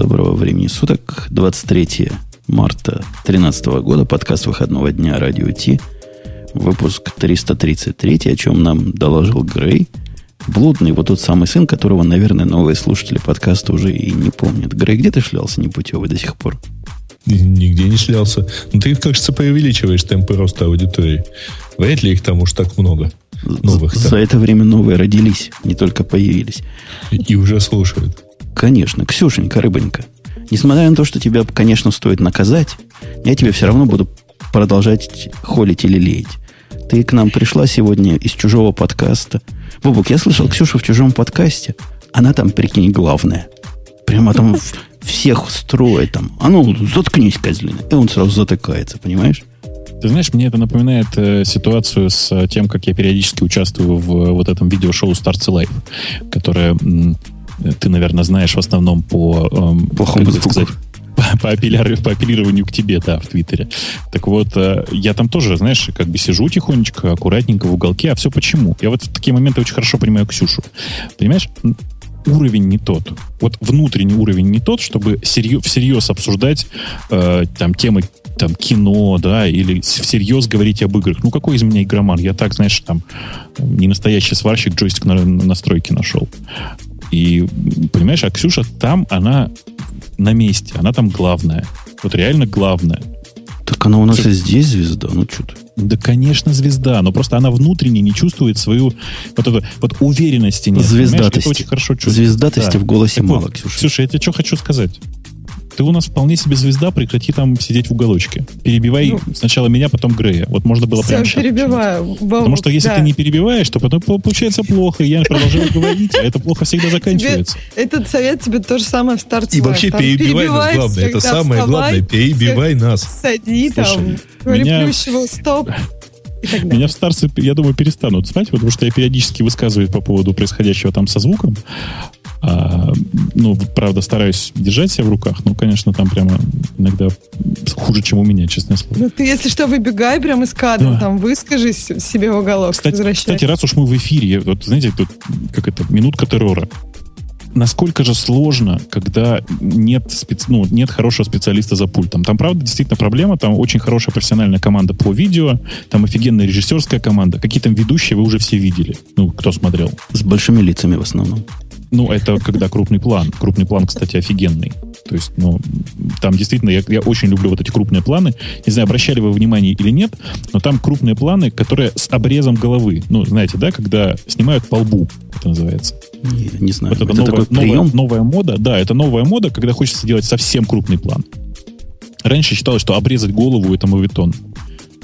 доброго времени суток. 23 марта 2013 года. Подкаст выходного дня Радио Ти. Выпуск 333, о чем нам доложил Грей. Блудный, вот тот самый сын, которого, наверное, новые слушатели подкаста уже и не помнят. Грей, где ты шлялся непутевый до сих пор? Нигде не шлялся. Но ты, кажется, преувеличиваешь темпы роста аудитории. Вряд ли их там уж так много новых. За это время новые родились, не только появились. И уже слушают. Конечно. Ксюшенька, рыбонька, несмотря на то, что тебя, конечно, стоит наказать, я тебе все равно буду продолжать холить или леять. Ты к нам пришла сегодня из чужого подкаста. Бубук, я слышал Ксюшу в чужом подкасте. Она там, прикинь, главная. Прямо там всех строит там. А ну, заткнись, козлина. И он сразу затыкается, понимаешь? Ты знаешь, мне это напоминает э, ситуацию с э, тем, как я периодически участвую в э, вот этом видеошоу Starts Life, которое ты, наверное, знаешь в основном по... Эм, Плохому звуку. Сказать, по, по, апеллированию, по апеллированию к тебе, да, в Твиттере. Так вот, э, я там тоже, знаешь, как бы сижу тихонечко, аккуратненько в уголке. А все почему? Я вот в такие моменты очень хорошо понимаю Ксюшу. Понимаешь? уровень не тот. Вот внутренний уровень не тот, чтобы серьез, всерьез обсуждать э, там темы там, кино, да, или всерьез говорить об играх. Ну, какой из меня игроман? Я так, знаешь, там, не настоящий сварщик джойстик на настройки нашел. И, понимаешь, а Ксюша там, она на месте, она там главная. Вот реально главная. Так она у нас что? и здесь звезда, ну что ты. Да, конечно, звезда, но просто она внутренне не чувствует свою вот эту вот уверенности нет. Звездатости. очень хорошо чувствует. Звездатости да. в голосе так мало, вот, Ксюша. Ксюша, я тебе что хочу сказать ты у нас вполне себе звезда, прекрати там сидеть в уголочке. Перебивай ну, сначала меня, потом Грея. Вот можно было прямо сейчас. перебиваю. Потому что если да. ты не перебиваешь, то потом получается плохо, и я продолжаю говорить, а это плохо всегда заканчивается. Этот совет тебе то же самое в старте. И вообще перебивай нас, главное. Это самое главное. Перебивай нас. Сади там, говори плющево, стоп. Меня в старце, я думаю, перестанут звать, потому что я периодически высказываюсь по поводу происходящего там со звуком. А, ну, правда, стараюсь держать себя в руках, но, конечно, там прямо иногда хуже, чем у меня, честное слово. Ну, ты, если что, выбегай прямо из кадра, да. там, выскажись себе в уголок. Кстати, кстати, раз уж мы в эфире, вот, знаете, тут, как это, минутка террора. Насколько же сложно, когда нет, специ... ну, нет хорошего специалиста за пультом. Там, правда, действительно проблема. Там очень хорошая профессиональная команда по видео, там офигенная режиссерская команда. Какие там ведущие вы уже все видели, ну, кто смотрел. С большими лицами в основном. Ну, это когда крупный план. Крупный план, кстати, офигенный. То есть, ну, там действительно, я, я очень люблю вот эти крупные планы. Не знаю, обращали вы внимание или нет, но там крупные планы, которые с обрезом головы. Ну, знаете, да, когда снимают по лбу, это называется. Не, не знаю. Вот это, это новая, такой новая, новая мода. Да, это новая мода, когда хочется делать совсем крупный план. Раньше считалось, что обрезать голову это мовитон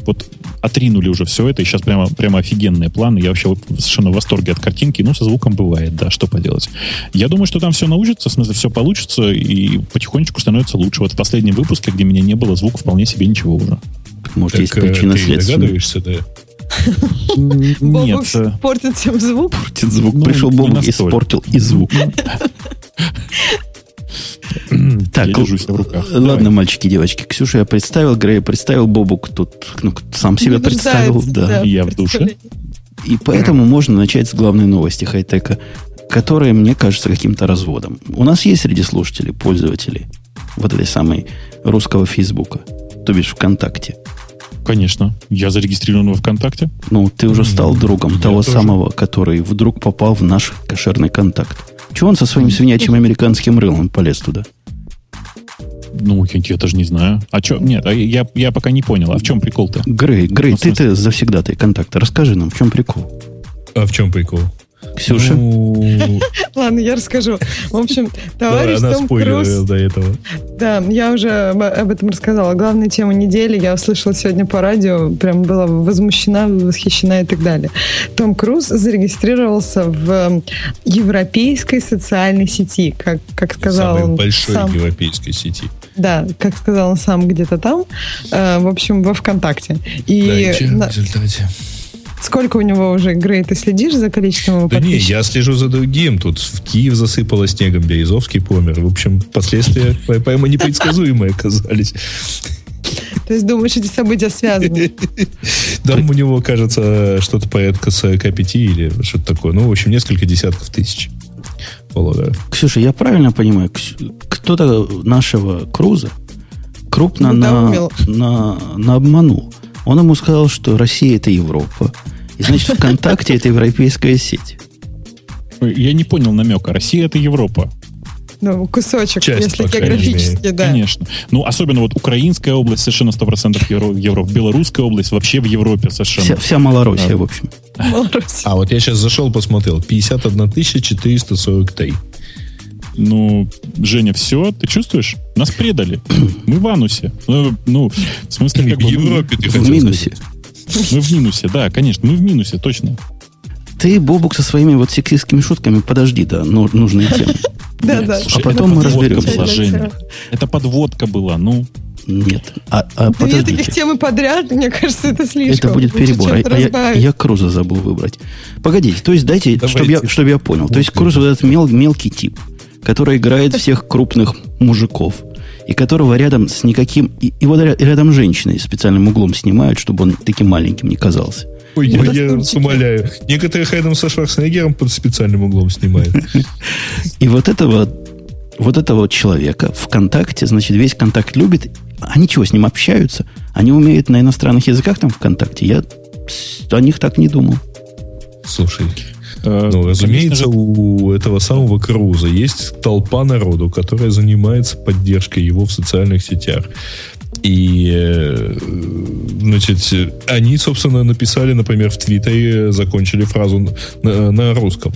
вот отринули уже все это, и сейчас прямо, прямо офигенные планы. Я вообще совершенно в восторге от картинки. Ну, со звуком бывает, да, что поделать. Я думаю, что там все научится, в смысле, все получится, и потихонечку становится лучше. Вот в последнем выпуске, где меня не было, звук вполне себе ничего уже. Может, так, есть причина э, следствия. да? Нет. Э, портит всем звук. Портит звук. Ну, Пришел Бобук и испортил и звук. Так, я в руках. Ладно, Давай. мальчики, девочки. Ксюша я представил, Грей представил, Бобук тут ну, сам себя представил. Да. да. Я в душе. И поэтому можно начать с главной новости хай-тека, которая мне кажется каким-то разводом. У нас есть среди слушателей, пользователей вот этой самой русского Фейсбука, то бишь ВКонтакте. Конечно. Я зарегистрирован во ВКонтакте. Ну, ты уже стал другом я того тоже. самого, который вдруг попал в наш кошерный контакт. Чего он со своим свинячим американским рылом полез туда? Ну, я, я даже не знаю. А что? Нет, а я, я пока не понял. А в чем прикол-то? Грей, Грей, ну, ты, ты завсегда ты контакта. Расскажи нам, в чем прикол? А в чем прикол? Ксюша? Ну... Ладно, я расскажу. В общем, товарищ Том Круз... до этого. Да, я уже об этом рассказала. Главная тема недели я услышала сегодня по радио, прям была возмущена, восхищена и так далее. Том Круз зарегистрировался в европейской социальной сети, как, как сказал Самой большой сам. европейской сети. Да, как сказал он сам где-то там, э, в общем, во ВКонтакте. И да, и на... в результате? Сколько у него уже игры? Ты следишь за количеством его Да не, я слежу за другим. Тут в Киев засыпало снегом, Березовский помер. В общем, последствия, по-моему, непредсказуемые оказались. То есть думаешь, эти события связаны? Там у него, кажется, что-то порядка 45 или что-то такое. Ну, в общем, несколько десятков тысяч. Полагаю. Ксюша, я правильно понимаю, кто-то нашего Круза крупно Ну, на, умел. на, на обманул. Он ему сказал, что Россия это Европа. И значит, ВКонтакте это европейская сеть. Я не понял намека. Россия это Европа. Ну, кусочек, Часть, если географически, да. Конечно. Ну, особенно вот украинская область совершенно 100% Евро, Европа. Белорусская область вообще в Европе совершенно. Вся, вся Малороссия, Да. в общем. Беларусь. А вот я сейчас зашел, посмотрел. 51 443. Ну, Женя, все, ты чувствуешь? Нас предали. Мы в анусе. Ну, ну, в смысле, как В бы, Европе ты В минусе. Мы в минусе, да, конечно, мы в минусе, точно. Ты, Бобук, со своими вот сексистскими шутками подожди до ну- нужной темы. Да, да. А потом мы разберемся. Это подводка была, ну. Нет. А, а Две таких подождите. темы подряд, мне кажется, это слишком. Это будет перебор. А, а я, я Круза забыл выбрать. Погодите, то есть дайте, чтобы я, чтобы я понял. То есть Вот Круз вот этот мел- мелкий тип, который играет всех крупных мужиков, и которого рядом с никаким... И, его ря- рядом женщины специальным углом снимают, чтобы он таким маленьким не казался. Ой, я, Вот я это вас умоляю. Некоторых рядом со Шварценеггером под специальным углом снимают. И вот этого, вот этого вот человека ВКонтакте, значит, весь контакт любит. Они чего, с ним общаются? Они умеют на иностранных языках там ВКонтакте? Я о них так не думал. Слушай, ну, конечно разумеется, же, у этого самого Круза есть толпа народу, которая занимается поддержкой его в социальных сетях. И, э, значит, они, собственно, написали, например, в Твиттере, закончили фразу на, на русском.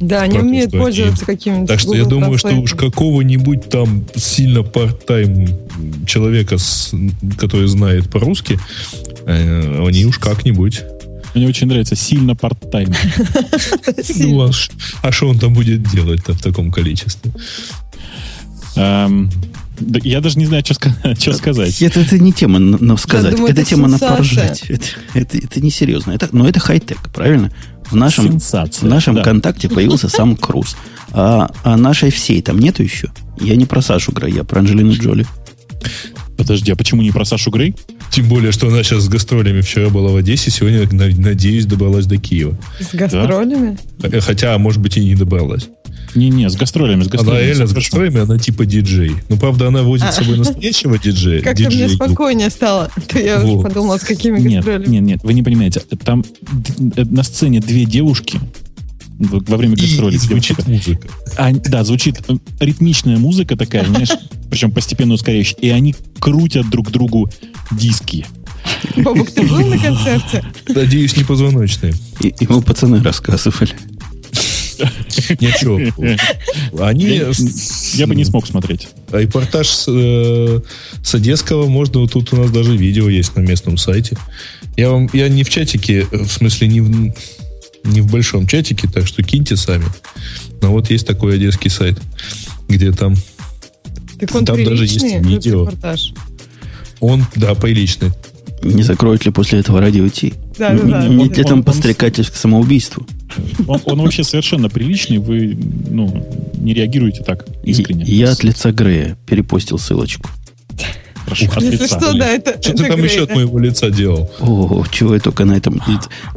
Да, они умеют пользоваться какими-то Так что я думаю, что уж какого-нибудь там сильно part-time человека, с- который знает по-русски, э, они уж как-нибудь. Мне очень нравится сильно парт-тайм. Ну, а что он там будет делать-то в таком количестве? Эм, да Я даже не знаю, что ска- что сказать. Это, это не тема на, на сказать, думаю, это, это тема на сенсация. поржать. Это, это, это не серьезно. Это, но это хай-тек, правильно? В нашем, Сенсация. в нашем да. контакте появился сам Круз. А, а нашей всей там нету еще? Я не про Сашу Грей, я про Анджелину Джоли. Подожди, а почему не про Сашу Грей? Тем более, что она сейчас с гастролями вчера была в Одессе, сегодня, на- надеюсь, добралась до Киева. С гастролями? Э, Хотя, может быть, и не добралась. Не-не, с гастролями, с Она гастролями. реально всё с гастролями, она типа диджей. Ну, правда, она возит с собой настоящего диджея. Как-то мне спокойнее стало. То я уже подумала, с какими гастролями. нет, нет, вы не понимаете. Там э, на сцене две девушки во время гастролей. звучит музыка. А, да, звучит э, ритмичная музыка такая, знаешь, причем постепенно ускоряющая. И они крутят друг другу диски. Бобук, ты был на концерте? Надеюсь, не позвоночные. И, ему пацаны рассказывали. Ничего. Они... Я, я бы не смог смотреть. А Репортаж с, э, с Одесского можно, вот тут у нас даже видео есть на местном сайте. Я вам, я не в чатике, в смысле не в, не в большом чатике, так что киньте сами. Но вот есть такой одесский сайт, где там Так он Там даже есть видео. репортаж. Он, да, приличный. Не закроют ли после этого радио Ти? Да, да, да. Не для Он- там он- подстрекательств к самоубийству. Он, он вообще совершенно приличный, вы ну, не реагируете так искренне. Я от лица Грея перепостил ссылочку. Хорошо, от лица. что, да, это Что это ты там Грей, еще от моего лица делал? О, чего я только на этом...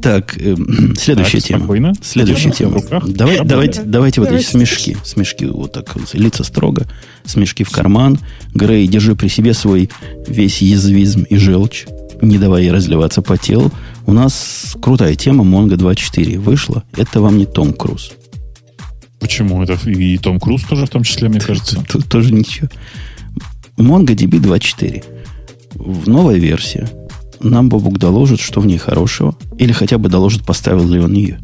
Так, эм, следующая Так, тема. спокойно. Следующая тема. Давай, давайте, давайте вот эти смешки. Смешки вот так, лица строго. Смешки в карман. Грей, держи при себе свой весь язвизм и желчь. Не давай ей разливаться по телу. У нас крутая тема Mongo 2.4 вышла. Это вам не Том Круз. Почему? Это и Том Круз тоже в том числе, мне кажется. Тут тоже ничего. MongoDB 2.4. В новая версия. Нам Бобук доложит, что в ней хорошего. Или хотя бы доложит, поставил ли он ее.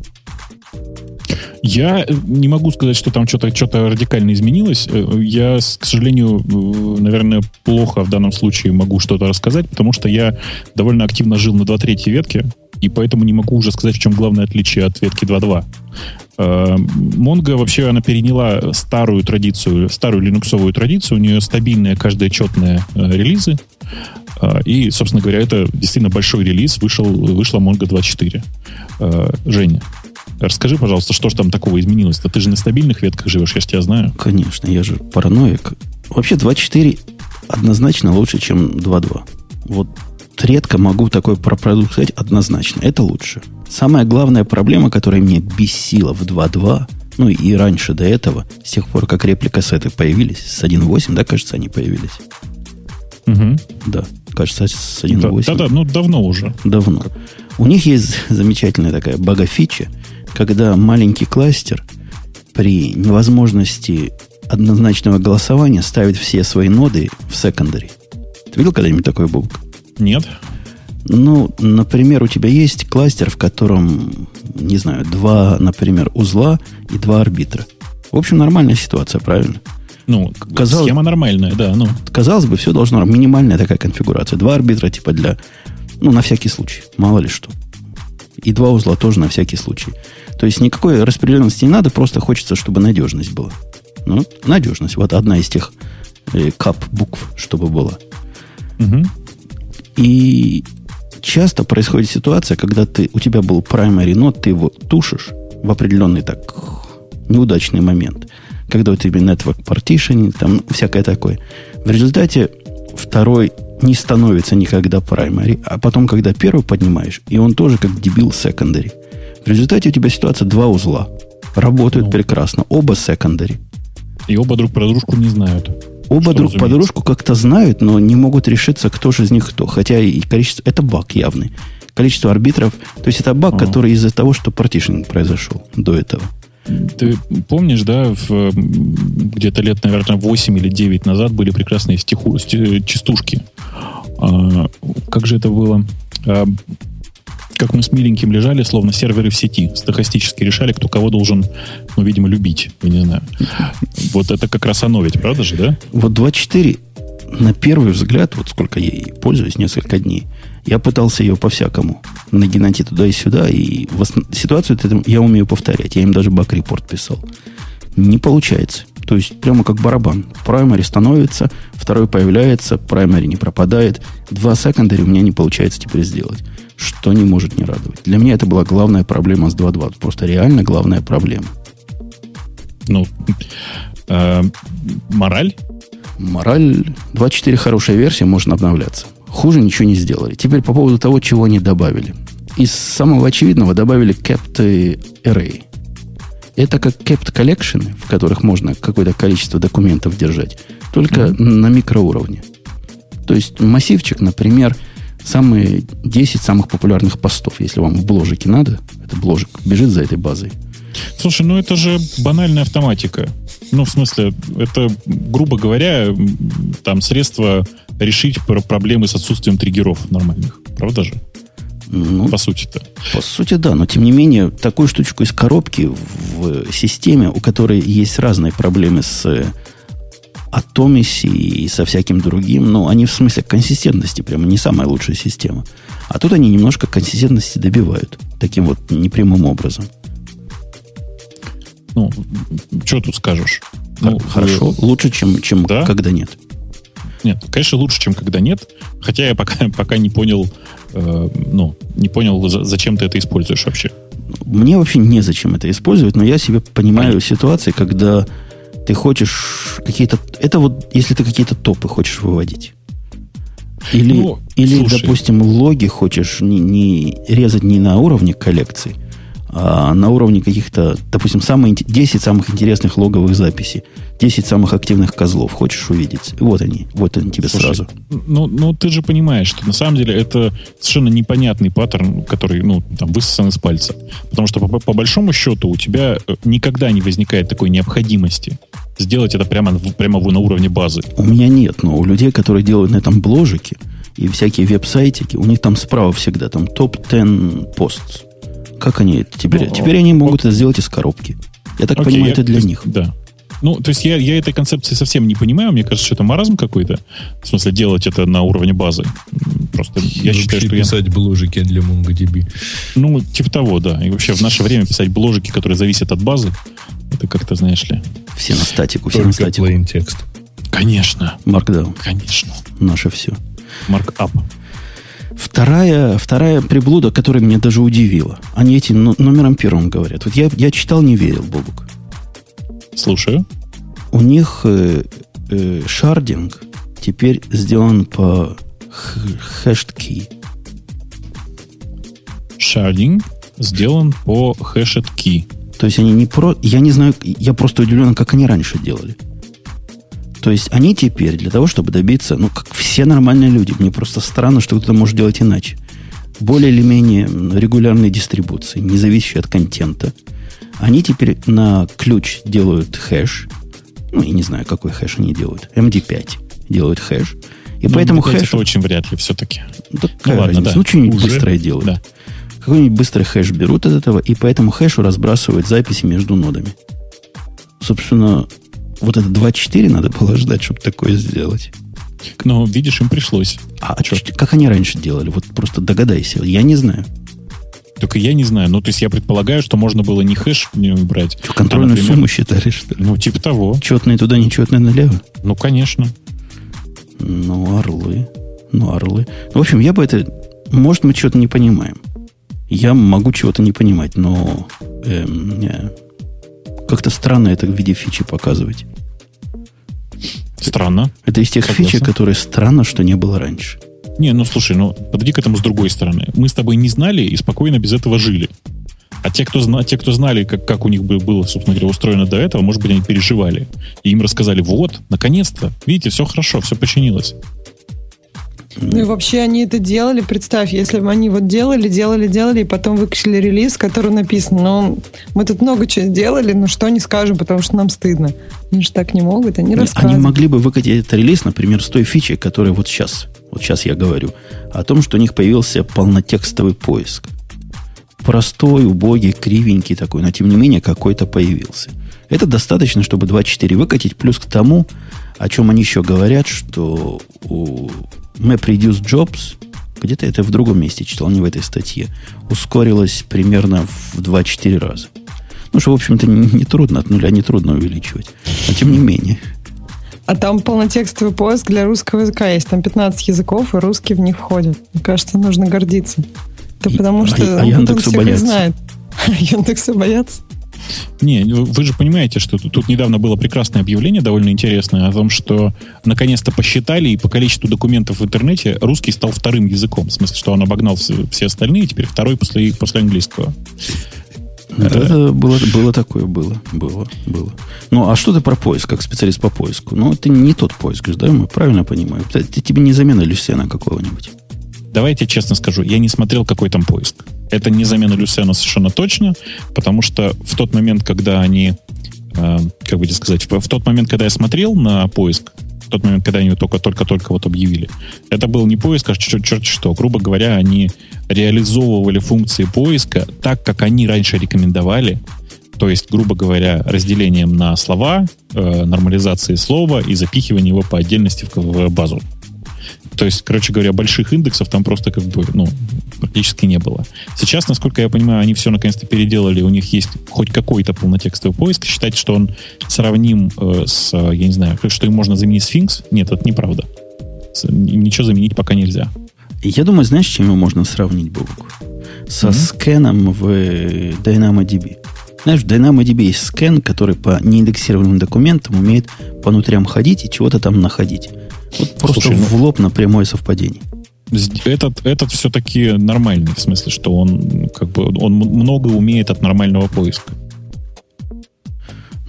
Я э, не могу сказать, что там что-то что радикально изменилось. Э, Я, к сожалению, э, наверное, плохо в данном случае могу что-то рассказать, потому что я довольно активно жил на 2.3 ветке, и поэтому не могу уже сказать, в чем главное отличие от ветки 2.2. Э, Mongo вообще она переняла старую традицию, старую линуксовую традицию. У нее стабильные каждые четные э, релизы. Э, И, собственно говоря, это действительно большой релиз. Вышел, вышла Mongo 2.4. Э, Женя, расскажи, пожалуйста, что же там такого изменилось-то? Ты же на стабильных ветках живешь, я же тебя знаю. Конечно, я же параноик. Вообще 2.4 однозначно лучше, чем 2.2. Вот редко могу такой про продукт сказать однозначно. Это лучше. Самая главная проблема, которая меня бесила в 2.2, Ну и раньше до этого, с тех пор, как репликассеты появились, с 1.8, да, кажется, они появились. Угу. Да, кажется, с 1.8. Да, да, да, ну давно уже. Давно. У них есть замечательная такая бага-фича, когда маленький кластер при невозможности однозначного голосования ставит все свои ноды в секондари. Ты видел когда-нибудь такой бубк? Нет. Ну, например, у тебя есть кластер, в котором, не знаю, два, например, узла и два арбитра. В общем, нормальная ситуация, правильно? Ну, Казалось, схема нормальная, да. Ну. Казалось бы, все должно минимальная такая конфигурация. Два арбитра типа для, ну, на всякий случай, мало ли что. И два узла тоже на всякий случай. То есть никакой распределенности не надо, просто хочется, чтобы надежность была. Ну, надежность. Вот одна из тех э, кап букв, чтобы была. Угу. И часто происходит ситуация, когда ты, у тебя был primary нод, ты его тушишь в определенный так неудачный момент, когда у тебя network partitioning, там всякое такое. В результате второй не становится никогда primary, а потом, когда первый поднимаешь, и он тоже как дебил secondary. В результате у тебя ситуация два узла. Работают ну. прекрасно. Оба secondary. И оба друг про дружку не знают. Оба друг по дружку как-то знают, но не могут решиться, кто же из них кто. Хотя и количество... Это баг явный. Количество арбитров... То есть это баг, ага. который из-за того, что партишинг произошел до этого. Ты помнишь, да, где-то лет, наверное, 8 или 9 назад были прекрасные стиху, частушки. А, как же это было? А, как мы с миленьким лежали, словно серверы в сети, стахастически решали, кто кого должен, ну, видимо, любить. Я не знаю. Вот это как раз оно ведь, правда же, да? Вот 2.4 на первый взгляд, вот сколько я ей пользуюсь, несколько дней, я пытался ее по-всякому нагинать и туда и сюда, и ситуацию я умею повторять. Я им даже баг-репорт писал. Не получается. То есть прямо как барабан. Праймари становится, второй появляется, праймари не пропадает. Два секондари у меня не получается теперь сделать что не может не радовать. Для меня это была главная проблема с 2.2. Просто реально главная проблема. Ну, э, мораль? Мораль 2.4 хорошая версия, можно обновляться. Хуже ничего не сделали. Теперь по поводу того, чего они добавили. Из самого очевидного добавили kept array. Это как kept collection, в которых можно какое-то количество документов держать, только mm-hmm. на микроуровне. То есть массивчик, например, самые 10 самых популярных постов, если вам в бложике надо, это бложик бежит за этой базой. Слушай, ну это же банальная автоматика. Ну, в смысле, это, грубо говоря, там средство решить проблемы с отсутствием триггеров нормальных. Правда же? Ну, по сути-то. По сути, да. Но, тем не менее, такую штучку из коробки в системе, у которой есть разные проблемы с Atomis и со всяким другим, ну, они в смысле консистентности прямо не самая лучшая система. А тут они немножко консистентности добивают таким вот непрямым образом. Ну, что тут скажешь? Ну, Хорошо, вы... лучше, чем, чем да? когда нет. Нет, конечно, лучше, чем когда нет. Хотя я пока, пока не понял, э, ну, не понял, за, зачем ты это используешь вообще. Мне вообще незачем это использовать, но я себе понимаю Понятно. ситуации, когда ты хочешь какие-то... Это вот если ты какие-то топы хочешь выводить. Или, ну, или допустим, логи хочешь не, не резать не на уровне коллекции, а на уровне каких-то, допустим, самые, 10 самых интересных логовых записей, 10 самых активных козлов хочешь увидеть. Вот они, вот они тебе Слушай, сразу. Ну, ну, ты же понимаешь, что на самом деле это совершенно непонятный паттерн, который, ну, там, высосан из пальца. Потому что по, по большому счету у тебя э, никогда не возникает такой необходимости сделать это прямо, прямо на уровне базы. У меня нет, но у людей, которые делают на этом бложики и всякие веб-сайтики, у них там справа всегда там топ-10 пост как они это теперь? Ну, теперь они могут это сделать из коробки. Я так окей, понимаю, я, это для есть, них. Да. Ну, то есть я, я этой концепции совсем не понимаю. Мне кажется, что это маразм какой-то. В смысле, делать это на уровне базы. Просто и я считаю, что писать я... бложики для MongoDB. Ну, типа того, да. И вообще в наше время писать бложики, которые зависят от базы, это как-то, знаешь ли... Все на статику, все Только на статику. plain текст. Конечно. Markdown. Конечно. Наше все. Markup. Вторая, вторая приблуда, которая меня даже удивила. Они эти номером первым говорят. Вот я, я читал, не верил, Бобук. Слушаю. У них э, э, шардинг теперь сделан по хэштки. Шардинг сделан по хэшет-ки. То есть они не про... Я не знаю, я просто удивлен, как они раньше делали. То есть они теперь для того, чтобы добиться, ну, как все нормальные люди, мне просто странно, что кто-то может делать иначе. Более или менее регулярной дистрибуции, не зависящей от контента. Они теперь на ключ делают хэш. Ну, я не знаю, какой хэш они делают. MD5 делают хэш. И Ну, поэтому опять хэш... Это очень вряд ли все-таки. Какая Ну, ладно, разница? да. Ну, что-нибудь Уже, быстрое делают. да. Какой-нибудь быстрый хэш берут от этого, и по этому хэшу разбрасывают записи между нодами. Собственно, вот это 2.4 надо было ждать, чтобы такое сделать. Но, видишь, им пришлось. А чё, как они раньше делали? Вот просто догадайся. Я не знаю. Только я не знаю. Ну, то есть я предполагаю, что можно было не хэш брать. Что, контрольную а, например, сумму считали, что ли? Ну, типа того. Четные туда, нечетные налево? Ну, конечно. Ну, орлы. Ну, орлы. В общем, я бы это... Может, мы что-то не понимаем. Я могу чего-то не понимать, но эм. Как-то странно это в виде фичи показывать. Странно. Это из тех Согласен. фичей, которые странно, что не было раньше. Не, ну слушай, ну подойди к этому с другой стороны. Мы с тобой не знали и спокойно без этого жили. А те, кто, зна- те, кто знали, как, как у них бы- было, собственно говоря, устроено до этого, может быть, они переживали. И им рассказали, вот, наконец-то, видите, все хорошо, все починилось. Ну и вообще они это делали, представь, если бы они вот делали, делали, делали, и потом выкачали релиз, в котором написано, ну, мы тут много чего сделали, но что не скажем, потому что нам стыдно. Они же так не могут, они Они рассказывают. могли бы выкатить этот релиз, например, с той фичей, которая вот сейчас, вот сейчас я говорю, о том, что у них появился полнотекстовый поиск. Простой, убогий, кривенький такой, но тем не менее какой-то появился. Это достаточно, чтобы 2.4 выкатить, плюс к тому, о чем они еще говорят, что у MapReduce Jobs, где-то это в другом месте читал, не в этой статье, ускорилось примерно в 2-4 раза. Ну, что, в общем-то, не, трудно, от нуля не трудно увеличивать. Но тем не менее. А там полнотекстовый поиск для русского языка есть. Там 15 языков, и русский в них входит. Мне кажется, нужно гордиться. И- потому а- что а всех их боятся. знает. Яндексу боятся. Не, вы вы же понимаете, что тут, тут недавно было прекрасное объявление, довольно интересное, о том, что наконец-то посчитали, и по количеству документов в интернете русский стал вторым языком. В смысле, что он обогнал все, все остальные, теперь второй после, после английского. Да, это было, было такое, было, было, было. Ну, а что ты про поиск, как специалист по поиску? Ну, ты не тот поиск, да, мы правильно понимаем. Это, это тебе не замена Люсена какого-нибудь. Давайте я честно скажу, я не смотрел, какой там поиск. Это не замена Люсена совершенно точно, потому что в тот момент, когда они, э, как бы сказать, в, в тот момент, когда я смотрел на поиск, в тот момент, когда они его только-только-только вот объявили, это был не поиск, а черт, черт что. Грубо говоря, они реализовывали функции поиска так, как они раньше рекомендовали, то есть, грубо говоря, разделением на слова, э, нормализацией слова и запихивание его по отдельности в, в базу. То есть, короче говоря, больших индексов там просто как бы, ну, практически не было. Сейчас, насколько я понимаю, они все наконец-то переделали, у них есть хоть какой-то полнотекстовый поиск. Считать, что он сравним э, с, э, я не знаю, что им можно заменить Sphinx, нет, это неправда. Ничего заменить пока нельзя. Я думаю, знаешь, чем его можно сравнить, Бобук? Со Мгм. скэном в DynamoDB. Знаешь, DynamoDB есть скэн, который по неиндексированным документам умеет по нутрям ходить и чего-то там находить. Вот просто Слушай, ну- в лоб на прямое совпадение. Этот, этот все-таки нормальный, в смысле, что он как бы он много умеет от нормального поиска.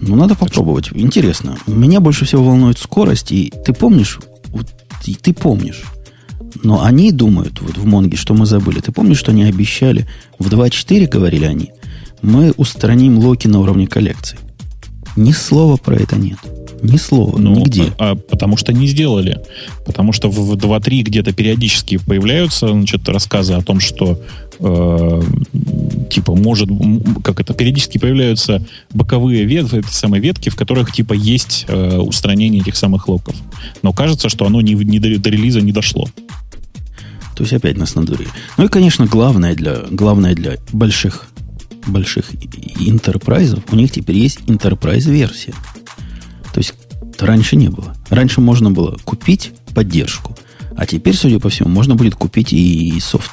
Ну, надо попробовать. Интересно. Меня больше всего волнует скорость. И ты помнишь, вот, и ты помнишь, но они думают, вот в Монге, что мы забыли. Ты помнишь, что они обещали, в 2.4 говорили они, мы устраним локи на уровне коллекции. Ни слова про это нет. Ни слова. Ну, нигде. А, а потому что не сделали. Потому что в, в 2.3 где-то периодически появляются значит, рассказы о том, что э, типа может, как это, периодически появляются боковые ветви, эти самые ветки, в которых типа есть э, устранение этих самых локов. Но кажется, что оно не, не до, до релиза не дошло. То есть опять нас надурили. Ну и, конечно, главное для, главное для больших, больших интерпрайзов, у них теперь есть enterprise-версия. То есть раньше не было. Раньше можно было купить поддержку, а теперь, судя по всему, можно будет купить и софт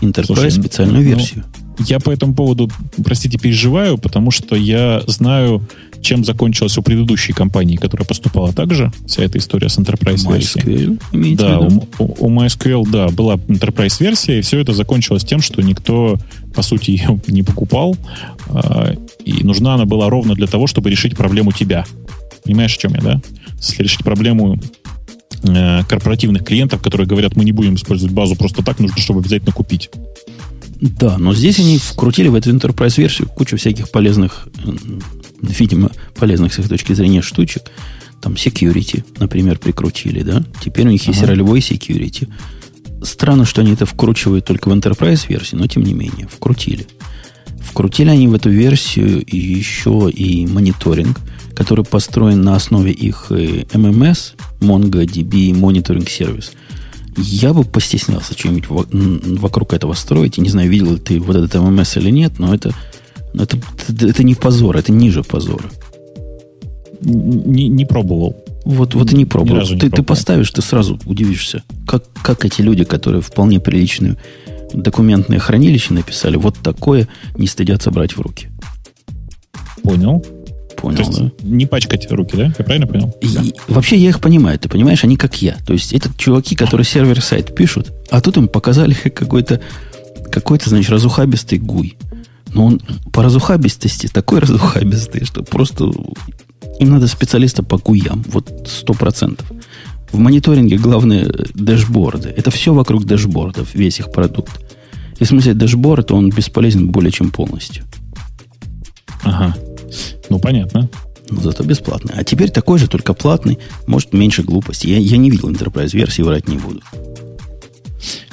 Enterprise Слушай, ну, специальную ну, версию. Я по этому поводу, простите, переживаю, потому что я знаю, чем закончилась у предыдущей компании, которая поступала также, вся эта история с Enterprise-версией. MySQL, да, у, у, MySQL, да, была Enterprise-версия, и все это закончилось тем, что никто, по сути, ее не покупал, э, и нужна она была ровно для того, чтобы решить проблему тебя. Понимаешь, о чем я, да? Если решить проблему э, корпоративных клиентов, которые говорят, мы не будем использовать базу просто так, нужно, чтобы обязательно купить. Да, но здесь они вкрутили в эту Enterprise-версию кучу всяких полезных, видимо, полезных с их точки зрения штучек. Там security, например, прикрутили, да? Теперь у них ага. есть ролевой security. Странно, что они это вкручивают только в Enterprise-версии, но тем не менее, вкрутили. Вкрутили они в эту версию еще и мониторинг, который построен на основе их MMS, MongoDB Monitoring Service – я бы постеснялся что-нибудь вокруг этого строить. И не знаю, видел ли ты вот этот ММС или нет, но это, это, это, не позор, это ниже позора. Не, не пробовал. Вот, вот и не пробовал. Не ты, пробовал. ты поставишь, ты сразу удивишься, как, как эти люди, которые вполне приличную документное хранилище написали, вот такое не стыдятся брать в руки. Понял понял, То есть да? Не пачкать руки, да? Я правильно понял? И, да. Вообще я их понимаю, ты понимаешь, они как я. То есть это чуваки, которые server-side пишут, а тут им показали какой-то, какой-то, значит, разухабистый гуй. Но он по разухабистости такой разухабистый, что просто им надо специалиста по гуям. Вот сто процентов. В мониторинге главные дэшборды. Это все вокруг дэшбордов, весь их продукт. И в смысле дэшборд, он бесполезен более чем полностью. Ага. Ну, понятно. Но зато бесплатный. А теперь такой же, только платный. Может, меньше глупости. Я, я не видел Enterprise версии, врать не буду.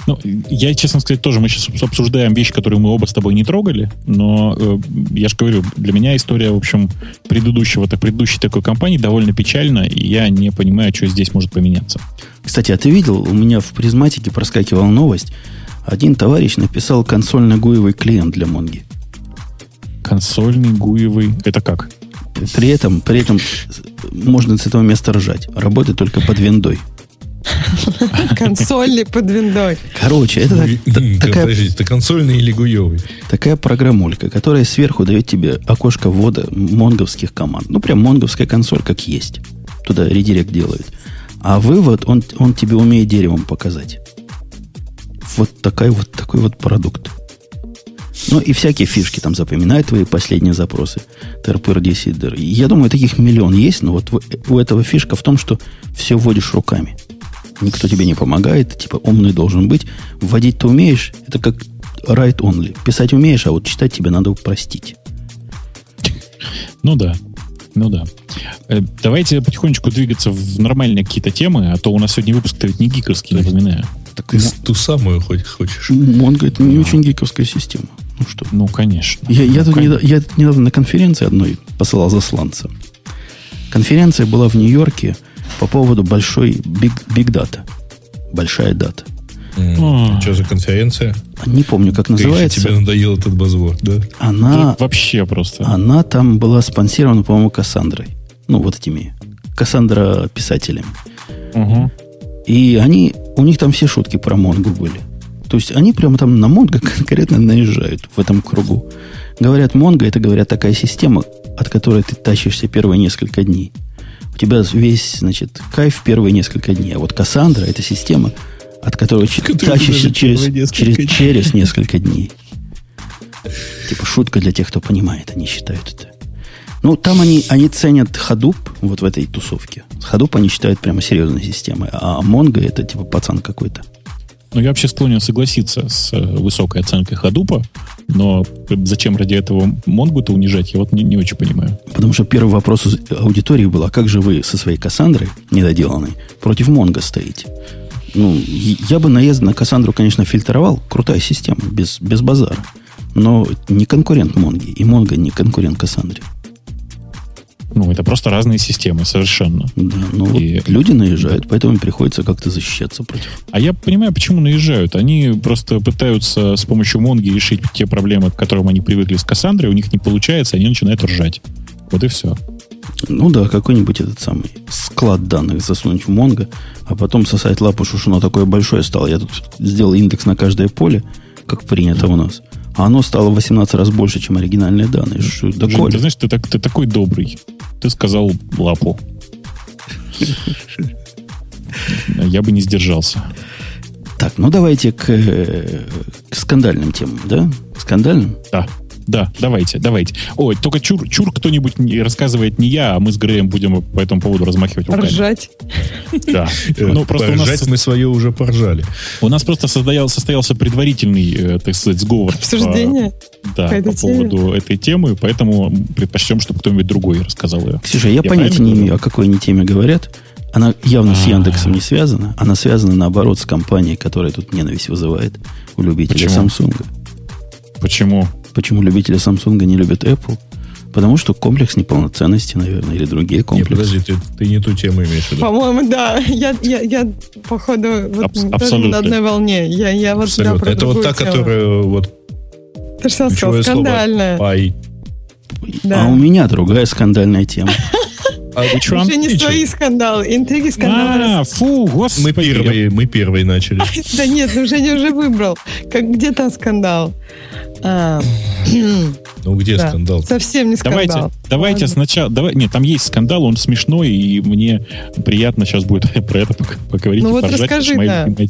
Ну, я, честно сказать, тоже мы сейчас обсуждаем вещи, которые мы оба с тобой не трогали, но э, я же говорю, для меня история, в общем, предыдущего, так, предыдущей такой компании довольно печальна, и я не понимаю, что здесь может поменяться. Кстати, а ты видел, у меня в призматике проскакивала новость. Один товарищ написал консольно-гуевый клиент для Монги. Консольный гуевый. Это как? При этом, при этом можно с этого места ржать. Работает только под виндой. Консольный под виндой. Короче, это такая... Подождите, это консольный или гуевый? Такая программулька, которая сверху дает тебе окошко ввода монговских команд. Ну, прям монговская консоль, как есть. Туда редирект делают. А вывод, он, он тебе умеет деревом показать. Вот, такой вот такой вот продукт. Ну и всякие фишки там запоминают твои последние запросы. ТРПР, Десидер. Я думаю, таких миллион есть, но вот у этого фишка в том, что все вводишь руками. Никто тебе не помогает, типа умный должен быть. Вводить ты умеешь, это как write only. Писать умеешь, а вот читать тебе надо простить. Ну да, ну да. Э, давайте потихонечку двигаться в нормальные какие-то темы, а то у нас сегодня выпуск-то ведь не гиковский, напоминаю. Так ты ту самую хоть хочешь. Монго это не очень гиковская система. Ну что? Ну, конечно. Я, я, ну, тут конечно. я недавно на конференции одной посылал засланца. Конференция была в Нью-Йорке по поводу большой big, big data. Большая дата. Mm. А. Что за конференция? Не помню, как называется. Тебе надоел этот базворд, да? Она... Да, вообще просто. Она там была спонсирована, по-моему, Кассандрой. Ну, вот этими. Кассандра писателями. Угу. И они, у них там все шутки про Монгу были. То есть они прямо там на Монго конкретно наезжают в этом кругу. Говорят, Монго это, говорят, такая система, от которой ты тащишься первые несколько дней. У тебя весь, значит, кайф первые несколько дней. А вот Кассандра это система, от которой тащишься через, через, через несколько дней. Типа шутка для тех, кто понимает, они считают это. Ну, там они, они ценят Hadoop вот в этой тусовке. Hadoop они считают прямо серьезной системой, а Mongo это типа пацан какой-то. Ну, я вообще склонен согласиться с э, высокой оценкой Хадупа, но зачем ради этого Монгу-то унижать, я вот не, не очень понимаю. Потому что первый вопрос аудитории был, а как же вы со своей Кассандрой, недоделанной, против Монго стоите? Ну, я бы наезд на Кассандру, конечно, фильтровал. Крутая система, без, без базара. Но не конкурент Монги. И Монго не конкурент Кассандре. Ну, это просто разные системы совершенно. Да, ну и... вот люди наезжают, поэтому им приходится как-то защищаться против. А я понимаю, почему наезжают. Они просто пытаются с помощью Монги решить те проблемы, к которым они привыкли с Кассандрой, у них не получается, они начинают ржать. Вот и все. Ну да, какой-нибудь этот самый склад данных засунуть в Монго, а потом сосать лапу, что оно такое большое стало. Я тут сделал индекс на каждое поле, как принято у нас. А оно стало в 18 раз больше, чем оригинальные данные. Ш- да Жень, ты знаешь, ты, так, ты такой добрый. Ты сказал лапу. Я бы не сдержался. Так, ну давайте к, э, к скандальным темам, да? Скандальным? Да, да, давайте, давайте. Ой, только чур, чур кто-нибудь не- рассказывает не я, а мы с Греем будем по этому поводу размахивать руками. Ржать. Да. Э, Ну, просто у нас, мы свое уже поржали. у нас просто состоял, состоялся предварительный, э, так сказать, сговор. Обсуждение. да, по поводу этой темы, поэтому предпочтем, чтобы кто-нибудь другой рассказал ее. Ксюша, я, Я понятия не имею, о какой они теме говорят. Она явно с А. Яндексом не связана. Она связана, наоборот, с компанией, которая тут ненависть вызывает у любителей? Samsung. Почему? Почему любители Samsung не любят Apple? Потому что комплекс неполноценности, наверное, или другие Нет, комплексы. подожди, ты, ты не ту тему имеешь в виду. По-моему, да. Я, я, я походу, вот, тоже абсолютно. на одной волне. Я, я вот да, Абсолютно. про Это вот та, тему. которая вот Ты что сказал? ключевое слово Скандальная. пай. Да. А у меня другая скандальная тема. А one? Уже не свои скандалы, интриги, скандалы. А, фу, господи. Мы первые, мы первые начали. Да нет, ну Женя уже выбрал. Как, где там скандал? А, Ну где да. скандал? Совсем не скандал. Давайте, давайте сначала. Давай, нет, там есть скандал, он смешной, и мне приятно сейчас будет про это поговорить Ну и вот поржать, расскажи, моя да.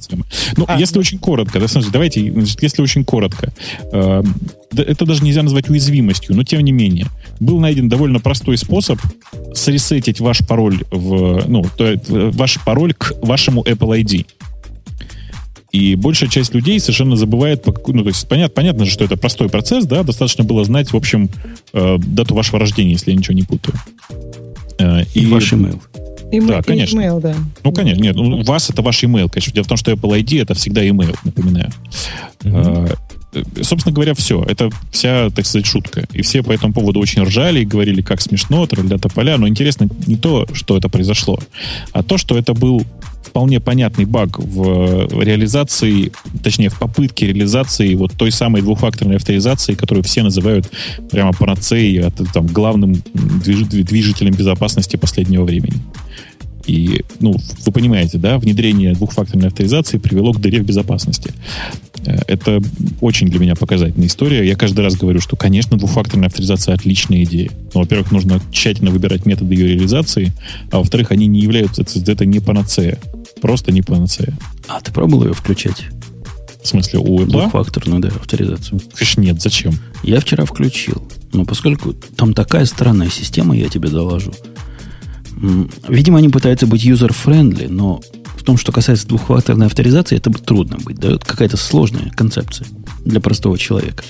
Ну, А. если очень коротко, да, смотрите, давайте, значит, если очень коротко, э, это даже нельзя назвать уязвимостью, но тем не менее, был найден довольно простой способ сресетить ваш пароль в, ну, то э, ваш пароль к вашему Apple ID. И большая часть людей совершенно забывает, ну, то есть понятно, понятно же, что это простой процесс, да, достаточно было знать, в общем, э, дату вашего рождения, если я ничего не путаю. Э, И ваш email. Име- Да, конечно. Email, да. Ну, конечно, нет, ну, у вас это ваш email, конечно. Дело в том, что Apple ID это всегда email, напоминаю. Э, Собственно говоря, все. Это вся, так сказать, шутка. И все по этому поводу очень ржали и говорили, как смешно, тролля тополя. Но интересно не то, что это произошло, а то, что это был вполне понятный баг в реализации, точнее, в попытке реализации вот той самой двухфакторной авторизации, которую все называют прямо панацеей, там, главным движ- движителем безопасности последнего времени. И, ну, вы понимаете, да, внедрение двухфакторной авторизации привело к дыре в безопасности. Э, Это очень для меня показательная история. Я каждый раз говорю, что, конечно, двухфакторная авторизация отличная идея. Но, во-первых, нужно тщательно выбирать методы ее реализации, а во-вторых, они не являются, это не панацея. Просто не панацея. А ты пробовал ее включать? В смысле, у Apple? Двухфакторную, да, авторизацию. Конечно, нет, зачем? Я вчера включил. Но поскольку там такая странная система, я тебе доложу. Видимо, они пытаются быть user-friendly, но в том, что касается двухфакторной авторизации, это бы трудно быть. Да? Это какая-то сложная концепция для простого человека.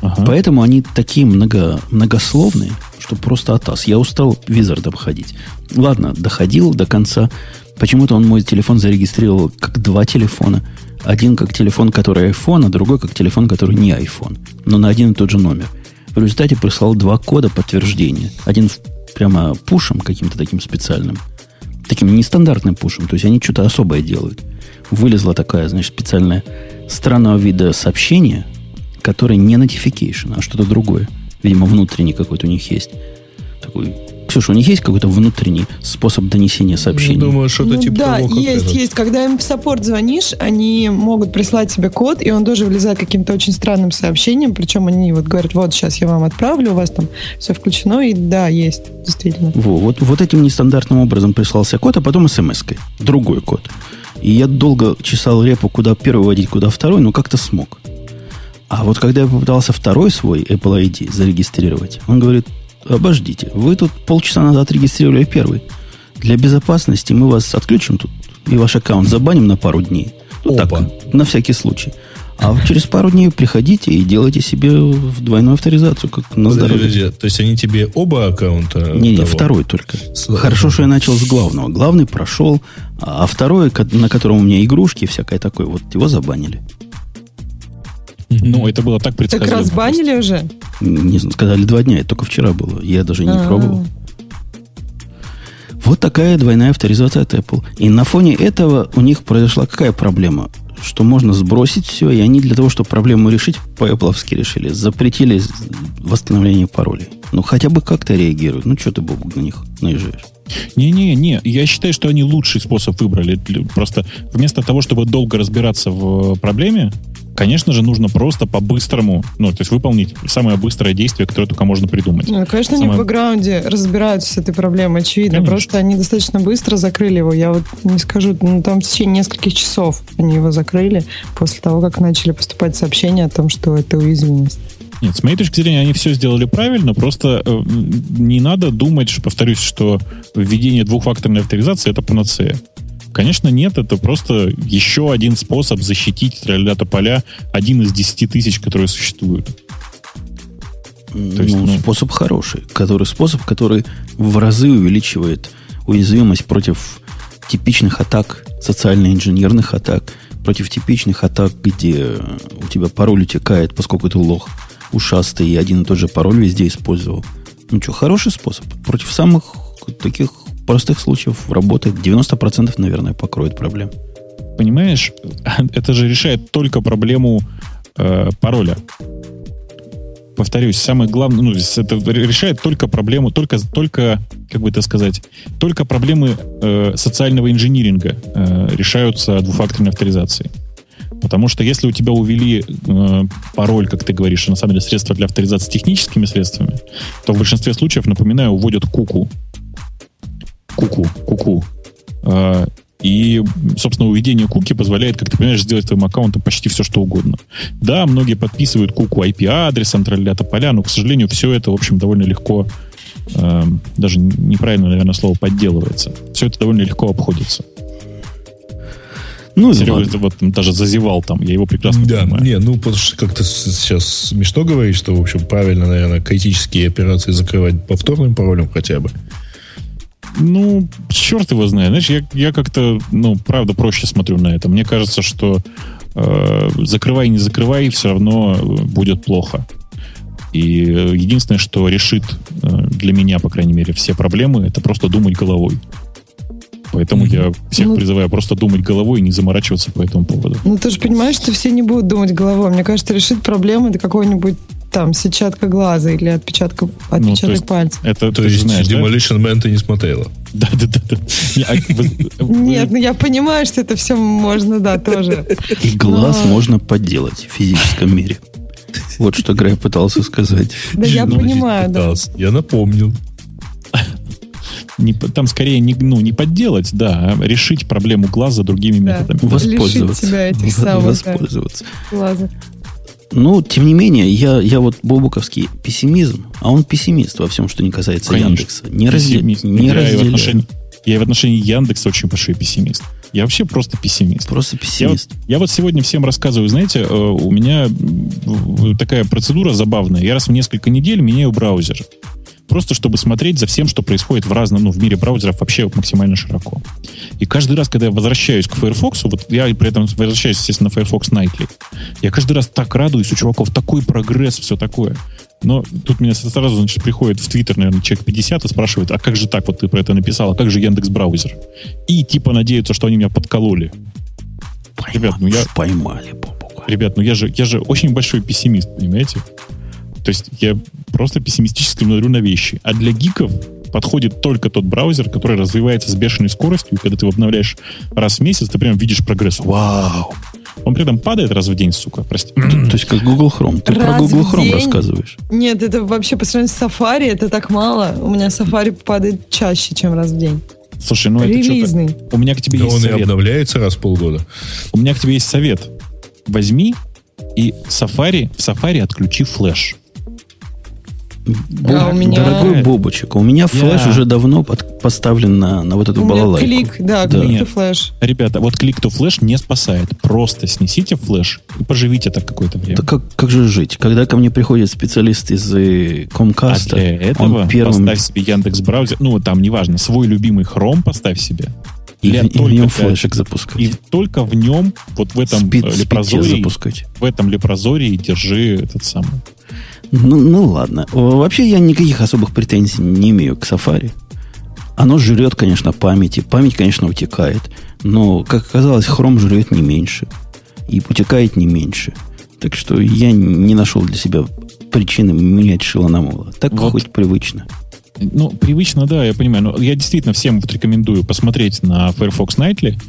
Ага. Поэтому они такие много, многословные, что просто атас. Я устал визардом ходить. Ладно, доходил до конца. Почему-то он мой телефон зарегистрировал как два телефона. Один как телефон, который iPhone, а другой как телефон, который не iPhone. Но на один и тот же номер. В результате прислал два кода подтверждения. Один прямо пушем каким-то таким специальным. Таким нестандартным пушем. То есть они что-то особое делают. Вылезла такая, значит, специальная странного вида сообщение, которое не notification, а что-то другое. Видимо, внутренний какой-то у них есть. Такой. Ксюша, у них есть какой-то внутренний способ донесения сообщений? Ну, думаю, что-то Ну типа да, того, как есть, этот. есть. Когда им в саппорт звонишь, они могут прислать тебе код, и он тоже влезает каким-то очень странным сообщением. Причем они вот говорят, вот сейчас я вам отправлю, у вас там все включено, и да, есть, действительно. Во, вот, вот этим нестандартным образом прислался код, а потом смс-кой. Другой код. И я долго чесал репу, куда первый вводить, куда второй, но как-то смог. А вот когда я попытался второй свой Apple ID зарегистрировать, он говорит, обождите, вы тут полчаса назад регистрировали первый. Для безопасности мы вас отключим тут и ваш аккаунт забаним на пару дней. Вот Опа. так, на всякий случай. А через пару дней приходите и делайте себе в двойную авторизацию, как на Подожди, здоровье. подожди, То есть они тебе оба аккаунта? Не, не, второй только. Слава Хорошо, что я начал с главного. Главный прошел, а второй, на котором у меня игрушки и всякое такое, вот его забанили. Ну, это было так Так предсказуемо. разбанили уже? Не знаю, сказали два дня, это только вчера было. Я даже не А. пробовал. Вот такая двойная авторизация от Apple. И на фоне этого у них произошла какая проблема? Что можно сбросить все, и они для того, чтобы проблему решить, по apple решили, запретили восстановление паролей. Ну, хотя бы как-то реагируют. Ну, что ты, Бог, на них наезжаешь? Не-не-не, я считаю, что они лучший способ выбрали. Просто вместо того, чтобы долго разбираться в проблеме, конечно же, нужно просто по-быстрому, ну, то есть выполнить самое быстрое действие, которое только можно придумать. Ну, конечно, самое... они в бэкграунде разбираются с этой проблемой, очевидно. Конечно. Просто они достаточно быстро закрыли его. Я вот не скажу, ну, там в течение нескольких часов они его закрыли после того, как начали поступать сообщения о том, что это уязвимость. Нет, с моей точки зрения, они все сделали правильно, просто э, не надо думать, повторюсь, что введение двухфакторной авторизации это панацея. Конечно, нет, это просто еще один способ защитить тролля поля, один из десяти тысяч, которые существуют. То есть, ну, ну, способ хороший, который способ, который в разы увеличивает уязвимость против типичных атак, социально-инженерных атак, против типичных атак, где у тебя пароль утекает, поскольку ты лох ушастый и один и тот же пароль везде использовал. Ну что, хороший способ. Против самых таких простых случаев работает. 90% наверное, покроет проблем. Понимаешь, это же решает только проблему э, пароля. Повторюсь, самое главное, ну, это решает только проблему, только, только, как бы это сказать, только проблемы э, социального инжиниринга э, решаются двухфакторной авторизацией. Потому что если у тебя увели э, пароль, как ты говоришь, на самом деле средства для авторизации техническими средствами, то в большинстве случаев, напоминаю, уводят куку. Куку, куку. Э, и, собственно, уведение куки позволяет, как ты понимаешь, сделать твоим аккаунтом почти все, что угодно. Да, многие подписывают куку IP-адресом, тролля поля, но, к сожалению, все это, в общем, довольно легко, э, даже неправильно, наверное, слово подделывается. Все это довольно легко обходится. Ну, Серега вот даже зазевал там, я его прекрасно да, понимаю. Не, ну, потому что как-то сейчас смешно говорить, что, в общем, правильно, наверное, критические операции закрывать повторным паролем хотя бы. Ну, черт его знает. Знаешь, я, я как-то, ну, правда, проще смотрю на это. Мне кажется, что э, закрывай, не закрывай, все равно будет плохо. И единственное, что решит э, для меня, по крайней мере, все проблемы, это просто думать головой. Поэтому я всех ну, призываю просто думать головой и не заморачиваться по этому поводу. Ну, ты же понимаешь, что все не будут думать головой. Мне кажется, решит проблему это какой-нибудь там сетчатка глаза или отпечатка, ну, отпечаток ну, пальца. Это то есть знаешь, Demolition да? Man ты не смотрела? Да, да, да. да. А Нет, ну я понимаю, что это все можно, да, тоже. И глаз можно подделать в физическом мире. Вот что Грей пытался сказать. Да, я понимаю, да. Я напомнил не, там скорее не, ну, не подделать, да, а решить проблему глаза другими да. методами. Воспользоваться. Себя этих самых, Воспользоваться. Да, Ну, тем не менее, я, я вот бобуковский пессимизм, а он пессимист во всем, что не касается Конечно. Яндекса. Не, разде... не я разделяю. В отношении, я в отношении Яндекса очень большой пессимист. Я вообще просто пессимист. Просто пессимист. Я вот, я вот сегодня всем рассказываю, знаете, э, у меня такая процедура забавная. Я раз в несколько недель меняю браузер просто чтобы смотреть за всем, что происходит в разном, ну, в мире браузеров вообще максимально широко. И каждый раз, когда я возвращаюсь к Firefox, вот я при этом возвращаюсь, естественно, на Firefox Nightly, я каждый раз так радуюсь, у чуваков такой прогресс, все такое. Но тут меня сразу, значит, приходит в Твиттер, наверное, человек 50 и спрашивает, а как же так, вот ты про это написал, а как же Яндекс браузер? И типа надеются, что они меня подкололи. Поймали, Ребят, ну я... Поймали, Ребят, ну я же, я же очень большой пессимист, понимаете? То есть я просто пессимистически смотрю на вещи. А для гиков подходит только тот браузер, который развивается с бешеной скоростью, и когда ты его обновляешь раз в месяц, ты прям видишь прогресс. Вау! Он при этом падает раз в день, сука, прости. То, то есть как Google Chrome. Ты раз про Google Chrome день? рассказываешь. Нет, это вообще по сравнению с Safari, это так мало. У меня Safari падает чаще, чем раз в день. Слушай, ну Релизный. это что-то... У меня к тебе да есть он совет. и обновляется раз в полгода. У меня к тебе есть совет. Возьми и Safari, в Safari отключи флеш. Боб, а у меня... Дорогой Бобочек, у меня флеш я... уже давно под, поставлен на, на вот эту у балалайку. клик, да, да. клик to флеш. Ребята, вот клик to флеш не спасает. Просто снесите флеш и поживите так какое-то время. Да как, как же жить? Когда ко мне приходит специалист из Comcast, а для этого он первым... поставь себе Яндекс браузер, ну там неважно, свой любимый Chrome поставь себе. И, и, и в нем флешек запускать. И только в нем, вот в этом Спид, лепрозории, запускать. в этом лепрозории держи этот самый ну, ну ладно. Вообще я никаких особых претензий не имею к Safari. Оно жрет, конечно, памяти. Память, конечно, утекает. Но, как оказалось, Chrome жрет не меньше. И утекает не меньше. Так что я не нашел для себя причины менять шило на мыло. Так вот. хоть привычно. Ну, привычно, да, я понимаю. Но я действительно всем вот рекомендую посмотреть на Firefox Nightly.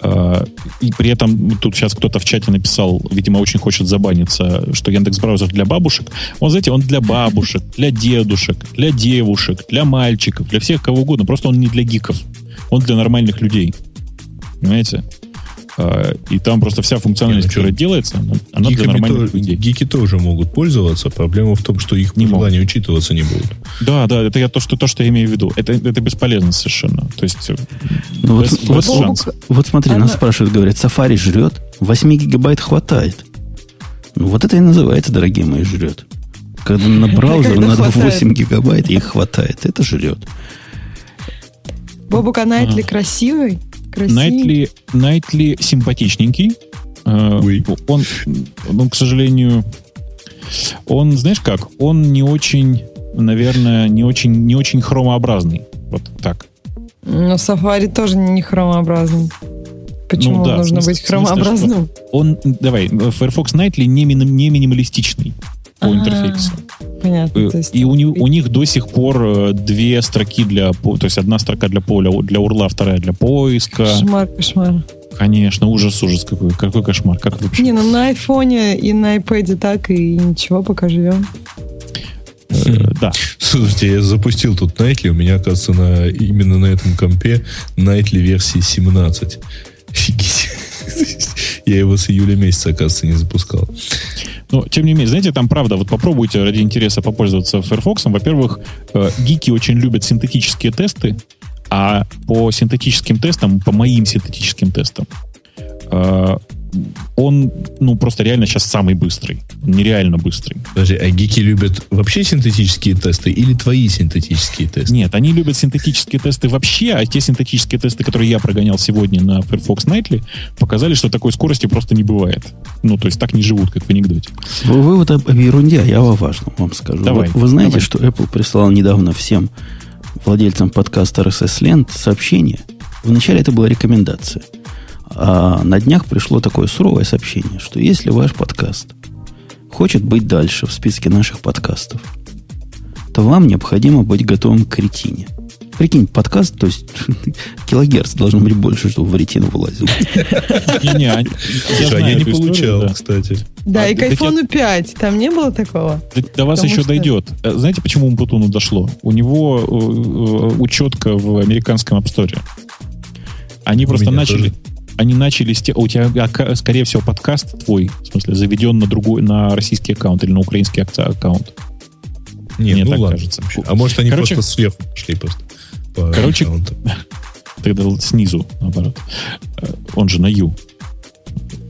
Э, и при этом тут сейчас кто-то в чате написал, видимо, очень хочет забаниться, что Яндекс браузер для бабушек. Он, знаете, он для бабушек, для дедушек, для девушек, для мальчиков, для всех кого угодно. Просто он не для гиков. Он для нормальных людей. Понимаете? А, и там просто вся функциональность, Не, ну которая делается, она, она для нормальных то- людей. гики тоже могут пользоваться. Проблема в том, что их Не пожелания учитываться не будут. Да, да, это я то, что, то, что я имею в виду. Это, это бесполезно совершенно. То есть э, Ну вот, без, вот, без шансов. вот смотри, Она- нас спрашивают, говорят, Safari жрет, 8 гигабайт хватает. Ну вот это и называется, дорогие мои, жрет. Когда на браузер Когда надо хватает. 8 гигабайт, и их хватает. Это жрет. Бобук, а Найтли красивый? Красивый? Найтли, Найтли симпатичненький. Э, Ой. Он, он, к сожалению, он, знаешь как, он не очень, наверное, не очень, не очень хромообразный. Вот так. Но Safari тоже не хромообразный. Почему Ну да, нужно смысле- быть в смысле, хромообразным? Он, давай, Firefox Nightly не, не минималистичный по А, интерфейсу. Понятно. Э, то есть- И у, них- у них до сих пор э, две строки для... по- То есть одна строка для поля, для урла, вторая для поиска. Кошмар, кошмар. Конечно, ужас, ужас какой. Какой кошмар. Как вообще? Не, ну на айфоне и на iPad так, и ничего, пока живем. Э, да. Слушайте, я запустил тут Nightly, у меня, оказывается, на, именно на этом компе Nightly версии 17. Офигеть. Я его с июля месяца, оказывается, не запускал. Но, тем не менее, знаете, там правда, вот попробуйте ради интереса попользоваться Firefox. Во-первых, э, гики очень любят синтетические тесты, а по синтетическим тестам, по моим синтетическим тестам, э, он, ну, просто реально сейчас самый быстрый. Нереально быстрый. Подожди, а гики любят вообще синтетические тесты или твои синтетические тесты? Нет, они любят синтетические тесты вообще, а те синтетические тесты, которые я прогонял сегодня на Firefox Nightly, показали, что такой скорости просто не бывает. Ну, то есть так не живут, как в анекдоте. Вы, вы вот об, ерунде, а я о важном вам скажу. Давай, Вот вы знаете, давай. что Apple прислал недавно всем владельцам подкаста RSS Lent сообщение. Вначале это была рекомендация. А на днях пришло такое суровое сообщение, что если ваш подкаст хочет быть дальше в списке наших подкастов, то вам необходимо быть готовым к ретине. Прикинь, подкаст, то есть килогерц должно быть больше, чтобы в ретину вылазил. Не-не, они- я а я не получал, кстати. Да, А, и к айфону 5. Там не было такого? До, вас еще дойдет. Э, Знаете, почему Умпутуну дошло? У него э, э, учетка в американском App Store. Они просто начали... Они начали с те... У тебя, ака- скорее всего, подкаст твой, в смысле, заведен на другой, на российский аккаунт или на украинский аккаунт. Нет, Мне ну так ладно. кажется. А может, они Короче- просто сверху пошли просто. по Короче, аккаунту. Тогда снизу, наоборот. Э, Он же на Ю.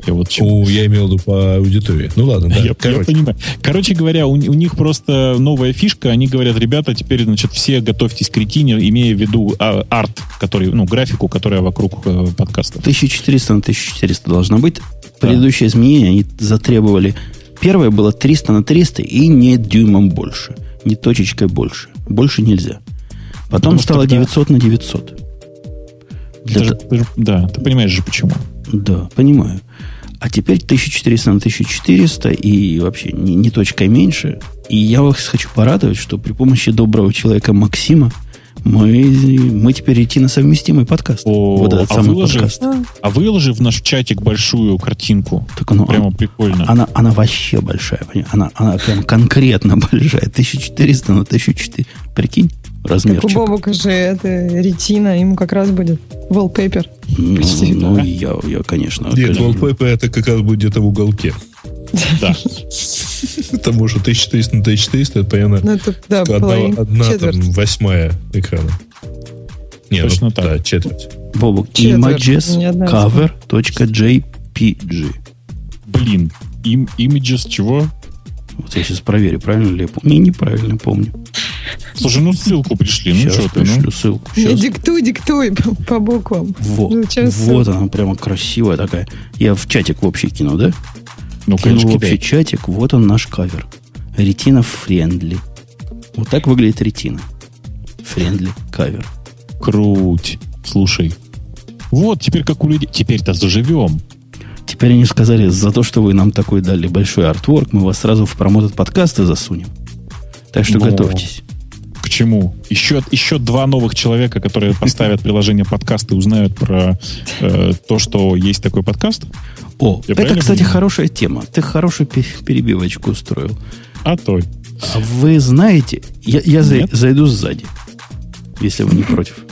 Я вот. О, я имел в виду по аудитории. Ну ладно, да. Я, я Короче, понимаю. Короче говоря, у, у них просто новая фишка. Они говорят, ребята, теперь, значит, все готовьтесь к ретине, имея в виду а, арт, который, ну, графику, которая вокруг э, подкастов. 1400 на 1400 должно быть. Предыдущие изменения они затребовали. Первое было 300 на 300 и не дюймом больше. Не точечкой больше. Больше нельзя. Потом Потому что стало тогда- 900 на 900. Для Ты же- ты же- да, ты понимаешь же почему. Да, понимаю. А теперь 1400 на 1400 и вообще не, не точкой меньше. И я вас хочу порадовать, что при помощи доброго человека Максима мы, мы теперь идти на совместимый подкаст. О, вот этот а самый выложи- подкаст. А выложи в наш чатик большую картинку. Так оно, Прямо прикольно. Она, она вообще большая? Она, она прям конкретно большая. 1400 на 1400. Прикинь, Так у размерчик. Бобука же это ретина, ему как раз будет wallpaper. Ну, почти, ну, да. я, я, конечно... Нет, конечно. wallpaper это как раз будет где-то в уголке. Да. Потому что 1400 на 1400 это примерно Ну, это, да, одна, одна там, четверть. восьмая экрана. Не, Точно ну, так. Да, четверть. Бобок, одна images.cover.jpg. Блин. Им, images чего? Вот я сейчас проверю, правильно ли я помню. Не, неправильно помню. Слушай, ну ссылку пришли. Ну сейчас что ты, пришлю ну. ссылку. Не, Щас. диктуй, диктуй по, по буквам. Во, вот ссылку? она прямо красивая такая. Я в чатик в общий кинул, да? Ну, кинул конечно, в общий чатик. Вот он наш кавер. Retina friendly. Вот так выглядит retina. Friendly кавер. Круть. Слушай. Вот, теперь как у людей. Теперь-то заживем. Теперь они сказали, за то, что вы нам такой дали большой артворк, мы вас сразу в промотот подкасты засунем. Так что Ну, готовьтесь. К Почему? Еще, еще два новых человека, которые поставят приложение подкаст и узнают про э, то, что есть такой подкаст? О, Я это, кстати, понимаю? хорошая тема. Ты хорошую перебивочку устроил. А то. А вы знаете, я, я зайду сзади, если вы не против.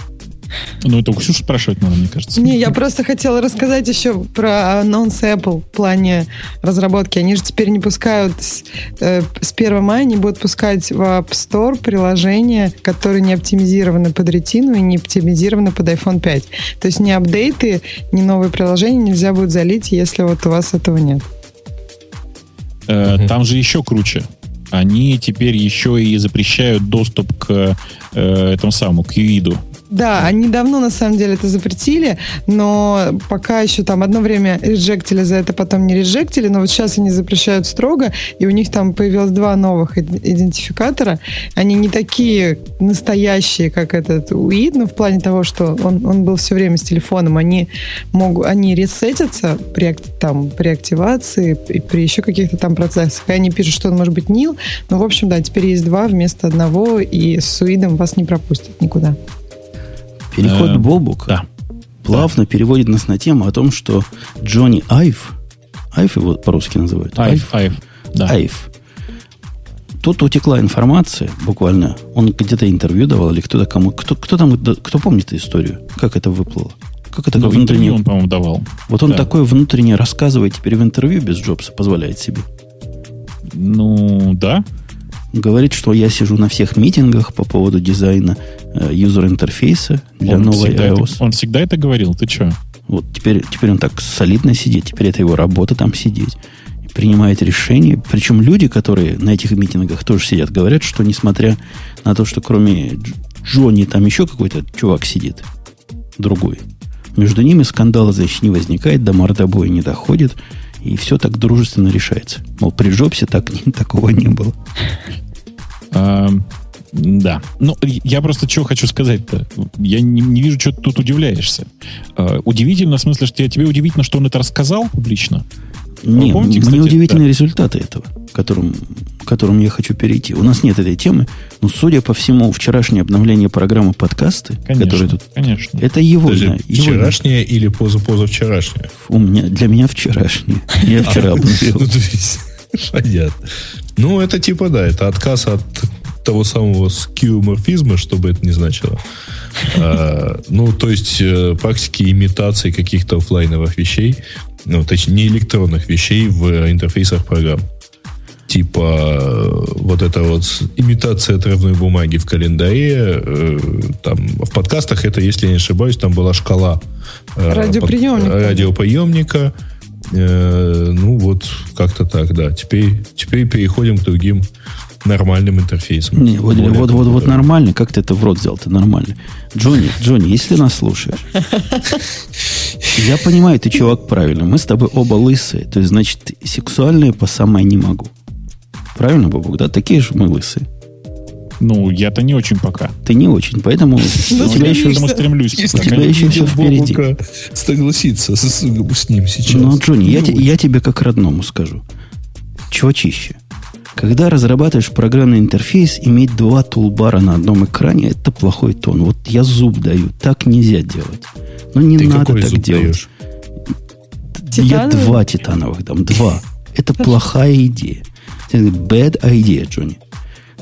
Ну, это у Ксюши спрашивать надо, мне кажется. Не, я просто хотела рассказать еще про анонс Apple в плане разработки. Они же теперь не пускают с, э, с 1 мая, не будут пускать в App Store приложения, которые не оптимизированы под ретину и не оптимизированы под iPhone 5. То есть ни апдейты, ни новые приложения нельзя будет залить, если вот у вас этого нет. Э, Там же еще круче они теперь еще и запрещают доступ к э, этому самому, к юиду. Да, они давно на самом деле это запретили, но пока еще там одно время реджектили за это, потом не реджектили, но вот сейчас они запрещают строго, и у них там появилось два новых идентификатора. Они не такие настоящие, как этот UID, но в плане того, что он, он был все время с телефоном, они могут, они ресетятся при, там, при активации и при еще каких-то там процессах. И они пишут, что он может быть нил, но в общем, да, теперь есть два вместо одного, и с UID вас не пропустят никуда. Переход э, Бобук да. плавно да. переводит нас на тему о том, что Джонни Айв, Айв его по-русски называют. Айв, Айв, да. Айв. Тут утекла информация, буквально, он где-то интервью давал, или кто-то кому, кто, кто там, кто помнит эту историю, как это выплыло? Как это ну, внутреннее... он, по-моему, давал. Вот он да. такое внутреннее рассказывает теперь в интервью без Джобса, позволяет себе. Ну, да. Говорит, что я сижу на всех митингах по поводу дизайна юзер-интерфейса для он новой iOS. Это, он всегда это говорил, ты что? Вот теперь, теперь он так солидно сидит, теперь это его работа там сидеть. Принимает решения. Причем люди, которые на этих митингах тоже сидят, говорят, что несмотря на то, что кроме Джонни там еще какой-то чувак сидит, другой, между ними скандала, значит, не возникает, до мордобоя не доходит, и все так дружественно решается. Мол, при Джобсе так, такого не было. Да. Ну, я просто что хочу сказать-то. Я не, не вижу, что ты тут удивляешься. Э, удивительно, в смысле, что тебе удивительно, что он это рассказал публично? Не, помните, кстати, мне удивительны да. результаты этого, к которым, к которым я хочу перейти. У нас нет этой темы, но, судя по всему, вчерашнее обновление программы подкасты, конечно, которые тут... Конечно. Это его. Подожди, да, его вчерашнее или позапозавчерашнее? У меня, для меня вчерашнее. Я вчера обновил. Ну, понятно. Ну, это типа, да, это отказ от того самого скиоморфизма, что бы это ни значило. А, ну, то есть э, практики имитации каких-то офлайновых вещей, ну, точнее, не электронных вещей в интерфейсах программ. Типа э, вот эта вот имитация отрывной бумаги в календаре. Э, там, в подкастах это, если я не ошибаюсь, там была шкала радиоприемника. Под, радиоприемника. Ну, вот как-то так, да. Теперь, теперь переходим к другим нормальным интерфейсом. Не, вот, вот, вот, вот нормально, как ты это в рот взял, ты нормально. Джонни, Джонни, если ты нас слушаешь, я понимаю, ты чувак правильно. Мы с тобой оба лысые. То есть, значит, сексуальные по самой не могу. Правильно, Бабук? Да, такие же мы лысые. Ну, я-то не очень пока. Ты не очень, поэтому у тебя еще стремлюсь. У тебя еще все впереди. Согласиться с, ним сейчас. Ну, Джонни, я, я тебе как родному скажу. Чувачище, когда разрабатываешь программный интерфейс, иметь два тулбара на одном экране – это плохой тон. Вот я зуб даю. Так нельзя делать. Но ну, не Ты надо так делать. Даешь? Я два титановых дам. Два. Это плохая идея. Bad idea, Джонни.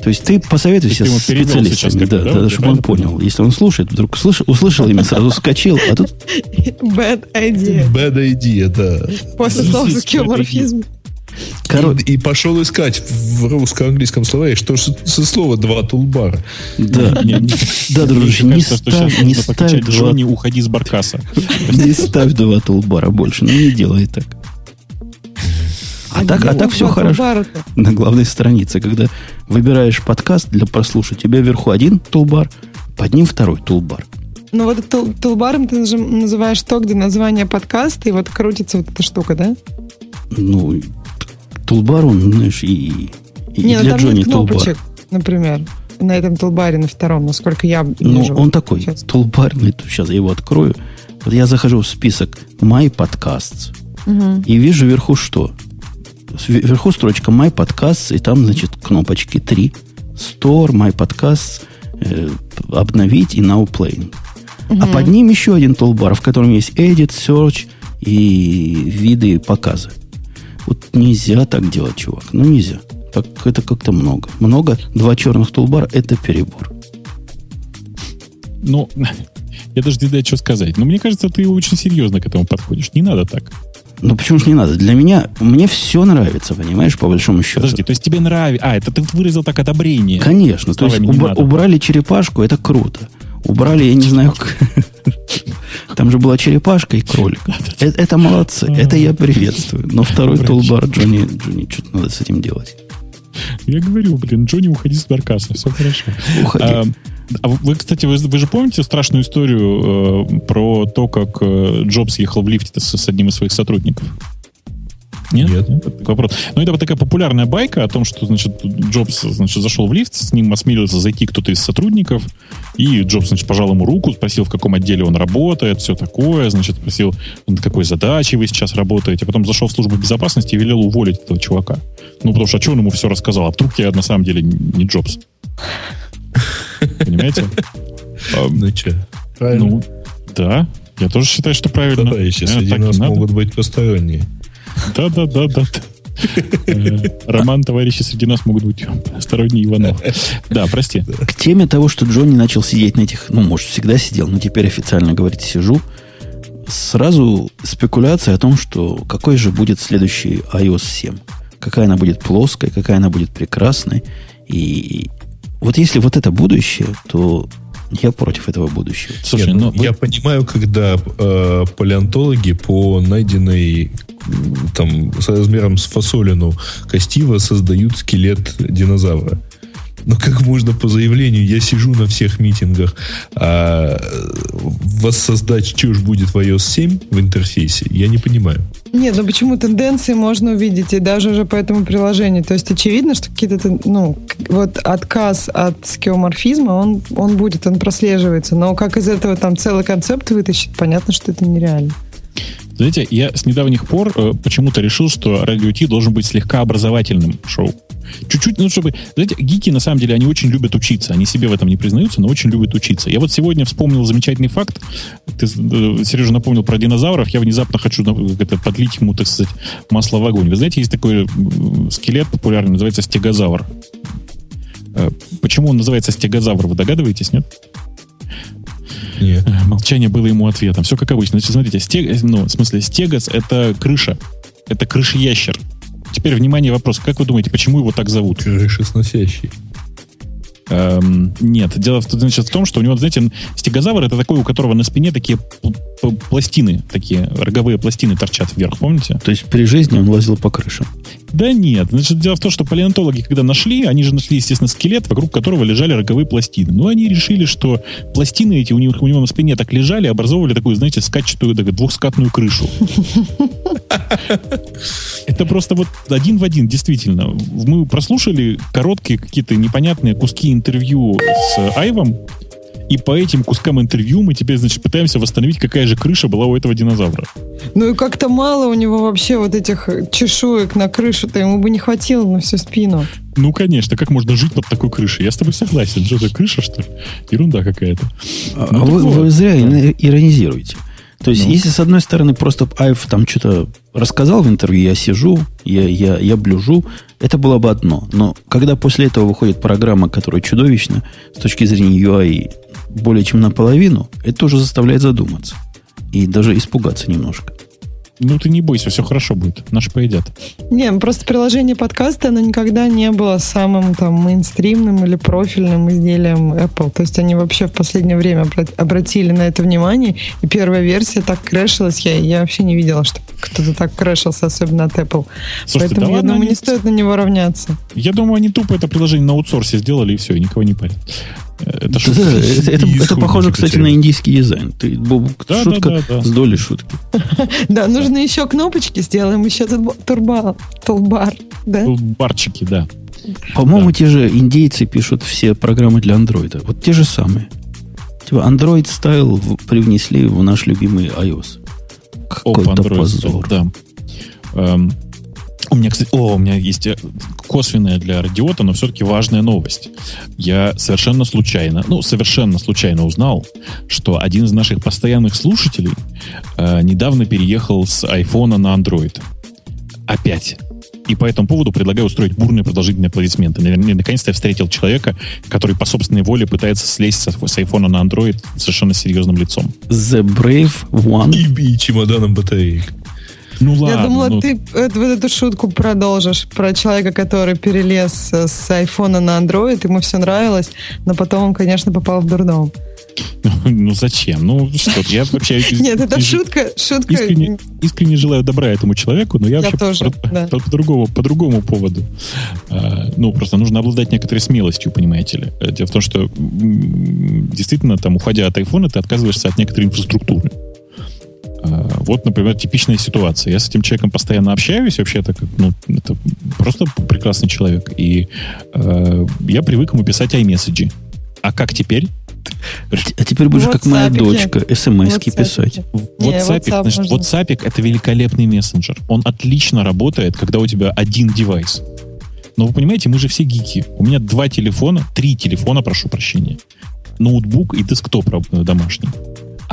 То есть ты посоветуйся с специалистами, да, да, да, чтобы он понял. Если он слушает, вдруг услышал, услышал имя, сразу вскочил, а тут... Bad idea. Bad idea, да. После слова скеоморфизм. Корот... И, и пошел искать в русско-английском словаре, что со слова два тулбара. Да, да, дружище, не ставь, не ставь два... уходи с баркаса. Не ставь два тулбара больше, ну не делай так. А, так, а так все хорошо. На главной странице, когда выбираешь подкаст для прослушать, у тебя вверху один тулбар, под ним второй тулбар. Ну вот тул, тулбаром ты называешь то, где название подкаста, и вот крутится вот эта штука, да? Ну, тулбар, он, знаешь, и, и Не, ну для ну, Джонни тулбар. например, на этом тулбаре, на втором, насколько я Ну, вижу. он такой, сейчас. тулбарный, сейчас я его открою. Вот я захожу в список My Podcasts угу. и вижу вверху что? Вверху строчка My Podcasts, и там, значит, кнопочки три. Store, My Podcasts, э, обновить и now playing. А под ним еще один тулбар, в котором есть edit, search и виды показа. Вот нельзя так делать, чувак. Ну, нельзя. Так это как-то много. Много. Два черных тулбара – это перебор. Ну, я даже не знаю, что сказать. Но мне кажется, ты очень серьезно к этому подходишь. Не надо так. Ну, почему же не надо? Для меня, мне все нравится, понимаешь, по большому счету. Подожди, то есть тебе нравится... А, это ты выразил так одобрение. Конечно. То есть уб- убрали черепашку, это круто. Убрали, я не знаю, там же была черепашка и кролик. Это, это молодцы, это я приветствую. Но второй тулбар Джонни, Джонни, что-то надо с этим делать. Я говорю, блин, Джонни, уходи с баркаса, все хорошо. Уходи. А, вы, кстати, вы, вы же помните страшную историю э, про то, как э, Джобс ехал в лифте с, с одним из своих сотрудников? Нет? Нет. Нет вопрос. Ну, это вот такая популярная байка о том, что, значит, Джобс, значит, зашел в лифт, с ним осмелился зайти кто-то из сотрудников, и Джобс, значит, пожал ему руку, спросил, в каком отделе он работает, все такое, значит, спросил, над какой задачей вы сейчас работаете, потом зашел в службу безопасности и велел уволить этого чувака. Ну, потому что, а что он ему все рассказал? А вдруг я на самом деле не Джобс? Понимаете? Ну, что, Ну, да. Я тоже считаю, что правильно. Товарищи, среди нас могут быть посторонние. Да, да, да, да. Роман, товарищи, среди нас могут быть сторонние Иванов. Да, прости. К теме того, что Джонни начал сидеть на этих, ну, может, всегда сидел, но теперь официально говорит, сижу, сразу спекуляция о том, что какой же будет следующий iOS 7. Какая она будет плоской, какая она будет прекрасной. И вот если вот это будущее, то я против этого будущего. Слушай, Нет, ну, вы... я понимаю, когда э, палеонтологи по найденной там с размером с фасолину костива создают скелет динозавра. Но как можно по заявлению, я сижу на всех митингах, а воссоздать чушь будет в iOS 7 в интерфейсе, я не понимаю. Нет, ну почему тенденции можно увидеть, и даже уже по этому приложению. То есть очевидно, что какие-то, ну, вот отказ от скеоморфизма, он, он будет, он прослеживается. Но как из этого там целый концепт вытащить, понятно, что это нереально. Знаете, я с недавних пор э, почему-то решил, что радио Ти должен быть слегка образовательным шоу. Чуть-чуть, ну, чтобы... Знаете, гики, на самом деле, они очень любят учиться. Они себе в этом не признаются, но очень любят учиться. Я вот сегодня вспомнил замечательный факт. Ты, э, Сережа, напомнил про динозавров. Я внезапно хочу это, подлить ему, так сказать, масло в огонь. Вы знаете, есть такой скелет популярный, называется стегозавр. Э, почему он называется стегозавр, вы догадываетесь, нет? Нет. Молчание было ему ответом. Все как обычно. Значит, смотрите, стег... ну, в смысле, стегос — это крыша. Это крышеящер. Теперь, внимание, вопрос. Как вы думаете, почему его так зовут? Крышесносящий. Эм, нет, дело в, значит, в том, что у него, знаете, стегозавр это такой, у которого на спине такие пластины, такие роговые пластины торчат вверх, помните? То есть при жизни он лазил по крышам? Да нет. Значит, дело в том, что палеонтологи, когда нашли, они же нашли, естественно, скелет, вокруг которого лежали роговые пластины. Но они решили, что пластины эти у него, у него на спине так лежали, образовывали такую, знаете, скатчатую, так, двухскатную крышу. Это просто вот один в один, действительно. Мы прослушали короткие какие-то непонятные куски интервью с Айвом, и по этим кускам интервью мы теперь, значит, пытаемся восстановить, какая же крыша была у этого динозавра. Ну и как-то мало у него вообще вот этих чешуек на крышу-то ему бы не хватило на всю спину. Ну, конечно, как можно жить под такой крышей? Я с тобой согласен. Что это крыша, что ли? Ерунда какая-то. А, ну, вы, вы зря иронизируете. То есть, ну. если с одной стороны просто Айв там что-то рассказал в интервью, я сижу, я, я, я блюжу, это было бы одно. Но когда после этого выходит программа, которая чудовищна с точки зрения UI более чем наполовину, это тоже заставляет задуматься. И даже испугаться немножко. Ну, ты не бойся, все хорошо будет. Наши поедят. Не, просто приложение подкаста, оно никогда не было самым там мейнстримным или профильным изделием Apple. То есть они вообще в последнее время обратили на это внимание. И первая версия так крэшилась. Я, я вообще не видела, что кто-то так крэшился, особенно от Apple. Слушайте, Поэтому да я думаю, они... не стоит на него равняться. Я думаю, они тупо это приложение на аутсорсе сделали, и все, и никого не парят. Это, шутка. Да, это, это, это похоже, кстати, на индийский дизайн. Ты, Бобук, да, шутка да, да, да. с долей шутки. Да, нужно еще кнопочки, сделаем еще. Турбар, да? Турбарчики, да. По-моему, те же индейцы пишут все программы для андроида. Вот те же самые. Типа Android Style привнесли в наш любимый iOS. Какой-то позор. Да. У меня, кстати, о, у меня есть э, косвенная для радиота, но все-таки важная новость. Я совершенно случайно, ну, совершенно случайно узнал, что один из наших постоянных слушателей э, недавно переехал с айфона на Android. Опять. И по этому поводу предлагаю устроить бурные продолжительные аплодисменты. Наконец-то я встретил человека, который по собственной воле пытается слезть с, с айфона на Android совершенно серьезным лицом. The Brave One. И, и чемоданом батареек. Ну ладно. Я думала, ну, ты вот эту шутку продолжишь про человека, который перелез с айфона на Android, ему все нравилось, но потом он, конечно, попал в дурдом. ну зачем? Ну что я вообще... Нет, это шутка, шутка. Искренне, искренне желаю добра этому человеку, но я, Я вообще тоже, по, да. по- по другому, по другому поводу. А, ну, просто нужно обладать некоторой смелостью, понимаете ли. Э, Дело в том, что действительно, там, уходя от айфона, ты отказываешься от некоторой инфраструктуры. А, Вот, например, типичная ситуация. Я с этим человеком постоянно общаюсь, вообще это, как, ну, это просто прекрасный человек. И э, я привык ему писать iMessage. А как теперь? А теперь будешь как моя дочка, смс-ки писать. В Не, WhatsApp, WhatsApp значит, можно. WhatsApp это великолепный мессенджер. Он отлично работает, когда у тебя один девайс. Но вы понимаете, мы же все гики. У меня два телефона, три телефона, прошу прощения. Ноутбук и десктоп э, домашний.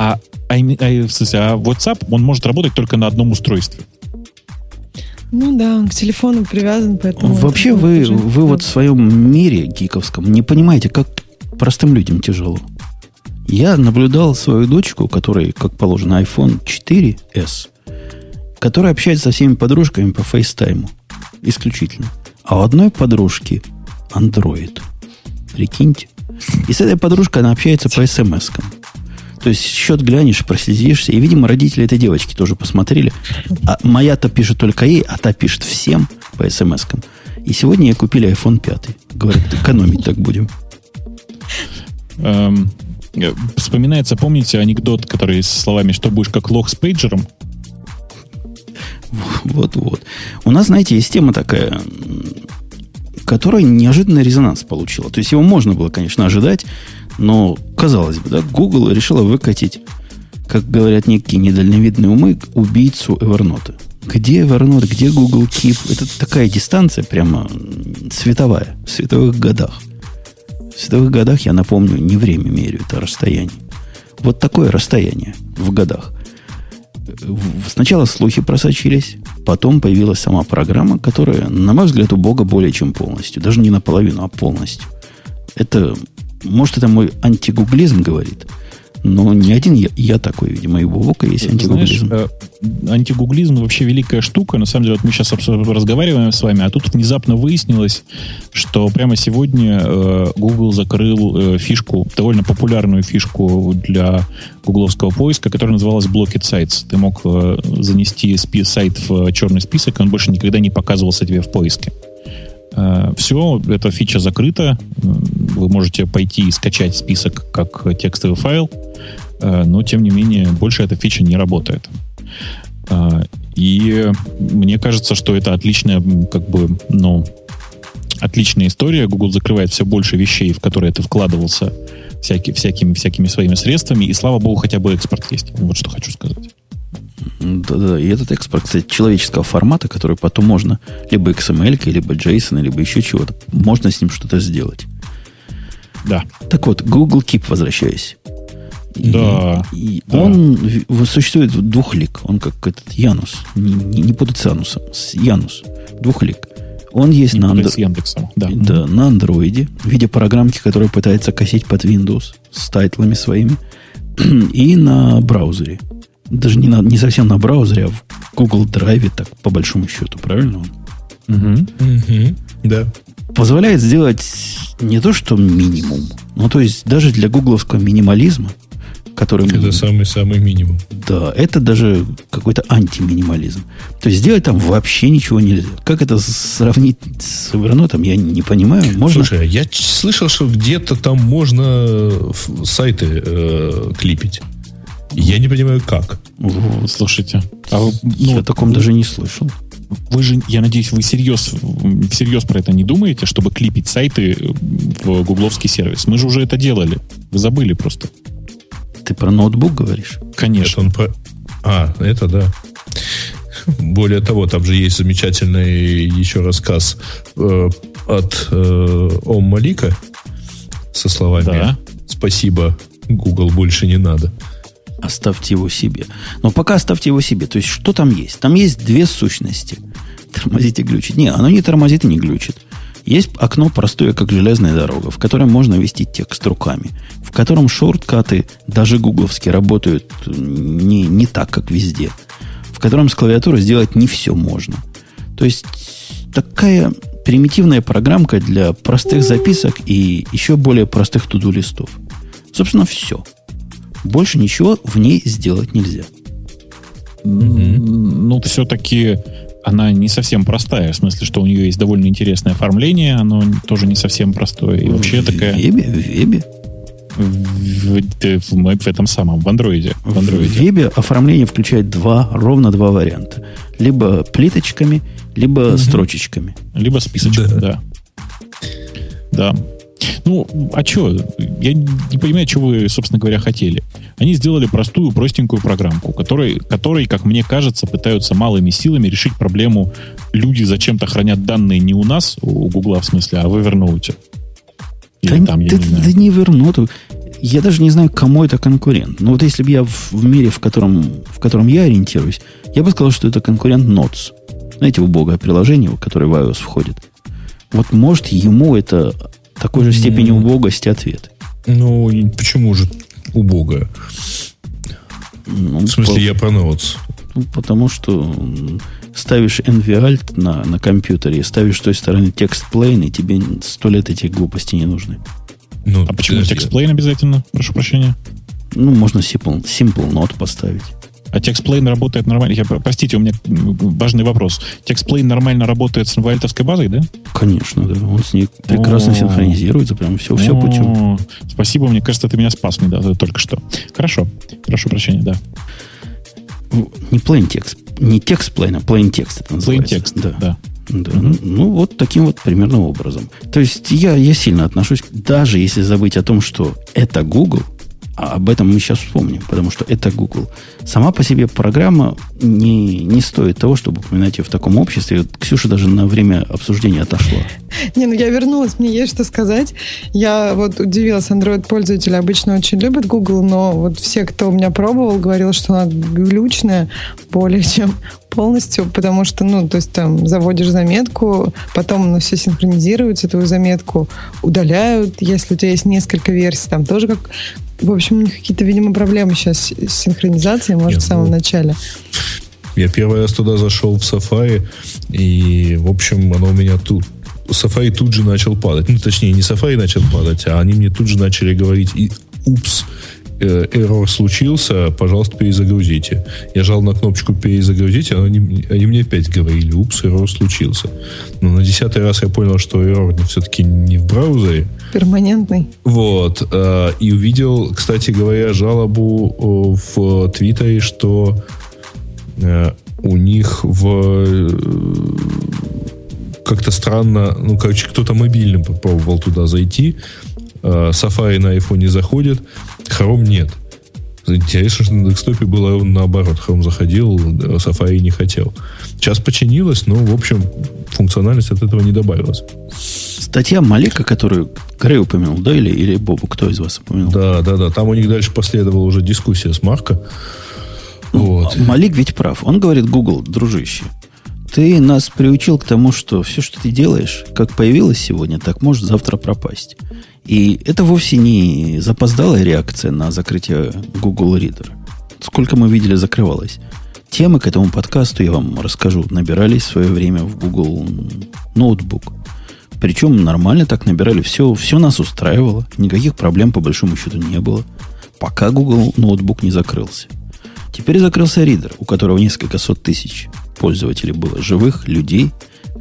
А, айми- ай- в смысле, а WhatsApp, он может работать только на одном устройстве. Ну да, он к телефону привязан, поэтому... Вообще вы, тоже- вы вот в своем мире гиковском не понимаете, как простым людям тяжело. Я наблюдал свою дочку, которой, как положено, iPhone 4s, которая общается со всеми подружками по фейстайму. Исключительно. А у одной подружки Android. Прикиньте. И с этой подружкой она общается по смс-кам. То есть счет глянешь, прослезишься. И, видимо, родители этой девочки тоже посмотрели. А моя-то пишет только ей, а та пишет всем по смс-кам. И сегодня ей купили iPhone 5. Говорят, экономить так будем. Эм, э, вспоминается, помните анекдот, который со словами «что будешь как лох с пейджером?» Вот-вот. У нас, знаете, есть тема такая, которая неожиданный резонанс получила. То есть его можно было, конечно, ожидать, но, казалось бы, да, Google решила выкатить, как говорят некие недальновидные умы, убийцу Evernote. Где Evernote, где Google Keep? Это такая дистанция прямо световая, в световых годах. В световых годах, я напомню, не время меряю, это расстояние. Вот такое расстояние в годах. Сначала слухи просочились, потом появилась сама программа, которая, на мой взгляд, у Бога более чем полностью. Даже не наполовину, а полностью. Это, может, это мой антигуглизм говорит, но не один я, я такой, видимо, и у Бога есть Знаешь, антигуглизм. э, антигуглизм вообще великая штука. На самом деле, вот мы сейчас разговариваем с вами, а тут внезапно выяснилось, что прямо сегодня э, Google закрыл э, фишку, довольно популярную фишку для гугловского поиска, которая называлась Blocked Sites. Ты мог э, занести спи- сайт в черный список, и он больше никогда не показывался тебе в поиске. Все, эта фича закрыта. М, Вы можете пойти и скачать список как текстовый файл, э, но тем не менее больше эта фича не работает. И мне кажется, что это отличная, как бы, ну, отличная история. Google закрывает все больше вещей, в которые ты вкладывался всякий, всякими, всякими своими средствами, и слава богу, хотя бы экспорт есть. Вот что хочу сказать. Да-да, и этот экспорт, кстати, человеческого формата, который потом можно либо XML, либо JSON, либо еще чего-то, можно с ним что-то сделать. Да. Так вот, Google Keep, возвращаясь. И- Да, И да. он существует в двухлик. Он как этот Янус. Не, не, не путать с Анусом. С Янус. Двухлик. Он есть Не на, андро- с Яндексом. Да. да, на андроиде в виде программки, которая пытается косить под Windows с тайтлами своими. И на браузере. Даже не, на, не совсем на браузере, а в Google Drive, так по большому счету, правильно? он? Мгм. Мгм. Да. позволяет сделать не то, что минимум, ну, то есть даже для гугловского минимализма, который... мы- Это самый-самый минимум. Да, это даже какой-то антиминимализм. То есть сделать там вообще ничего нельзя. Как это сравнить с Evernote, я не понимаю. Можно... Слушай, а я слышал, что где-то там можно ф- сайты э, клипить. Я не понимаю, как. Слушайте, а вы, я ну, о таком даже не слышал. вы же, я надеюсь, вы всерьез, всерьез про это не думаете, чтобы клипить сайты в гугловский сервис. Мы же уже это делали. Вы забыли просто. Ты про ноутбук говоришь? Это Конечно. он по- А, это да. Более того, там же есть замечательный еще рассказ э, от э, Ом Малика со словами Да. «Спасибо, Google, больше не надо». Оставьте его себе. Но пока оставьте его себе. То есть, что там есть? Там есть две сущности. Тормозить и глючить. Не, оно не тормозит и не глючит. Есть окно простое, как железная дорога, в котором можно ввести текст руками, в котором шорткаты, даже гугловские, работают не, не так, как везде, в котором с клавиатуры сделать не все можно. То есть такая примитивная программка для простых записок и еще более простых туду листов. Собственно, все. Больше ничего в ней сделать нельзя. Ну, все-таки она не совсем простая, в смысле, что у нее есть довольно интересное оформление, оно тоже не совсем простое. И вообще в такая... вебе, в вебе. В, в, в- в этом самом, в андроиде. В В андроиде. вебе оформление включает два, ровно два варианта. Либо плиточками, либо строчечками. Либо списочек, да. Да. Ну, а что? Я не понимаю, что вы, собственно говоря, хотели. Они сделали простую, простенькую программку, которой, которой, как мне кажется, пытаются малыми силами решить проблему. Люди зачем-то хранят данные не у нас, у Гугла в смысле, а в Evernote. Или да, там, я да- не знаю. да не вернуту. Я даже не знаю, кому это конкурент. Но вот если бы я в, в мире, в котором, в котором я ориентируюсь, я бы сказал, что это конкурент Notes. Знаете, убогое приложение, которое в iOS входит. Вот может ему это такой же степени убогости ответ. Ну, и почему же убогая? Ну, В смысле, по- я про Notes. Ну, потому что ставишь NVALT на, на компьютере и ставишь с той стороны текст plain, и тебе сто лет эти глупости не нужны. Ну, А почему подожди. TextPlain обязательно? Прошу прощения. Ну, можно simple, simple note поставить. А TextPlain работает нормально? Я, простите, у меня важный вопрос. TextPlain нормально работает с вальтовской базой, да? Конечно, да. Он с ней прекрасно О. синхронизируется, прям все, все путем. Спасибо, мне кажется, ты меня спас да, только что. Хорошо. Прошу прощения, да. Не plain текст, не plain, а plain текст это Plain называется. текст, Да. да. Да. Ну, вот таким вот примерно образом. То есть я, я сильно отношусь, даже если забыть о том, что это Google, а об этом мы сейчас вспомним, потому что это Google. Сама по себе программа не, не стоит того, чтобы упоминать ее в таком обществе. Вот Ксюша даже на время обсуждения отошла. Не, ну я вернулась, мне есть что сказать. Я вот удивилась, Android-пользователи обычно очень любят Google, но вот все, кто у меня пробовал, говорил, что она глючная более чем полностью, потому что, ну, то есть там заводишь заметку, потом оно все синхронизируется, твою заметку удаляют, если у тебя есть несколько версий, там тоже как... В общем, у них какие-то, видимо, проблемы сейчас с синхронизацией, может, Нет, в самом ну, начале. Я первый раз туда зашел в Safari, и, в общем, оно у меня тут... Safari тут же начал падать. Ну, точнее, не Safari начал падать, а они мне тут же начали говорить, и, упс, эррор случился, пожалуйста, перезагрузите. Я жал на кнопочку перезагрузить, а они, они мне опять говорили, упс, эррор случился. Но на десятый раз я понял, что эррор все-таки не в браузере, Перманентный. вот. э, и увидел, кстати говоря, жалобу э, в Твиттере, что э, у них в как-то странно, ну, короче, кто-то мобильным попробовал туда зайти. Э, Safari на iPhone заходит, Chrome нет. Интересно, что на десктопе было наоборот. Chrome заходил, Safari не хотел. Сейчас починилось, но, в общем, функциональность от этого не добавилась. Статья Малика, которую Грей упомянул, да, или, или Бобу, кто из вас упомянул? Да, да, да. Там у них дальше последовала уже дискуссия с Марко. Вот. Малик ведь прав. Он говорит, Google, дружище, ты нас приучил к тому, что все, что ты делаешь, как появилось сегодня, так может завтра пропасть. И это вовсе не запоздалая реакция на закрытие Google Reader. Сколько мы видели, закрывалось. Темы к этому подкасту, я вам расскажу, набирались в свое время в Google ноутбук. Причем нормально так набирали. Все, все нас устраивало. Никаких проблем по большому счету не было. Пока Google ноутбук не закрылся. Теперь закрылся ридер, у которого несколько сот тысяч пользователей было, живых людей,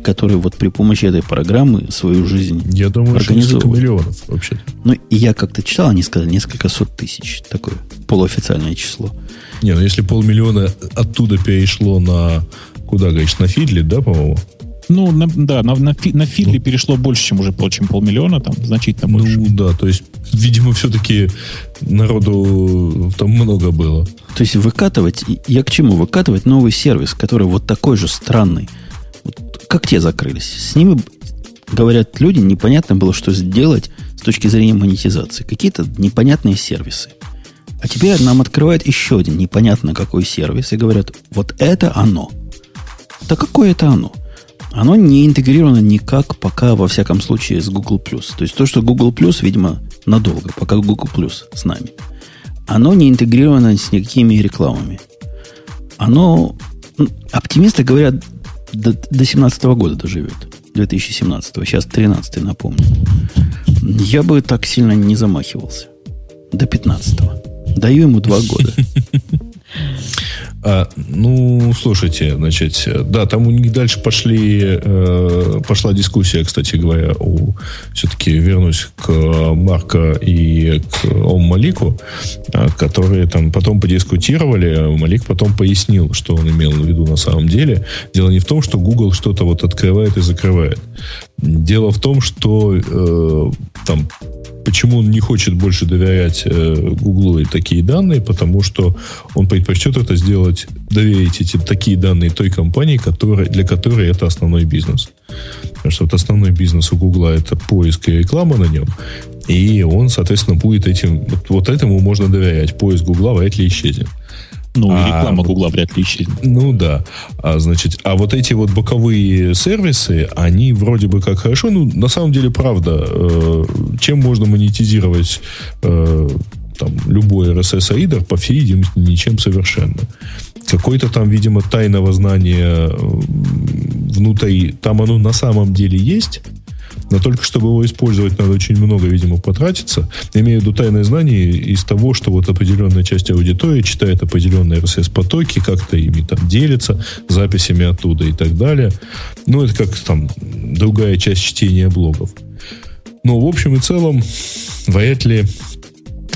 которые вот при помощи этой программы свою жизнь Я думаю, что несколько миллионов вообще. Ну, и я как-то читал, они сказали несколько сот тысяч. Такое полуофициальное число. Не, ну если полмиллиона оттуда перешло на, куда, говоришь, на Фидли, да, по-моему? Ну, на, да, на, на, фи, на фидле ну, перешло больше, чем уже чем полмиллиона, там значительно больше. Ну да, то есть, видимо, все-таки народу там много было. То есть выкатывать, я к чему? Выкатывать новый сервис, который вот такой же странный. Как те закрылись? С ними, говорят люди, непонятно было, что сделать с точки зрения монетизации. Какие-то непонятные сервисы. А теперь нам открывают еще один непонятно какой сервис и говорят, вот это оно. Да какое это оно? Оно не интегрировано никак пока, во всяком случае, с Google+. То есть то, что Google+, видимо, надолго, пока Google+, с нами. Оно не интегрировано с никакими рекламами. Оно, оптимисты говорят, до 2017 года доживет. 2017. Сейчас 13 напомню. Я бы так сильно не замахивался. До 15 -го. Даю ему два года. А, ну, слушайте, значит, да, там у них дальше пошли, э, пошла дискуссия, кстати говоря, о, все-таки вернусь к Марко и к Ом Малику, а, которые там потом подискутировали, Малик потом пояснил, что он имел в виду на самом деле. Дело не в том, что Google что-то вот открывает и закрывает. Дело в том, что э, там Почему он не хочет больше доверять э, Гуглу и такие данные? Потому что он предпочтет это сделать, доверить эти такие данные той компании, которая, для которой это основной бизнес. Потому что вот основной бизнес у Гугла это поиск и реклама на нем. И он, соответственно, будет этим, вот, вот этому можно доверять. Поиск Гугла вряд ли исчезнет. Ну, а, реклама Гугла вряд ли исчезнет. Ну да. А, значит, а вот эти вот боковые сервисы, они вроде бы как хорошо, ну, на самом деле, правда, э, чем можно монетизировать э, там, любой RSS-ридер, по всей видимости, ничем совершенно. Какое-то там, видимо, тайного знания э, внутри, там оно на самом деле есть, но только чтобы его использовать, надо очень много, видимо, потратиться. Имею в виду тайное знание из того, что вот определенная часть аудитории читает определенные RSS-потоки, как-то ими там делится, записями оттуда и так далее. Ну, это как там другая часть чтения блогов. Но в общем и целом, вряд ли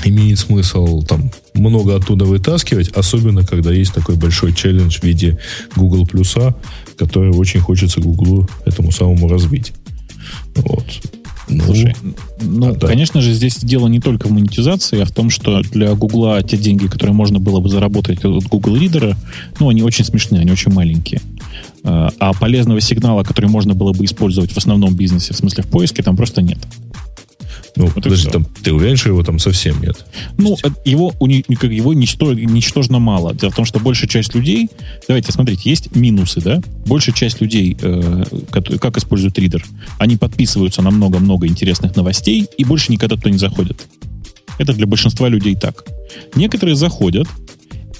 имеет смысл там много оттуда вытаскивать, особенно когда есть такой большой челлендж в виде Google Плюса, который очень хочется Google этому самому развить. Вот. Ну, Слушай, ну, а, да. конечно же, здесь дело не только в монетизации, а в том, что для Гугла те деньги, которые можно было бы заработать от Google Reader, ну, они очень смешные, они очень маленькие. А, а полезного сигнала, который можно было бы использовать в основном бизнесе, в смысле в поиске, там просто нет. Ну, вот подожди, там, ты уверен, что его там совсем нет? Ну, есть... его, его ничто, ничтожно мало. Дело в том, что большая часть людей... Давайте, смотрите, есть минусы, да? Большая часть людей, э, как, как используют ридер, они подписываются на много-много интересных новостей и больше никогда туда не заходят. Это для большинства людей так. Некоторые заходят,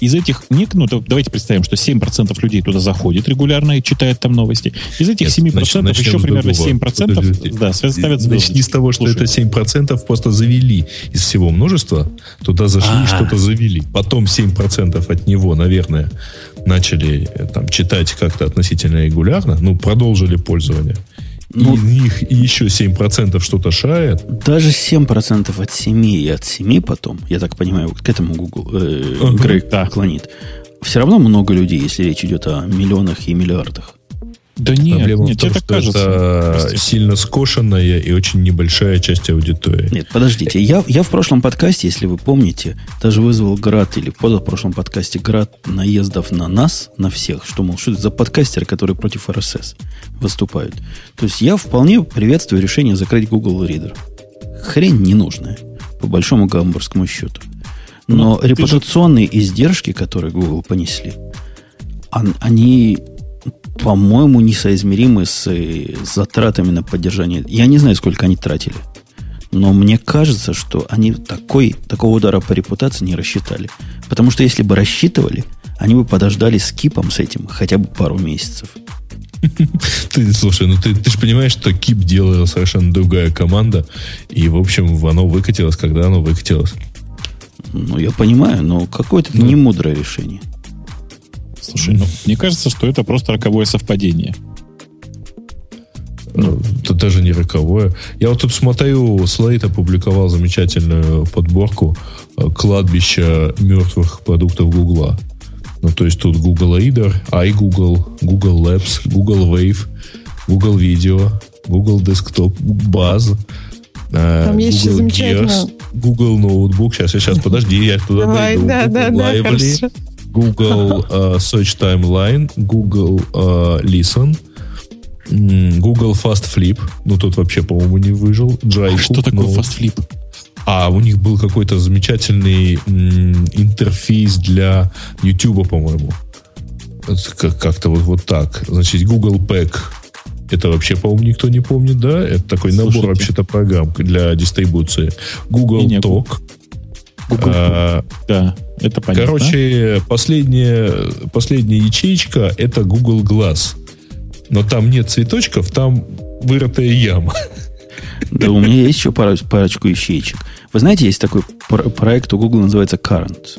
из этих, ну, давайте представим, что 7% людей туда заходит регулярно и читает там новости. Из этих 7% начнем еще примерно 7% подожди, да, ставят. Начни с того, что Слушай. это 7% просто завели из всего множества, туда зашли, А-а-а. что-то завели. Потом 7% от него, наверное, начали э, там читать как-то относительно регулярно, ну, продолжили пользование. Ну, и них еще 7% что-то шает. Даже 7% от 7 и от 7 потом, я так понимаю, вот к этому Google э. Грейг да. клонит. Все равно много людей, если речь идет о миллионах и миллиардах. Да нет, Проблема нет, в том, что кажется. это Прости. сильно скошенная и очень небольшая часть аудитории. Нет, подождите. Я, я в прошлом подкасте, если вы помните, даже вызвал град, или в позапрошлом подкасте град наездов на нас, на всех, что, мол, что это за подкастеры, которые против RSS выступают. То есть я вполне приветствую решение закрыть Google Reader. Хрень ненужная, по большому гамбургскому счету. Но ну, репутационные же... издержки, которые Google понесли, они по-моему, несоизмеримы с, с затратами на поддержание. Я не знаю, сколько они тратили. Но мне кажется, что они такой, такого удара по репутации не рассчитали. Потому что если бы рассчитывали, они бы подождали с кипом с этим хотя бы пару месяцев. Ты, слушай, ну ты, ты же понимаешь, что Кип делала совершенно другая команда, и, в общем, оно выкатилось, когда оно выкатилось. Ну, я понимаю, но какое-то ну, не мудрое решение. Слушай, ну, мне кажется, что это просто роковое совпадение. Ну, это даже не роковое. Я вот тут смотрю, Слейт опубликовал замечательную подборку э, кладбища мертвых продуктов Гугла. Ну, то есть тут Google Reader, iGoogle, Google Labs, Google Wave, Google Video, Google Desktop, Buzz, э, Там есть еще Google замечательно. Gears, Google Ноутбук. Сейчас, сейчас, подожди, я туда Давай, дойду. да, да, Google да, Lively, хорошо. Google э, Search Timeline, Google э, Listen, Google Fast Flip. Ну, тут вообще, по-моему, не выжил. Dry А что такое ну, фастфлип? А у них был какой-то замечательный м, интерфейс для YouTube, по-моему. Как-то вот, вот так. Значит, Google Pack. Это вообще, по-моему, никто не помнит, да? Это такой набор Слушайте. вообще-то программ для дистрибуции. Google Не-не, Talk. Google. А, Да, это понятно. Короче, последняя, последняя ячейка это Google Glass. Но там нет цветочков, там вырытая яма. Да, у меня есть еще пара- парочку ячеечек. Вы знаете, есть такой пр- проект у Google, называется Current.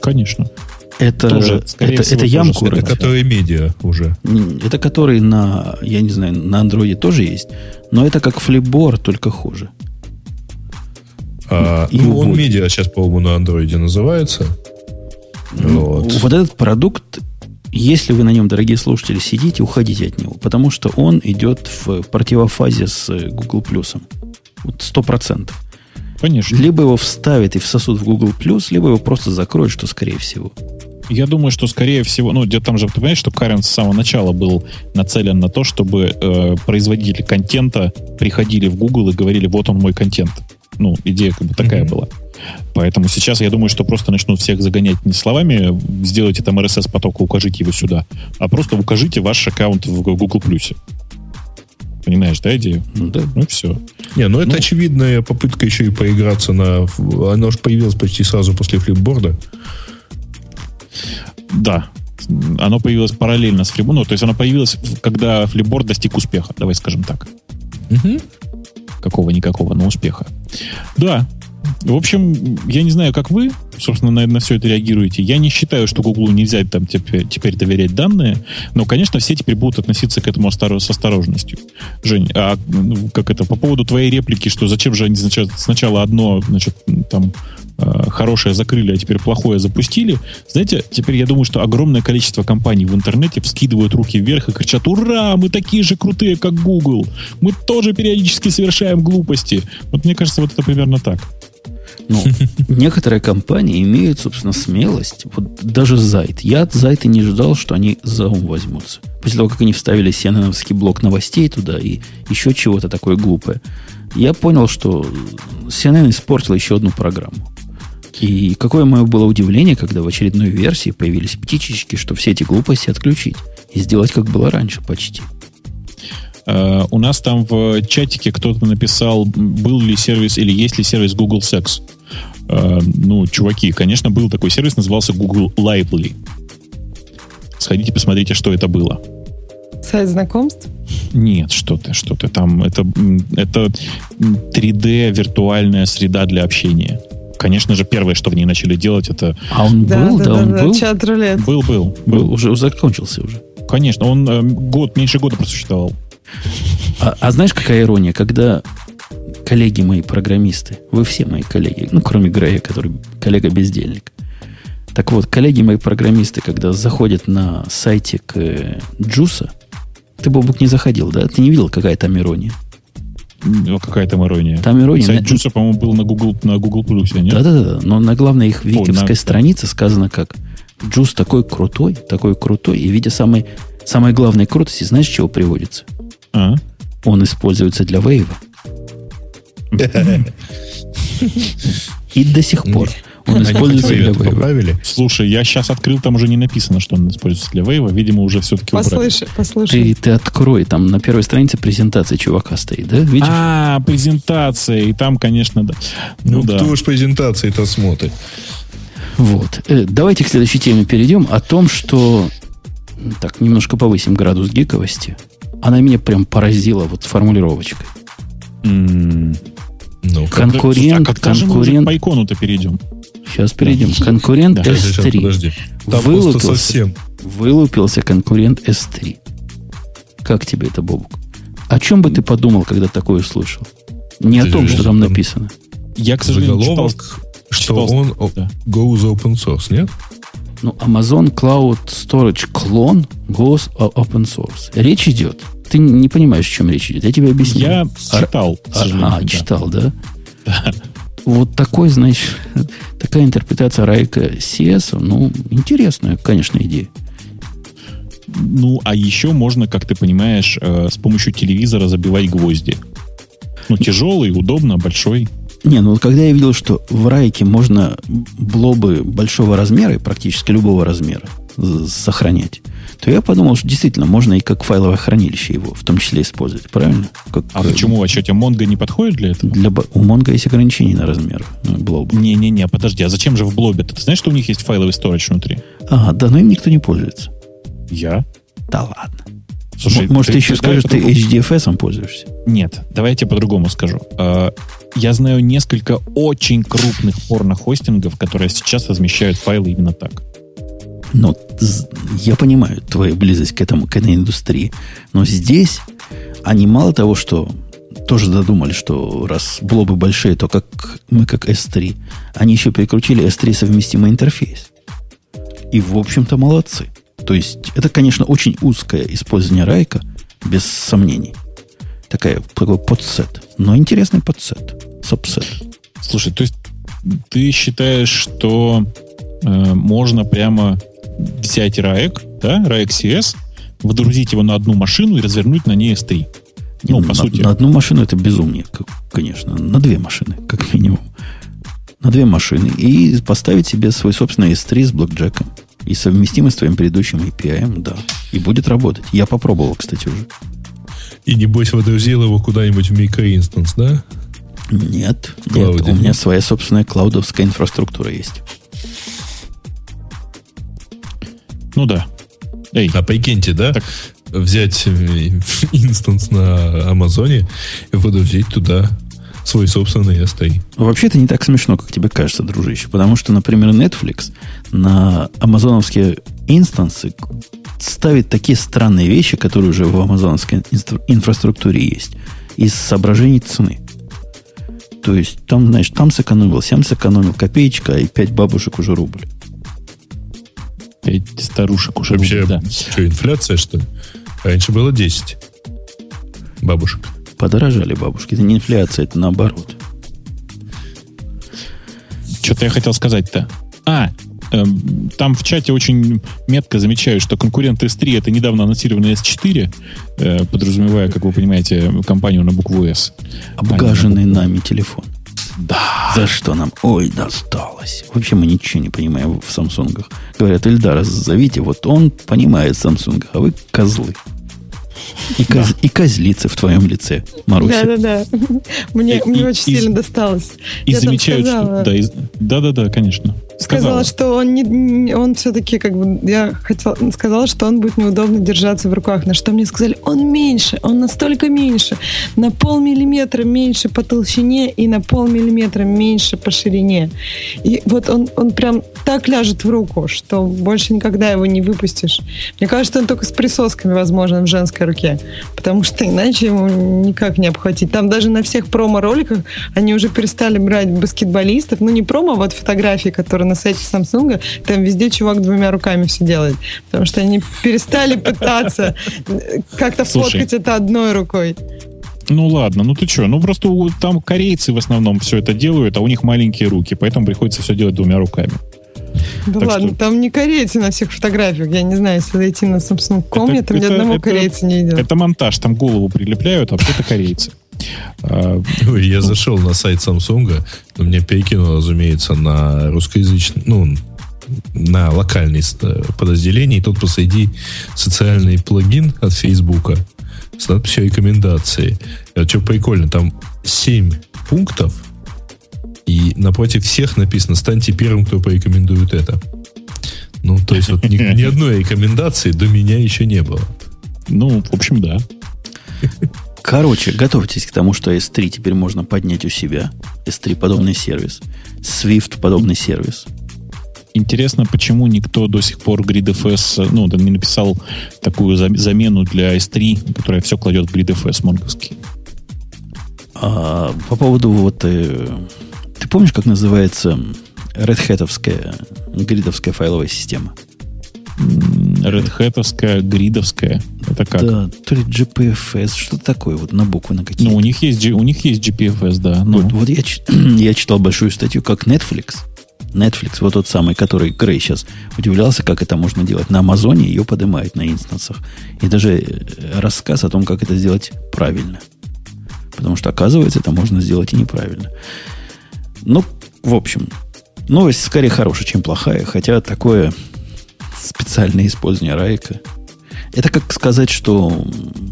Конечно. Это, Тоже, это, всего, это тоже ямку это Это которые медиа уже. Это который на, я не знаю, на андроиде тоже есть, но это как флипборд, только хуже. А, И ну, он будет. медиа сейчас, по-моему, на андроиде называется. Ну, Вот. вот этот продукт, если вы на нем, дорогие слушатели, сидите, уходите от него, потому что он идет в противофазе с э, Google Плюсом. Вот сто процентов. Конечно. Либо его вставят и всосут в Google либо его просто закроют, что скорее всего. Я думаю, что скорее всего, ну, где там же, ты понимаешь, что Карен с самого начала был нацелен на то, чтобы э, производители контента приходили в Google и говорили, вот он мой контент. Ну, идея как бы такая Мгм. была. Поэтому сейчас я думаю, что просто начнут всех загонять не словами, сделайте там RSS-поток, укажите его сюда, а просто укажите ваш аккаунт в Google. Понимаешь, да, идею? Ну да. Ну, все. Не, ну это Ну. очевидная попытка еще и поиграться на... Оно же появилось почти сразу после флипборда. Да. Оно появилось параллельно с Флипбордом. Ну, то есть оно появилось, когда Флипборд достиг успеха, давай скажем так. Какого-никакого, но успеха. Да. В общем, я не знаю, как вы, собственно, на, на все это реагируете. Я не считаю, что Гуглу нельзя там теперь, теперь доверять данные, но, конечно, все теперь будут относиться к этому с осторожностью. Жень, а ну, как это, по поводу твоей реплики, что зачем же они сначала, сначала одно, значит, там, хорошее закрыли, а теперь плохое запустили. Знаете, теперь я думаю, что огромное количество компаний в интернете вскидывают руки вверх и кричат, ура, мы такие же крутые, как Google. Мы тоже периодически совершаем глупости. Вот мне кажется, вот это примерно так. Ну, некоторые компании имеют, собственно, смелость. Вот даже Зайт. Я от Зайта не ждал, что они за ум возьмутся. После того, как они вставили CNN блок новостей туда и еще чего-то такое глупое, я понял, что CNN испортила еще одну программу. И какое мое было удивление, когда в очередной версии появились птичечки, что все эти глупости отключить и сделать, как было раньше почти. Э, у нас там в чатике кто-то написал, был ли сервис или есть ли сервис Google Sex. Э, ну, чуваки, конечно, был такой сервис, назывался Google Lively. Сходите, посмотрите, что это было. Сайт знакомств? Нет, что ты, что ты там. Это, это м, 3D виртуальная среда для общения. Конечно же, первое, что в ней начали делать, это А он Да, был, да, да, он да, был. чат рулет. был, был, Был, был. уже закончился уже. Конечно, он э, год, меньше года просуществовал. А, а знаешь, какая ирония, когда коллеги мои, программисты, вы все мои коллеги, ну, кроме Грея, который коллега-бездельник. Так вот, коллеги мои программисты, когда заходят на сайтик э, Джуса, ты, Бобук, не заходил, да? Ты не видел, какая там ирония? М, Какая там ирония. Там ирония... Сайт на- Джуса, по-моему, был на Google, на Google Plus, нет? Да-да-да, но на главной их викивской на- странице сказано как Джус такой крутой, такой крутой, и видя самой, самой главной крутости, знаешь, чего приводится? А? Он используется для вейва. И до сих пор он используется для вейва. поправили. Слушай, я сейчас открыл, там уже не написано, что он используется для вейва. Видимо, уже все-таки убрали. Послушай, послушай. Ты, ты открой, там на первой странице презентация чувака стоит, да? Видишь? А, презентация. И там, конечно, да. Ну, Ну, да. кто уж презентации-то смотрит? Вот. Э, давайте к следующей теме перейдем о том, что... Так, немножко повысим градус гиковости. Она меня прям поразила вот формулировочкой. М. Ну, Кон- Да, Конкурент, слушай, а когда конкурент. по икону-то перейдем? Сейчас перейдем. Конкурент Да. Сейчас, сейчас, S3. подожди. Там Вылупился. совсем. Вылупился конкурент S3. Как тебе это, Бобук? О чем бы ты подумал, когда такое услышал? Не о Ты том, же что там там написано. Я, к сожалению, читал... Что читал- он о- да. goes open source, нет? Ну, Amazon Cloud Storage клон goes open source. Речь идет. Ты не понимаешь, о чем речь идет. Я тебе объясню. Я читал. А, а, читал, да? Да. Вот такой, значит, такая интерпретация Райка CS, ну, интересная, конечно, идея. Ну, а еще можно, как ты понимаешь, э, с помощью телевизора забивать гвозди. Ну, тяжелый, удобно, большой. Не, ну когда я видел, что в райке можно блобы большого размера, практически любого размера, сохранять, то я подумал, что действительно можно и как файловое хранилище его в том числе использовать, правильно? Как, а почему? А что, тебе Mongo не подходит для этого? Для, у Mongo есть ограничения на размер ну, блоба. Не-не-не, подожди, а зачем же в блобе? Ты знаешь, что у них есть файловый storage внутри? Ага, да, но им никто не пользуется. Я? Да ладно. Слушай, Может, ты, ты еще скажешь, ты HDFS пользуешься? Нет, давай я тебе по-другому скажу. А, я знаю несколько очень крупных порно-хостингов, которые сейчас размещают файлы именно так. Ну, я понимаю твою близость к, этому, к этой индустрии. Но здесь они мало того, что тоже додумали, что раз блобы большие, то как мы как S3, они еще прикрутили S3 совместимый интерфейс. И, в общем-то, молодцы. То есть, это, конечно, очень узкое использование райка, без сомнений. Такая, такой подсет. Но интересный подсет. Сабсет. Слушай, то есть ты считаешь, что э, можно прямо взять RAEC, да, RAEC CS, водрузить его на одну машину и развернуть на ней S3? Ну, по на, сути. На одну машину это безумие, конечно. На две машины, как минимум. На две машины. И поставить себе свой собственный S3 с блокджеком. И совместимо с твоим предыдущим API, да. И будет работать. Я попробовал, кстати, уже. И небось водрузил его куда-нибудь в микроинстанс, да? Нет, нет, у меня своя собственная клаудовская инфраструктура есть. Ну да. Эй. А прикиньте, да? Так. Взять э, инстанс на Амазоне и выдавить туда свой собственный S3. Вообще это не так смешно, как тебе кажется, дружище. Потому что, например, Netflix на амазоновские инстансы ставит такие странные вещи, которые уже в амазоновской инфраструктуре есть, из соображений цены. То есть, там, знаешь, там сэкономил, сям сэкономил копеечка, и пять бабушек уже рубль. Пять старушек уже Вообще, рубль, да. что, инфляция, что ли? Раньше было 10 бабушек. Подорожали бабушки. Это не инфляция, это наоборот. Что-то я хотел сказать-то. А, Эм, там в чате очень метко замечают, что конкурент S3 это недавно анонсированный S4, э, подразумевая, как вы понимаете, компанию на букву S. Обгаженный а нами телефон. Да. За что нам? Ой, досталось. Вообще мы ничего не понимаем в Самсунгах. Говорят, Эльдара, зовите, вот он понимает в Самсунгах, а вы козлы. И, коз, да. и козлица в твоем лице, Маруся. Да-да-да. Мне, и, мне и, очень и, сильно досталось. И Я замечают, что... Да-да-да, конечно. Сказала, сказала, что он не, он все-таки как бы я хотела сказала, что он будет неудобно держаться в руках. На что мне сказали, он меньше, он настолько меньше, на полмиллиметра меньше по толщине и на полмиллиметра меньше по ширине. И вот он он прям так ляжет в руку, что больше никогда его не выпустишь. Мне кажется, он только с присосками возможен в женской руке, потому что иначе ему никак не обхватить. Там даже на всех промо-роликах они уже перестали брать баскетболистов, ну не промо, а вот фотографии, которые на сайте Samsung, там везде чувак двумя руками все делает. Потому что они перестали пытаться как-то фоткать это одной рукой. Ну ладно, ну ты что, ну просто там корейцы в основном все это делают, а у них маленькие руки, поэтому приходится все делать двумя руками. Да так ладно, что... там не корейцы на всех фотографиях. Я не знаю, если зайти на Samsung.com, я там это, ни одного это, корейца не видел. Это монтаж, там голову прилепляют, а вообще-то корейцы. А, я зашел на сайт Samsung, но меня перекинуло, разумеется, на русскоязычный, ну, на локальное подразделение, и тут посреди социальный плагин от Фейсбука с надписью рекомендации. Это что прикольно, там 7 пунктов, и напротив всех написано «Станьте первым, кто порекомендует это». Ну, то есть вот ни, ни одной рекомендации до меня еще не было. Ну, в общем, да. Короче, готовьтесь к тому, что S3 теперь можно поднять у себя. S3 подобный сервис. Swift подобный сервис. Интересно, почему никто до сих пор GridFS, ну, не написал такую замену для S3, которая все кладет в GridFS монговский. А, по поводу вот... Э, ты помнишь, как называется Red Hatовская гридовская файловая система? Red Hatовская, гридовская. Это как? Да, то ли GPFS, что такое, вот на буквы на какие-то. Ну, у них есть, у них есть GPFS, да. Ну, Вот, вот я, я читал большую статью, как Netflix. Netflix, вот тот самый, который Грей сейчас удивлялся, как это можно делать. На Амазоне ее поднимают на инстансах. И даже э, рассказ о том, как это сделать правильно. Потому что, оказывается, это можно сделать и неправильно. Ну, в общем, новость скорее хорошая, чем плохая, хотя такое специальное использование райка. Это как сказать, что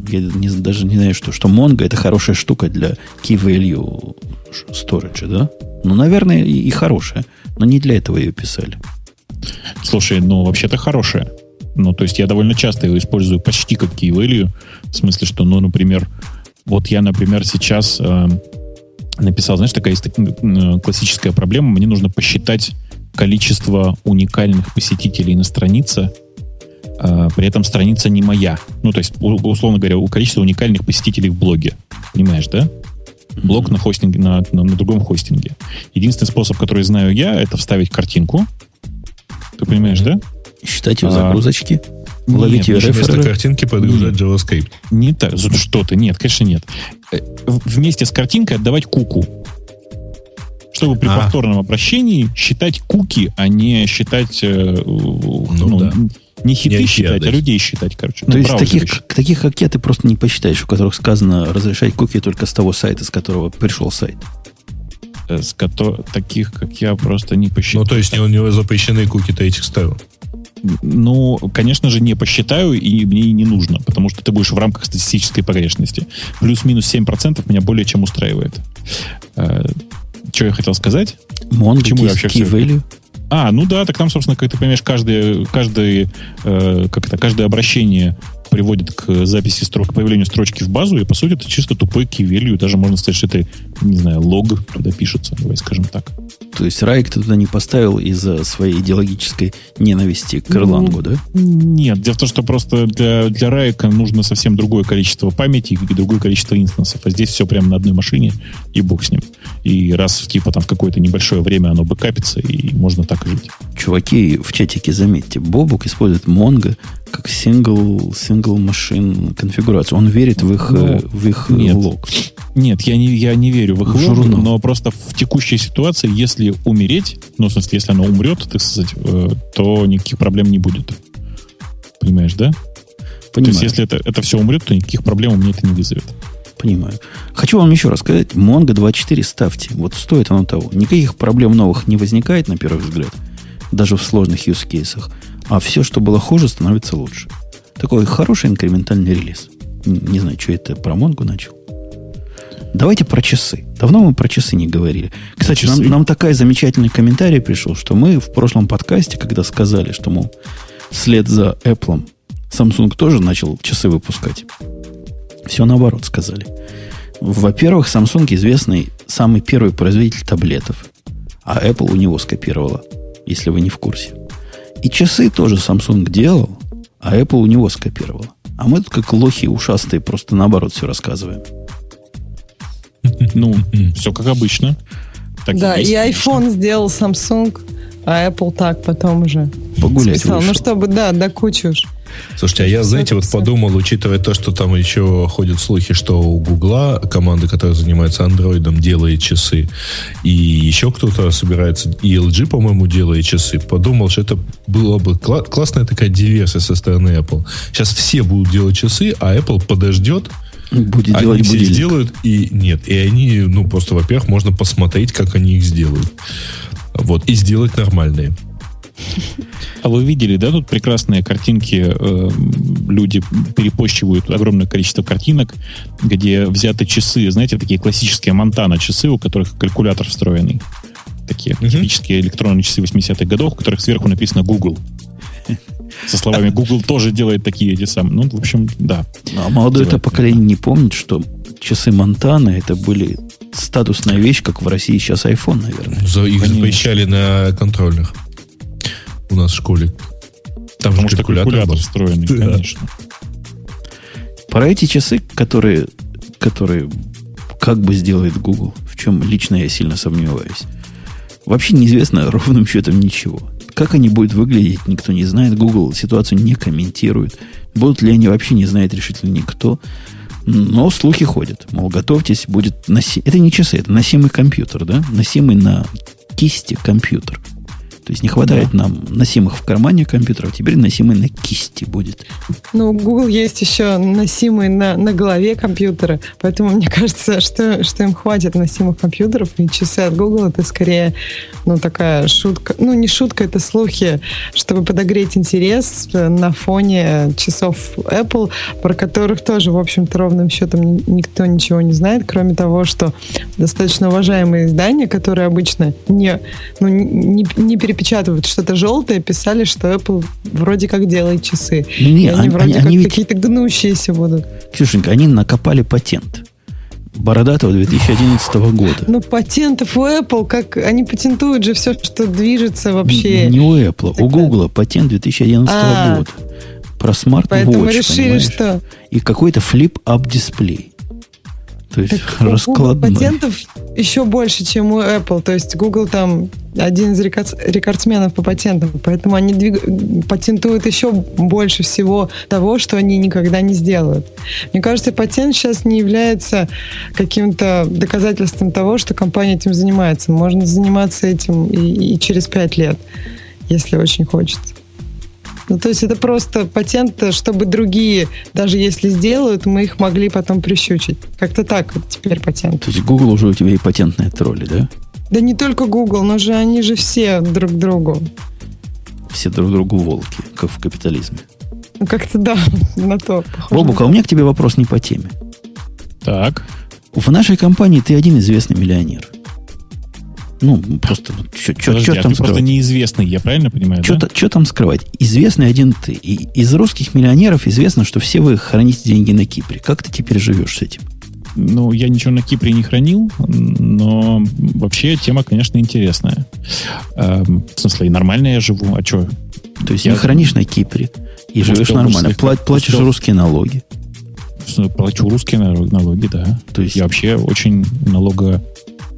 я не- даже не знаю, что, что Mongo это хорошая штука для key value storage, да? Ну, наверное, и, и хорошая. Но не для этого ее писали. Слушай, ну, вообще-то хорошая. Ну, то есть я довольно часто его использую почти как key value. В смысле, что, ну, например, вот я, например, сейчас э, написал, знаешь, такая есть э, классическая проблема. Мне нужно посчитать количество уникальных посетителей на странице, э, при этом страница не моя. Ну, то есть, условно говоря, у количества уникальных посетителей в блоге. Понимаешь, да? Блог на хостинге, на, на, на другом хостинге. Единственный способ, который знаю я, это вставить картинку. Ты понимаешь, да? Считать ее А, загрузочки, ловить нет, ее Вместо реферы. картинки подгружать JavaScript. Не так. Что ты? Нет, конечно, нет. Э, Вместе с картинкой отдавать куку. Чтобы при А. повторном обращении считать куки, а не считать... э, ну, да. Не хиты Не считать, отдать. а людей считать, короче. То Ну, есть таких, считать. таких, как я, ты просто не посчитаешь, у которых сказано разрешать куки только с того сайта, с которого пришел сайт. Э, с кото- таких, как я, просто не посчитаю. Ну, то есть у него запрещены куки третьих сторон. Ну, конечно же, не посчитаю, и мне и не нужно, потому что ты будешь в рамках статистической погрешности. Плюс-минус 7% меня более чем устраивает. Что я хотел сказать? Mongo, К чему я вообще key value. А, ну да, так там, собственно, как ты понимаешь, каждое, каждое, э, как это, каждое обращение приводит к записи строк, к появлению строчки в базу, и, по сути, это чисто тупой value. Даже можно сказать, что это, не знаю, лог туда пишется, давай скажем так. То есть Райк ты туда не поставил из-за своей идеологической ненависти к Ну, Erlang, да? Нет, дело в том, что просто для, для Райка нужно совсем другое количество памяти и другое количество инстансов. А здесь все прямо на одной машине, и бог с ним. И раз типа там в какое-то небольшое время оно бэкапится, и можно так и жить. Чуваки в чатике, заметьте, Бобук использует Mongo как single, single машин конфигурацию. Он верит в их, Ну, э, в их э, нет. лог. Нет, я не, я не верю в их В лог, журнал. но просто в текущей ситуации, если умереть, ну, в смысле, если оно умрет, так сказать, э, то никаких проблем не будет. Понимаешь, да? То Понимаю. есть, если это, это все умрет, то никаких проблем у меня это не вызовет. Понимаю. Хочу вам еще рассказать. Mongo 2.4 ставьте. Вот стоит оно того. Никаких проблем новых не возникает, на первый взгляд. Даже в сложных use кейсах. А все, что было хуже, становится лучше. Такой хороший инкрементальный релиз. Не знаю, что это про Mongo начал. Давайте про часы. Давно мы про часы не говорили. Кстати, нам, нам такой замечательный комментарий пришел, что мы в прошлом подкасте, когда сказали, что, мол, вслед за Apple Samsung тоже начал часы выпускать. Все наоборот сказали. Во-первых, Samsung известный самый первый производитель таблетов. А Apple у него скопировала, если вы не в курсе. И часы тоже Samsung делал, а Apple у него скопировала. А мы тут как лохи ушастые просто наоборот все рассказываем. Ну, все как обычно. Так да, есть, и конечно. iPhone сделал Samsung, а Apple так потом уже Погулять списал. Ну, вышел. чтобы, да, до кучи уж. Слушайте, а я, знаете, вот 100%. подумал, учитывая то, что там еще ходят слухи, что у Гугла команда, которая занимается андроидом, делает часы, и еще кто-то собирается, и LG, по-моему, делает часы, подумал, что это было бы кла- классная такая диверсия со стороны Apple. Сейчас все будут делать часы, а Apple подождет, Будет они делать все будильник. сделают, и нет. И они, ну, просто, во-первых, можно посмотреть, как они их сделают. Вот, и сделать нормальные. А вы видели, да, тут прекрасные картинки, э, люди перепощивают огромное количество картинок, где взяты часы, знаете, такие классические Монтана часы, у которых калькулятор встроенный. Такие Мгм. типические электронные часы 80-х годов, у которых сверху написано Google. Со словами Google тоже делает такие эти самые. Ну, в общем, да. А молодое это поколение не помнит, что часы Монтана это были статусная вещь, как в России сейчас iPhone, наверное. За, их запрещали на контрольных. У нас в школе. Там Потому же что калькулятор калькулятор встроенный, Да. конечно. Про эти часы, которые, которые как бы сделает Google, в чем лично я сильно сомневаюсь. Вообще неизвестно ровным счетом ничего. Как они будут выглядеть, никто не знает. Google ситуацию не комментирует. Будут ли они вообще не знает решительно никто. Но слухи ходят. Мол, готовьтесь, будет носи... Это не часы, это носимый компьютер, да? Носимый на кисти компьютер. То есть не хватает да. нам носимых в кармане компьютеров, теперь носимый на кисти будет. Ну, Google есть еще носимый на, на голове компьютера, поэтому мне кажется, что, что им хватит носимых компьютеров, и часы от Google это скорее, ну, такая шутка, ну, не шутка, это слухи, чтобы подогреть интерес на фоне часов Apple, про которых тоже, в общем-то, ровным счетом никто ничего не знает, кроме того, что достаточно уважаемые издания, которые обычно не, ну, не, не перед перепечатывают что-то желтое, писали, что Apple вроде как делает часы. Не, и они, они вроде они, как они какие-то гнущиеся будут. Ксюшенька, они накопали патент. Бородатого 2011 года. Ну, патентов у Apple, как они патентуют же все, что движется вообще. Не, не у Apple, у Google патент 2011 а, года. Про smart Поэтому решили, понимаешь? что... И какой-то flip-up дисплей. То есть так раскладной. патентов еще больше, чем у Apple. То есть Google там один из рекордсменов по патентам. Поэтому они двиг... патентуют еще больше всего того, что они никогда не сделают. Мне кажется, патент сейчас не является каким-то доказательством того, что компания этим занимается. Можно заниматься этим и, и через пять лет, если очень хочется. Ну, то есть это просто патент, чтобы другие, даже если сделают, мы их могли потом прищучить. Как-то так вот теперь патент. То есть Google уже у тебя и патентные тролли, да? Да не только Google, но же они же все друг другу. Все друг другу волки, как в капитализме. Ну, как-то да, на то. Бобук, а у меня к тебе вопрос не по теме. Так. В нашей компании ты один известный миллионер. Ну, просто, что там а скрывать? просто неизвестный, я правильно понимаю, Что да? там скрывать? Известный один ты. И из русских миллионеров известно, что все вы храните деньги на Кипре. Как ты теперь живешь с этим? Ну, я ничего на Кипре не хранил, но вообще тема, конечно, интересная. Эм, в смысле, нормально я живу, а что? То есть я... не хранишь на Кипре и Может, живешь нормально, Пла- платишь что? русские налоги. Плачу русские налоги, да. То есть я вообще очень налого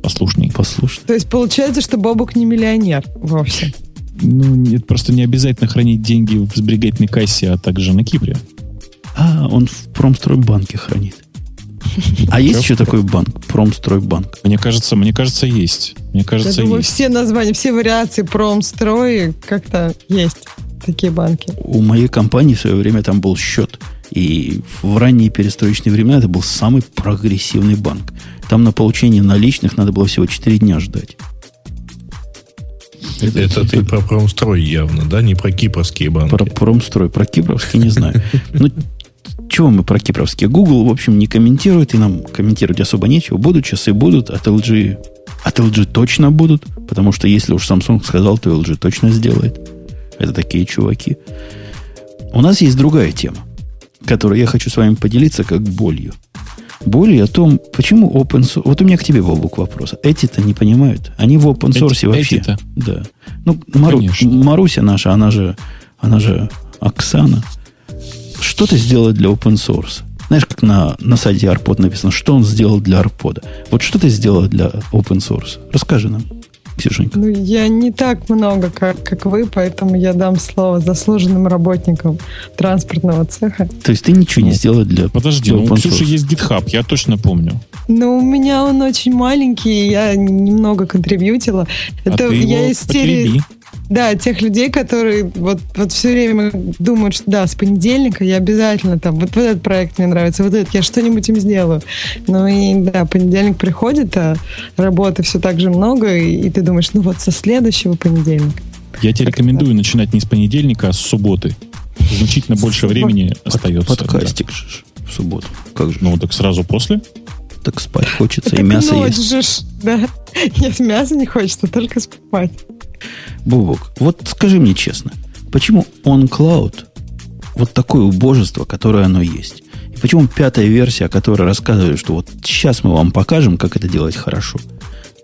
послушный. Послушный. То есть получается, что Бобук не миллионер вовсе? Ну, это просто не обязательно хранить деньги в сберегательной кассе, а также на Кипре. А, он в промстройбанке хранит. А есть еще такой банк? Промстройбанк. Мне кажется, мне кажется, есть. Мне кажется, Я думаю, есть. все названия, все вариации промстрой как-то есть такие банки. У моей компании в свое время там был счет. И в ранние перестроечные времена это был самый прогрессивный банк. Там на получение наличных надо было всего 4 дня ждать. Это, это ты про промстрой явно, да? Не про кипрские банки. Про промстрой. Про кипровские не знаю. Ну, чего мы про кипровские? Google, в общем, не комментирует, и нам комментировать особо нечего. Будут часы, будут. От LG, от LG точно будут. Потому что если уж Samsung сказал, то LG точно сделает. Это такие чуваки. У нас есть другая тема, которую я хочу с вами поделиться как болью более о том, почему open source... Вот у меня к тебе, Бобук, вопрос. Эти-то не понимают. Они в open source Эти, вообще. Эти-то? Да. Ну, Мару, Маруся наша, она же, она же Оксана. Что ты сделала для open source? Знаешь, как на, на сайте Арпод написано, что он сделал для Арпода. Вот что ты сделала для open source? Расскажи нам. Ксюшенька? Ну, я не так много, как, как вы, поэтому я дам слово заслуженным работникам транспортного цеха. То есть ты ничего не сделал для Подожди, для ну, у Ксюши есть GitHub, я точно помню. Ну, у меня он очень маленький, я немного контрибьютила. А Это ты я его из серии... Да, тех людей, которые вот, вот все время думают, что да, с понедельника я обязательно там, вот, вот этот проект мне нравится, вот этот, я что-нибудь им сделаю. Ну и да, понедельник приходит, а работы все так же много, и, и ты думаешь, ну вот со следующего понедельника. Я тебе рекомендую так. начинать не с понедельника, а с субботы. Значительно больше времени остается. Подкастик же в субботу. Как же? Ну, так сразу после? Так спать хочется, и мясо есть. Да. Нет, мясо не хочется, только спать. Бубок, вот скажи мне честно, почему OnCloud вот такое убожество, которое оно есть? И почему пятая версия, которая рассказывает, что вот сейчас мы вам покажем, как это делать хорошо,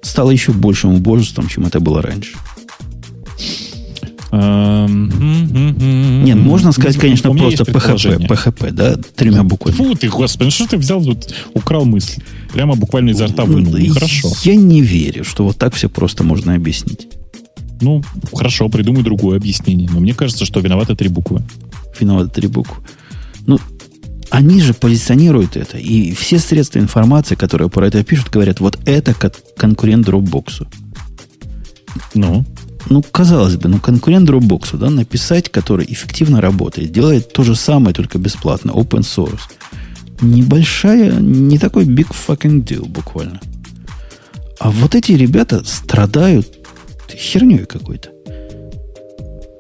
стала еще большим убожеством, чем это было раньше? Эм, Нет, можно сказать, конечно, просто PHP, PHP, да, тремя буквами. Фу ты, господи, ну что ты взял тут, украл мысль? Прямо буквально изо рта вынул. Нехорошо. Я не верю, что вот так все просто можно объяснить. Ну, хорошо, придумай другое объяснение. Но мне кажется, что виноваты три буквы. Виноваты три буквы. Ну, они же позиционируют это. И все средства информации, которые про это пишут, говорят, вот это конкурент Dropbox. Ну? Ну, казалось бы, ну, конкурент Dropbox, да, написать, который эффективно работает, делает то же самое, только бесплатно, open source. Небольшая, не такой big fucking deal буквально. А вот эти ребята страдают херней какой-то.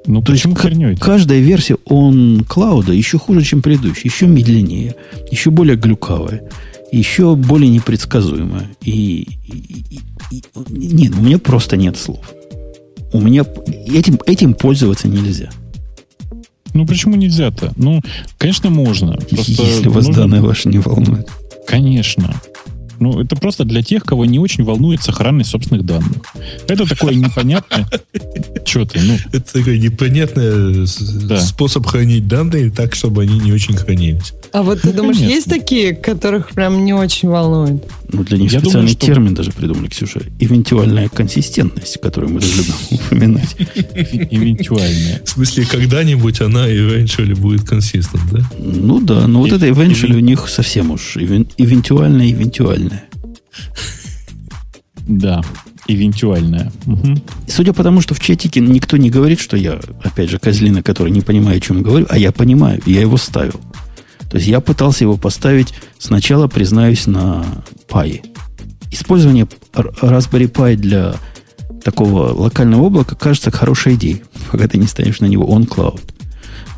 Ну, То почему есть херней? Каждая версия он клауда еще хуже, чем предыдущая, еще медленнее, еще более глюкавая, еще более непредсказуемая. И, и, и, и нет, у меня просто нет слов. У меня этим, этим пользоваться нельзя. Ну, почему нельзя-то? Ну, конечно, можно. Просто Если вас нужно... данные ваши не волнуют. Конечно. Ну, это просто для тех, кого не очень волнует сохранность собственных данных. Это такое непонятное... Что ты, ну... Это такой непонятный способ хранить данные так, чтобы они не очень хранились. А вот ты думаешь, есть такие, которых прям не очень волнует? Ну, для них Я специальный думаю, что... термин даже придумали, Ксюша. Эвентуальная консистентность, которую мы любим упоминать. Эвентуальная. В смысле, когда-нибудь она eventually будет консистент, да? Ну да, но вот это eventually у них совсем уж эвентуальная, эвентуальная. Да, эвентуальная. Угу. Судя по тому, что в чатике никто не говорит, что я, опять же, козлина, который не понимает, о чем говорю, а я понимаю, я его ставил. То есть я пытался его поставить сначала, признаюсь, на Pi. Использование Raspberry Pi для такого локального облака кажется хорошей идеей, пока ты не ставишь на него OnCloud.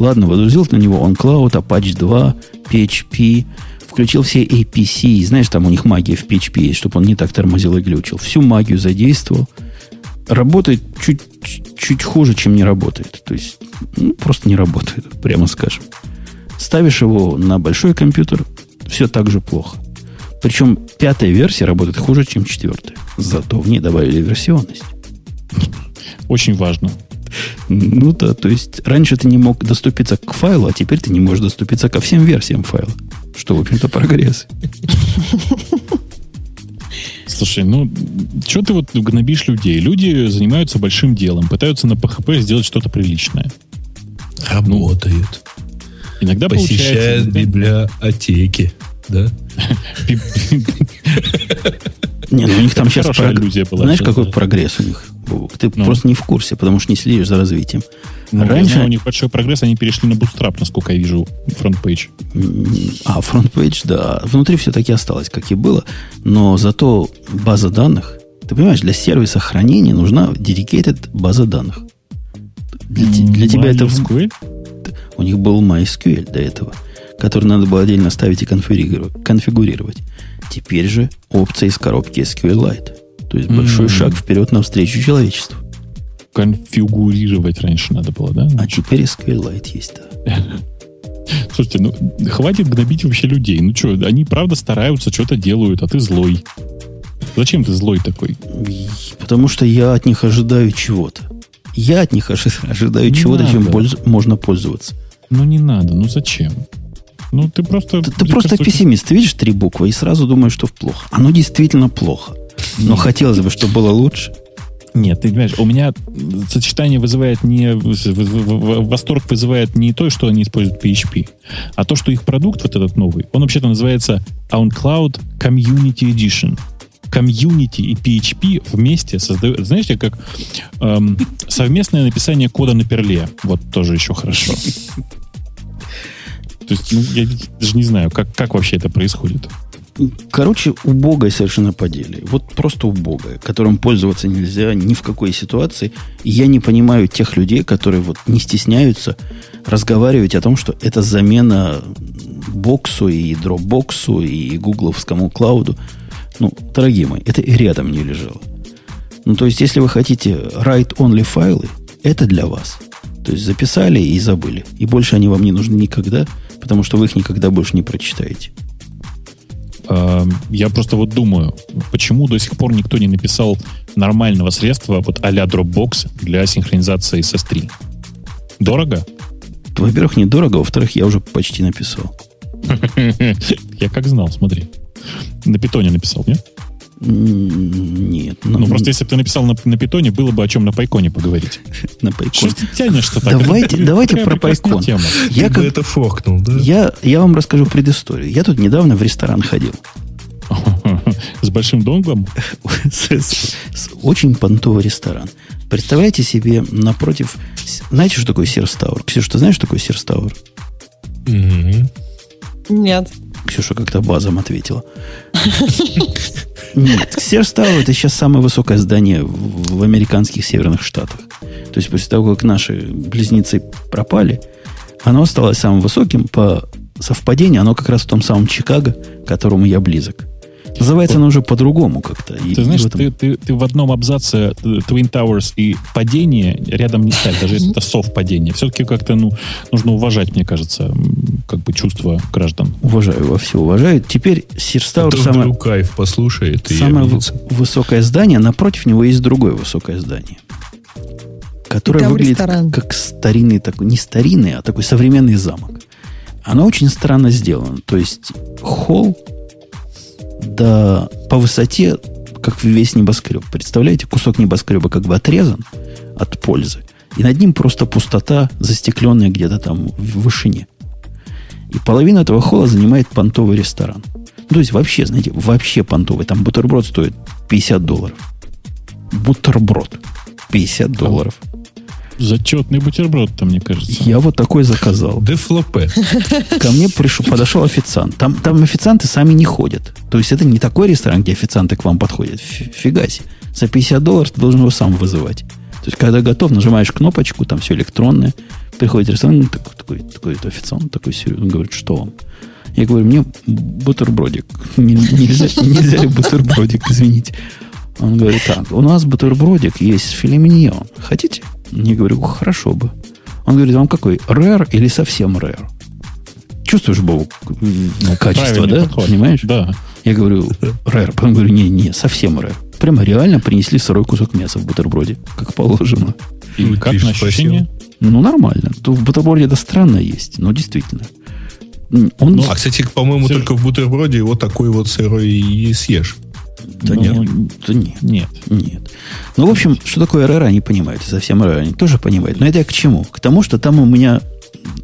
Ладно, выдрузил на него OnCloud, Apache 2, PHP, включил все APC, знаешь, там у них магия в PHP есть, чтобы он не так тормозил и глючил. Всю магию задействовал. Работает чуть, чуть хуже, чем не работает. То есть, ну, просто не работает, прямо скажем. Ставишь его на большой компьютер, все так же плохо. Причем пятая версия работает хуже, чем четвертая. Зато в ней добавили версионность. Очень важно. Ну да, то есть раньше ты не мог доступиться к файлу, а теперь ты не можешь доступиться ко всем версиям файла. Что, в общем-то, прогресс. Слушай, ну, что ты вот гнобишь людей? Люди занимаются большим делом, пытаются на PHP сделать что-то приличное. Работают. Иногда Посещают библиотеки, да? Не, ну у них там сейчас... Знаешь, какой прогресс у них? Ты ну. просто не в курсе, потому что не следишь за развитием. Ну, Раньше знаю, у них большой прогресс, они перешли на Bootstrap, насколько я вижу, фронтпейдж. А, фронтпейдж, да. Внутри все-таки осталось, как и было. Но зато база данных... Ты понимаешь, для сервиса хранения нужна dedicated база данных. Для, для тебя это... MySQL? У них был MySQL до этого, который надо было отдельно ставить и конфигурировать. Теперь же опция из коробки SQLite. То есть большой mm-hmm. шаг вперед навстречу человечеству. Конфигурировать раньше надо было, да? А теперь SQLite есть, да. Слушайте, ну хватит гнобить вообще людей. Ну что, они правда стараются, что-то делают, а ты злой. Зачем ты злой такой? Потому что я от них ожидаю чего-то. Я от них ожидаю не чего-то, чем польз... можно пользоваться. Ну не надо, ну зачем? Ну ты просто... Ты, ты просто кажется, пессимист. Ты видишь три буквы и сразу думаешь, что плохо. Оно действительно плохо. Но хотелось бы, чтобы было лучше. Нет, ты понимаешь, у меня сочетание вызывает не... Восторг вызывает не то, что они используют PHP, а то, что их продукт, вот этот новый, он вообще-то называется OnCloud Community Edition комьюнити и PHP вместе создают, знаете, как эм, совместное написание кода на перле. Вот тоже еще хорошо. То есть, ну, я даже не знаю, как, как вообще это происходит. Короче, убогое совершенно поделие. Вот просто убогое, которым пользоваться нельзя ни в какой ситуации. И я не понимаю тех людей, которые вот не стесняются разговаривать о том, что это замена боксу и дропбоксу и гугловскому клауду. Ну, дорогие мои, это и рядом не лежало. Ну, то есть, если вы хотите write-only файлы, это для вас. То есть, записали и забыли. И больше они вам не нужны никогда, потому что вы их никогда больше не прочитаете. А, я просто вот думаю, почему до сих пор никто не написал нормального средства вот а-ля Dropbox для синхронизации с S3? Дорого? Во-первых, недорого, во-вторых, я уже почти написал. Я как знал, смотри. На питоне написал, нет? Нет. Ну, просто если бы ты написал на, на питоне, было бы о чем на PyCon 'е поговорить. на Что PyCon. ты тянешь-то так? Давайте- давайте про PyCon. тема. Я, Ты бы как- это форкнул, да? я, я вам расскажу предысторию. Я тут недавно в ресторан ходил. С большим донглом? очень понтовый ресторан. Представляете себе напротив... Знаете, что такое Сирстауэр? Ксюша, ты знаешь, что такое Сирстауэр? Мгм. Нет. Ксюша как-то базом ответила. Нет, Сирстауэр это сейчас самое высокое здание в, американских северных штатах. То есть после того, как наши близнецы пропали, оно осталось самым высоким. По совпадению, оно как раз в том самом Чикаго, к которому я близок. Называется оно уже по-другому как-то. Ты и знаешь, в этом- ты, ты, ты в одном абзаце э, Twin Towers и падение рядом не ставь, даже если это совпадение. Все-таки как-то ну, нужно уважать, мне кажется, как бы чувства граждан. Уважаю, во все уважаю. Теперь А то самое, вдруг кайф послушает и самое высокое здание, напротив него есть другое высокое здание, которое выглядит ресторан. как старинный такой, не старинный, а такой современный замок. Оно очень странно сделано. То есть холл да по высоте, как весь небоскреб. Представляете, кусок небоскреба как бы отрезан от пользы. И над ним просто пустота, застекленная где-то там в вышине. И половину этого холла занимает понтовый ресторан. То есть вообще, знаете, вообще понтовый. Там бутерброд стоит 50 долларов. Бутерброд. 50 долларов. Зачетный бутерброд там, мне кажется. Я вот такой заказал. Дефлопе. Ко мне пришел, подошел официант. Там, там официанты сами не ходят. То есть это не такой ресторан, где официанты к вам подходят. Фи- Фига себе. За 50 долларов ты должен его сам вызывать. То есть, когда готов, нажимаешь кнопочку, там все электронное. Приходит ресторан, ну, так- такой, такой, официант, такой серьезный, говорит, что вам? Я говорю, мне бутербродик. Не- Нельзя, нельзя ли бутербродик, извините. Он говорит, так, у нас бутербродик есть филе миньон. Хотите? Я говорю, хорошо бы. Он говорит, вам какой, рэр или совсем рэр? Чувствуешь, Бог, качество, Правильный да? подход. Понимаешь? Да. Я говорю, рэр. Потом говорю, не, не, совсем рэр. Прямо реально принесли сырой кусок мяса в бутерброде, как положено. И Ну, как на ощущение? Ну, нормально. То в бутерброде это странно есть, но действительно. Он, А, кстати, по-моему, Серж- только в бутерброде вот такой вот сырой и съешь. Да Ну, нет, да нет. Нет. Нет. Ну, в общем, что такое РР, они понимают. Совсем РР они тоже понимают. Но это я к чему? К тому, что там у меня...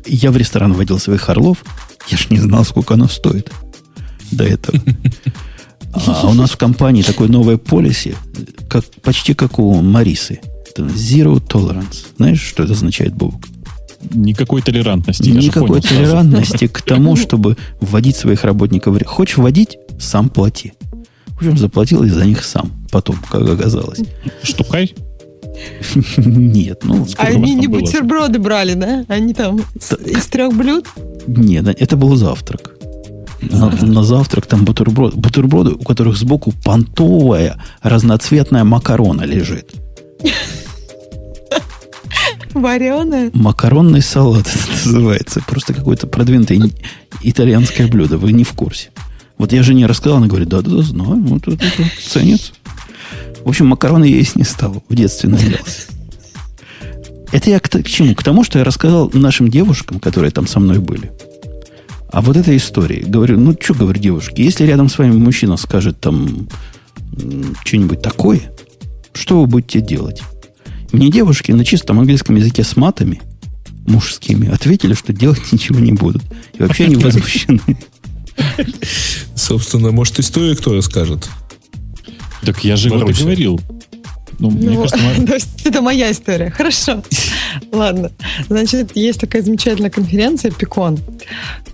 Я в ресторан водил своих орлов. Я ж не знал, сколько оно стоит до этого. А у нас в компании такой новое полиси, как, почти как у Марисы. Это Zero Tolerance. Знаешь, что это означает, Бобок? Никакой толерантности. Никакой понял сразу. толерантности к тому, чтобы вводить своих работников. Хочешь вводить, сам плати. В общем, заплатил и за них сам. Потом, как оказалось. Штукай? Нет, ну, Они не было? бутерброды брали, да? Они там из трех блюд? нет, это был завтрак. На, на завтрак там бутерброд, бутерброды, у которых сбоку понтовая разноцветная макарона лежит. Вареная? Макаронный салат это называется. Просто какое-то продвинутое ин- итальянское блюдо. Вы не в курсе. Вот я жене рассказал, она говорит, да-да-да, знаю, вот это, это ценится. В общем, макароны есть не стал. В детстве наелся. Это я к, к чему? К тому, что я рассказал нашим девушкам, которые там со мной были. А вот этой истории. Говорю, ну, что, говорю, девушки, если рядом с вами мужчина скажет там что-нибудь такое, что вы будете делать? Мне девушки на чистом английском языке с матами мужскими ответили, что делать ничего не будут. И вообще они возмущены. Собственно, может, историю кто расскажет? Так я же вот и Маруся. говорил. Ну, мне Ну, кажется, мо- то есть это моя история. Хорошо. Ладно. Значит, есть такая замечательная конференция Пикон.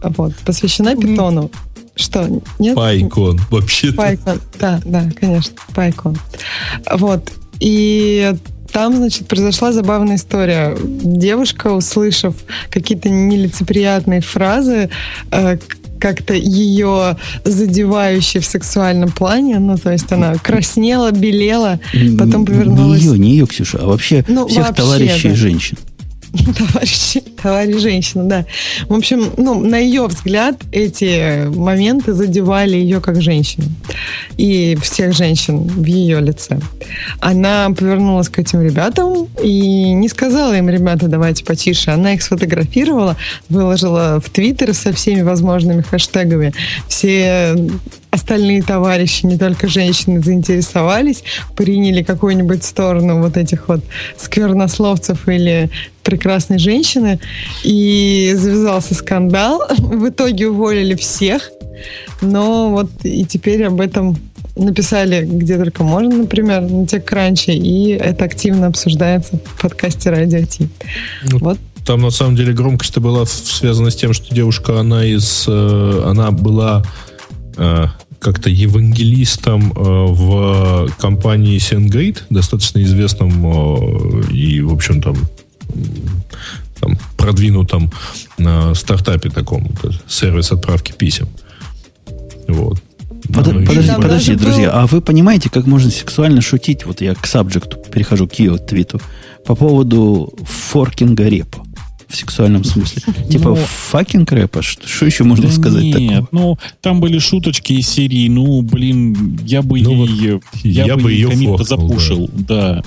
Вот, посвящена питону. Что? Нет? Пайкон. Вообще-то. Пайкон. Да, да, конечно, Пайкон. Вот. И там, значит, произошла забавная история. Девушка, услышав какие-то нелицеприятные фразы, э, как-то ее задевающие в сексуальном плане, ну, то есть она краснела, белела, потом повернулась. Не ее, не ее, Ксюша, а вообще Ну, всех вообще, товарищей да. женщин. товарищи, товарищ женщина, да. В общем, ну, на ее взгляд, эти моменты задевали ее как женщину. И всех женщин в ее лице. Она повернулась к этим ребятам и не сказала им, ребята, давайте потише. Она их сфотографировала, выложила в Твиттер со всеми возможными хэштегами. Все остальные товарищи, не только женщины, заинтересовались, приняли какую-нибудь сторону вот этих вот сквернословцев или прекрасной женщины, и завязался скандал. В итоге уволили всех, но вот и теперь об этом написали где только можно, например, на TechCrunch, и это активно обсуждается в подкасте Радио Ти. Ну, вот. Там на самом деле громкость была связана с тем, что девушка, она из, э, она была э, как-то евангелистом э, в компании Sengate, достаточно известном и, в общем, там, там продвинутом на стартапе таком, сервис отправки писем. Вот. Под, подожди, подожди, друзья, а вы понимаете, как можно сексуально шутить? Вот я к сабжекту перехожу, к ее твиту, по поводу форкинга репа в сексуальном смысле. Типа ну, fucking репа? Что, что еще можно да сказать нет, такого? ну, там были шуточки из серии, ну, блин, я бы ну, ее, я, я бы ее запушил, да. да.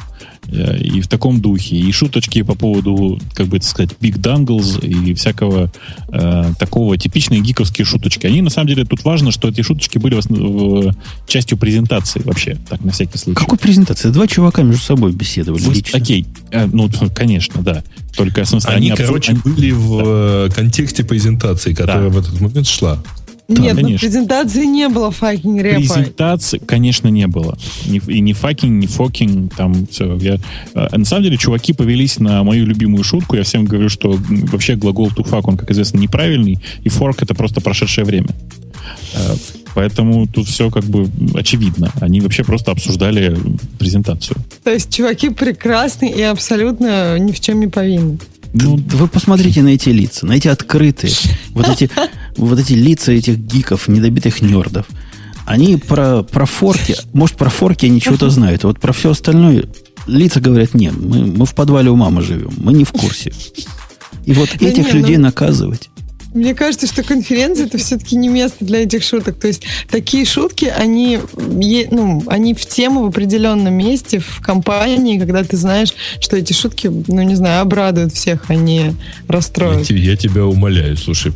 И в таком духе. И шуточки по поводу, как бы это сказать, big dongles и всякого э, такого типичные гиковские шуточки. Они, на самом деле, тут важно, что эти шуточки были в, в, частью презентации вообще, так, на всякий случай. Какой презентации? Два чувака между собой беседовали Вы, лично. Окей, э, ну, конечно, да. Только, в смысле, они, они короче, они... были в да. Э, контексте презентации, которая да. в этот момент шла. Нет, ну, конечно. ну презентации не было fucking репа. Презентации, конечно, не было. И не fucking, не forking, там все. Я, а, на самом деле, чуваки повелись на мою любимую шутку. Я всем говорю, что вообще глагол to fuck, он, как известно, неправильный, и fork это просто прошедшее время. А, поэтому тут все как бы очевидно. Они вообще просто обсуждали презентацию. То есть чуваки прекрасны и абсолютно ни в чем не повинны. Ну, вы посмотрите на эти лица, на эти открытые, вот эти, вот эти лица этих гиков, недобитых нердов. Они про, про форки, может, про форки они чего-то знают, а вот про все остальное лица говорят, нет, мы, мы в подвале у мамы живем, мы не в курсе. И вот этих людей ну, наказывать. Мне кажется, что конференция это все-таки не место для этих шуток. То есть такие шутки, они, ну, они в тему в определенном месте, в компании, когда ты знаешь, что эти шутки, ну, не знаю, обрадуют всех, а не расстроят. Я, тебя умоляю, слушай,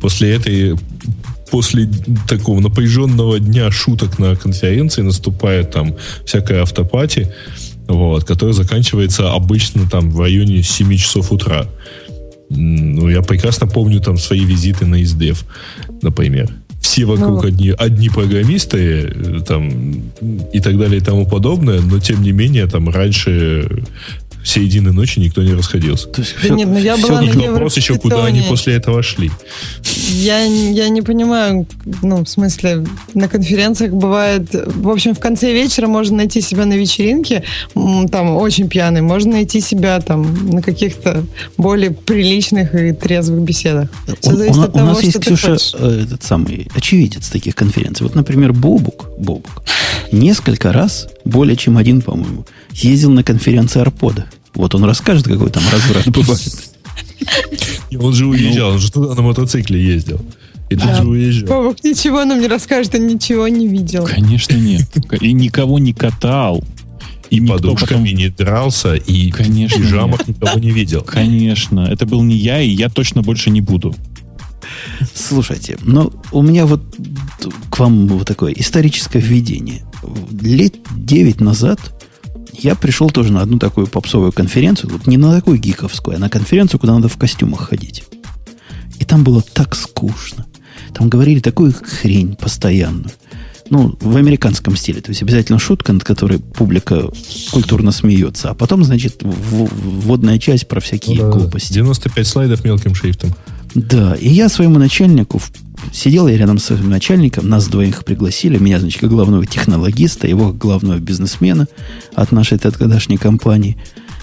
после этой после такого напряженного дня шуток на конференции наступает там всякая автопати, вот, которая заканчивается обычно там в районе 7 часов утра. Ну, я прекрасно помню там свои визиты на издев, например. Все вокруг ну. одни, одни программисты э, там, и так далее и тому подобное, но тем не менее там раньше середины ночи никто не расходился. То есть да все, нет, ну я была на вопрос еще, куда они после этого шли. Я, я не понимаю, ну, в смысле, на конференциях бывает, в общем, в конце вечера можно найти себя на вечеринке, там, очень пьяный, можно найти себя там на каких-то более приличных и трезвых беседах. Все зависит у, от того, у нас есть, Ксюша, э, этот самый очевидец таких конференций. Вот, например, Бобук, Бобук несколько раз, более чем один, по-моему, ездил на конференции Арпода. Вот он расскажет, какой там разврат бывает. Он же уезжал, он же туда на мотоцикле ездил. И тут же уезжал. Ничего нам не расскажет, он ничего не видел. Конечно, нет. И никого не катал. И подушками потом... не дрался, и Конечно, в пижамах нет. никого не видел. Конечно. Это был не я, и я точно больше не буду. Слушайте, ну, у меня вот к вам вот такое историческое введение. Лет 9 назад я пришел тоже на одну такую попсовую конференцию, вот не на такую гиковскую, а на конференцию, куда надо в костюмах ходить. И там было так скучно. Там говорили такую хрень постоянную. Ну, в американском стиле. То есть обязательно шутка, над которой публика культурно смеется. А потом, значит, вводная часть про всякие ну, да, глупости. 95 слайдов мелким шрифтом. Да, и я своему начальнику Сидел я рядом с своим начальником, нас двоих пригласили, меня, значит, как главного технологиста, его как главного бизнесмена от нашей тогдашней компании.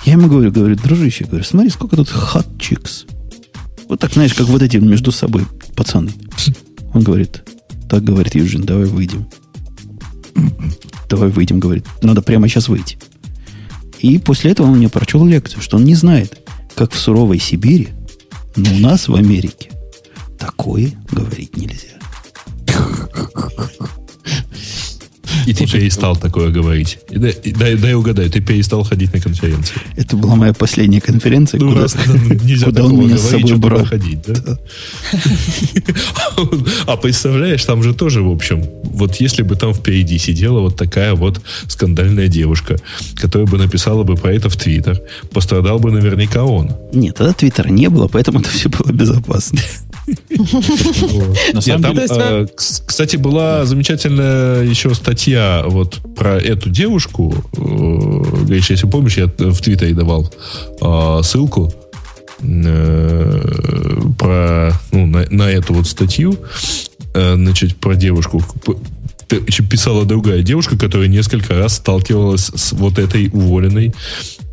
Я ему говорю, говорю, дружище, говорю, смотри, сколько тут chicks. Вот так, знаешь, как вот эти между собой пацаны. Он говорит, так, говорит Юджин, давай выйдем. Давай выйдем, говорит. Надо прямо сейчас выйти. И после этого он мне прочел лекцию, что он не знает, как в суровой Сибири, но у нас в Америке Такое говорить нельзя. И ты перестал такое говорить. И дай, дай угадай, ты перестал ходить на конференции. Это была моя последняя конференция, Ну, куда, раз нельзя куда он меня с собой брал. ходить, да? А представляешь, там же тоже, в общем, вот если бы там впереди сидела вот такая вот скандальная девушка, которая бы написала бы про это в Твиттер, пострадал бы наверняка он. Нет, тогда Твиттера не было, поэтому это все было безопасно. На самом деле, э, кс- кстати, была замечательная еще статья вот про эту девушку. Э, Гриш, если помнишь, я в Твиттере давал э, ссылку про ну, на, на эту вот статью, значит, про девушку. Писала другая девушка, которая несколько раз сталкивалась с вот этой уволенной.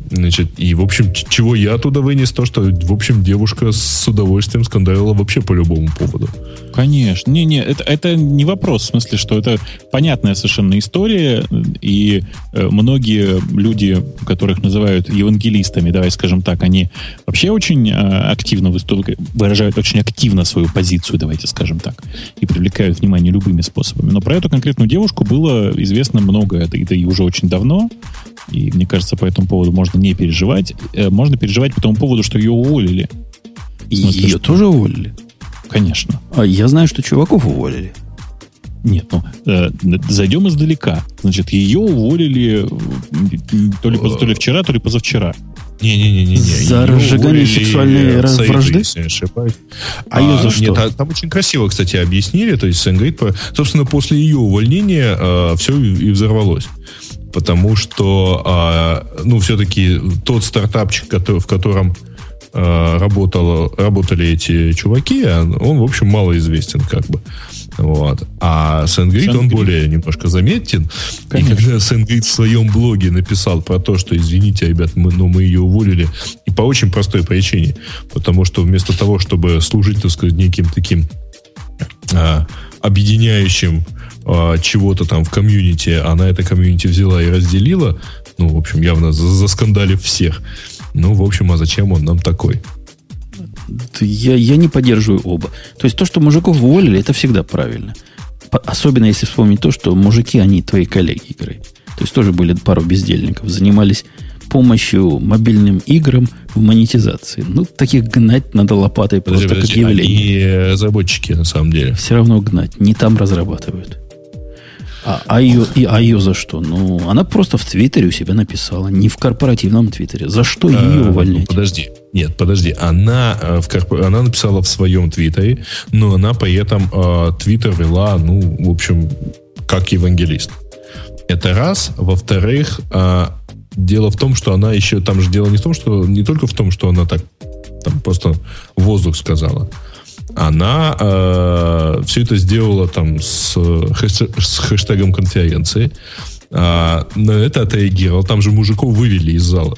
Значит, и, в общем, чего я оттуда вынес, то, что, в общем, девушка с удовольствием скандалила вообще по любому поводу. Конечно. Не-не, это, это не вопрос, в смысле, что это понятная совершенно история, и э, многие люди, которых называют евангелистами, давай скажем так, они вообще очень э, активно выступ- выражают очень активно свою позицию, давайте скажем так, и привлекают внимание любыми способами. Но про эту конкретную девушку было известно много, это, это и уже очень давно, и мне кажется, по этому поводу можно не переживать. Э, Можно переживать по тому поводу, что ее уволили. И смысле, ее что? тоже уволили. Конечно. А я знаю, что чуваков уволили. Нет, ну, э, зайдем издалека. Значит, ее уволили э, то ли, то ли вчера, то ли позавчера. Не-не-не-не. За разжигание сексуальной Саиды, вражды? если я не ошибаюсь. А её за что? Нет, а там очень красиво, кстати, объяснили. То есть Сэнгрид, собственно, после ее увольнения все и взорвалось. Потому что, а, ну, все-таки тот стартапчик, который- в котором а, работало, работали эти чуваки, он, в общем, малоизвестен как бы. Вот. А SendGrid, он более немножко заметен. Конечно. И когда SendGrid в своем блоге написал про то, что, извините, ребят, мы, но мы ее уволили, и по очень простой причине. Потому что вместо того, чтобы служить, так сказать, неким таким а, объединяющим а, чего-то там в комьюнити, она это комьюнити взяла и разделила, ну, в общем, явно за- заскандалив всех. Ну, в общем, а зачем он нам такой? Я, я не поддерживаю оба. То есть то, что мужиков уволили, это всегда правильно. Особенно если вспомнить то, что мужики, они твои коллеги игры. То есть тоже были пару бездельников, занимались помощью мобильным играм в монетизации. Ну, таких гнать надо лопатой Подожди, просто подожди, как явление. они разработчики, на самом деле. Все равно гнать. Не там разрабатывают. А, а, ее, и, а ее за что? Ну, она просто в Твиттере у себя написала, не в корпоративном Твиттере. За что ее А, увольнять? Подожди. Нет, подожди. Она, э, в корпо- она написала в своем твиттере, но она при этом э, твиттер вела, ну, в общем, как евангелист. Это раз. Во-вторых, э, дело в том, что она еще... Там же дело не в том, что... Не только в том, что она так там просто воздух сказала. Она все это сделала там с, с хэштегом конференции. А, на это отреагировал. Там же мужиков вывели из зала.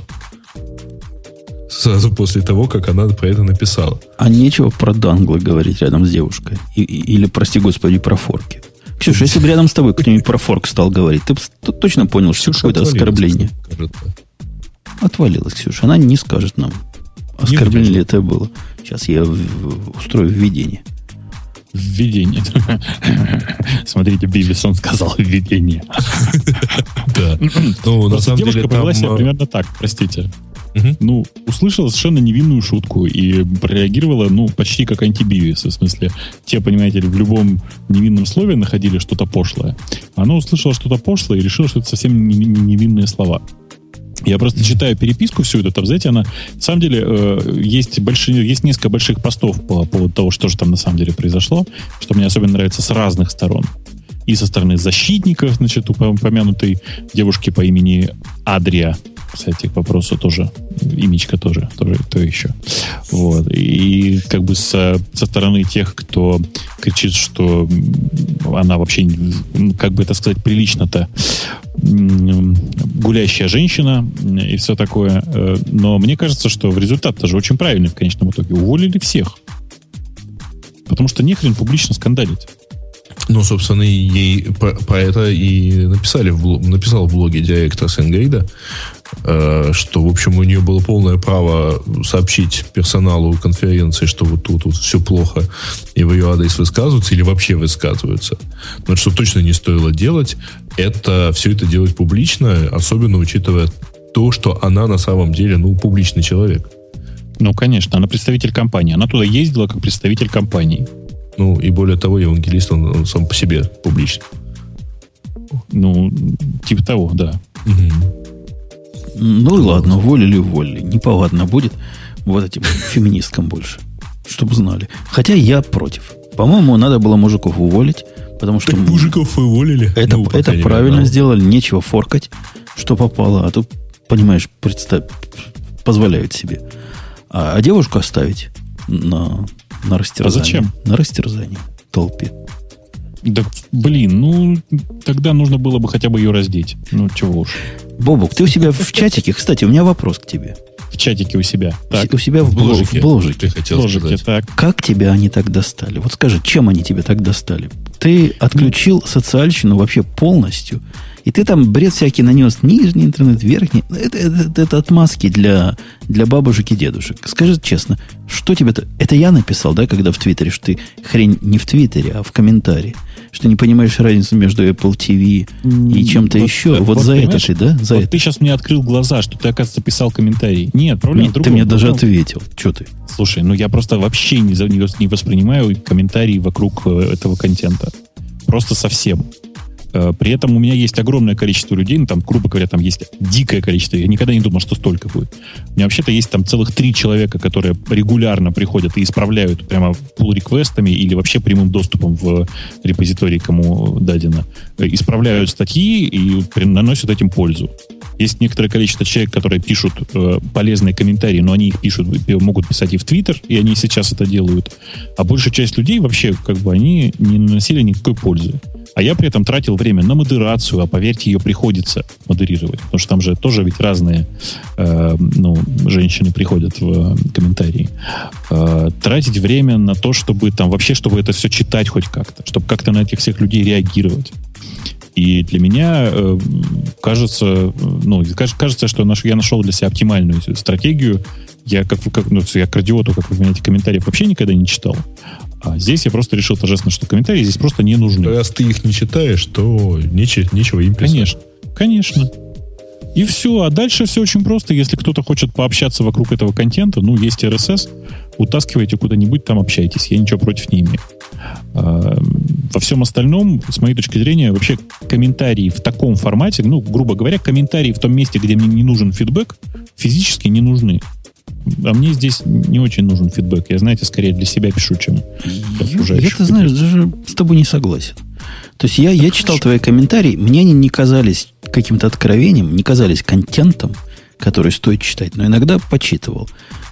Сразу после того, как она про это написала. А нечего про данглы говорить рядом с девушкой. И- или, прости господи, про форки. Ксюша, если бы рядом с тобой кто-нибудь про форк стал говорить, ты бы точно понял, что Ксюша это какое-то оскорбление. кажется. Отвалилась, Ксюша. Она не скажет нам, оскорбление ли это было. Сейчас я устрою введение. Введение. Смотрите, Бивисон сказал введение. Да. Ну, на самом девушка деле повела себя э, примерно так, простите. Ну, услышала совершенно невинную шутку и прореагировала, ну, почти как антибивис. В смысле, те, понимаете в любом невинном слове находили что-то пошлое. Она услышала что-то пошлое и решила, что это совсем не- не- невинные слова. Я просто читаю переписку всю эту, там, знаете, она, на самом деле, э, есть, большие, есть несколько больших постов по поводу того, что же там на самом деле произошло, что мне особенно нравится с разных сторон. И со стороны защитников, значит, упо- упомянутой девушки по имени Адрия, кстати, к вопросу тоже, имечко тоже, тоже то еще. Вот. И как бы со, со стороны тех, кто кричит, что она вообще, как бы это сказать, прилично-то гулящая женщина и все такое. Э, Но мне кажется, что в результат тоже очень правильный в конечном итоге. Уволили всех. Потому что нехрен публично скандалить. Ну, собственно, ей про, про это и написали в, бло- написал в блоге директор Сенгейда, что, в общем, у нее было полное право сообщить персоналу конференции, что вот тут вот все плохо, и в ее адрес высказываются или вообще высказываются. Но что точно не стоило делать, это все это делать публично, особенно учитывая то, что она на самом деле, ну, публичный человек. Ну, конечно, она представитель компании. Она туда ездила как представитель компании. Ну, и более того, евангелист, он, он сам по себе публичный. Ну, типа того, да. Угу. Ну и ладно, уволили, уволили. Неповадно будет вот этим феминисткам больше. Чтобы знали. Хотя я против. По-моему, надо было мужиков уволить, потому что... Так мужиков уволили. Это, ну, это правильно одного. сделали, нечего форкать, что попало. А тут, понимаешь, представь, позволяют себе. А, а девушку оставить на, на растерзание. А зачем? На растерзание толпе. Да, блин, ну, тогда нужно было бы хотя бы ее раздеть. Ну, чего уж. Бобук, ты у себя в чатике, кстати, у меня вопрос к тебе. В чатике у себя. Так. У себя в, в бложике. В бложике. Ты хотел бложике, так. Как тебя они так достали? Вот скажи, чем они тебя так достали? Ты отключил социальщину вообще полностью и ты там бред всякий нанес, нижний интернет, верхний. Это, это, это отмазки для, для бабушек и дедушек. Скажи честно, что тебе-то... Это я написал, да, когда в Твиттере, что ты хрень не в Твиттере, а в комментарии. Что не понимаешь разницу между Apple TV и чем-то вот, еще. Вот, вот за это ты, да? За вот это. ты сейчас мне открыл глаза, что ты, оказывается, писал комментарий. Нет, проблема Нет, Ты мне даже ответил. Что ты? Слушай, ну я просто вообще не, не воспринимаю комментарии вокруг э, этого контента. Просто совсем. Э, при этом у меня есть огромное количество людей, ну, там, грубо говоря, там есть дикое количество. Я никогда не думал, что столько будет. У меня вообще-то есть там целых три человека, которые регулярно приходят и исправляют прямо pull-реквестами или вообще прямым доступом в репозиторий, кому дадено. Э, исправляют статьи и наносят этим пользу. Есть некоторое количество человек, которые пишут э, полезные комментарии, но они их пишут, могут писать и в Твиттер, и они сейчас это делают. А большая часть людей вообще, как бы, они не наносили никакой пользы. А я при этом тратил время на модерацию, а поверьте, ее приходится модерировать. Потому что там же тоже ведь разные э, ну, женщины приходят в комментарии. Э, тратить время на то, чтобы там вообще, чтобы это все читать хоть как-то, чтобы как-то на этих всех людей реагировать. И для меня э, кажется, ну, кажется, что я нашел для себя оптимальную стратегию. Я как, как ну, я к радиоту, как вы понимаете, комментариев вообще никогда не читал. А здесь я просто решил торжественно, что комментарии здесь просто не нужны. Раз ты их не читаешь, то нечего, нечего им писать. Конечно, конечно. И все. А дальше все очень просто. Если кто-то хочет пообщаться вокруг этого контента, ну, есть RSS, утаскивайте куда-нибудь, там общайтесь. Я ничего против не имею. А, во всем остальном, с моей точки зрения, вообще комментарии в таком формате, ну, грубо говоря, комментарии в том месте, где мне не нужен фидбэк, физически не нужны. А мне здесь не очень нужен фидбэк. Я, знаете, скорее для себя пишу, чем я, я, ты знаешь, даже с тобой не согласен. То есть я, я читал твои комментарии, мне они не казались каким-то откровением, не казались контентом, который стоит читать, но иногда почитывал.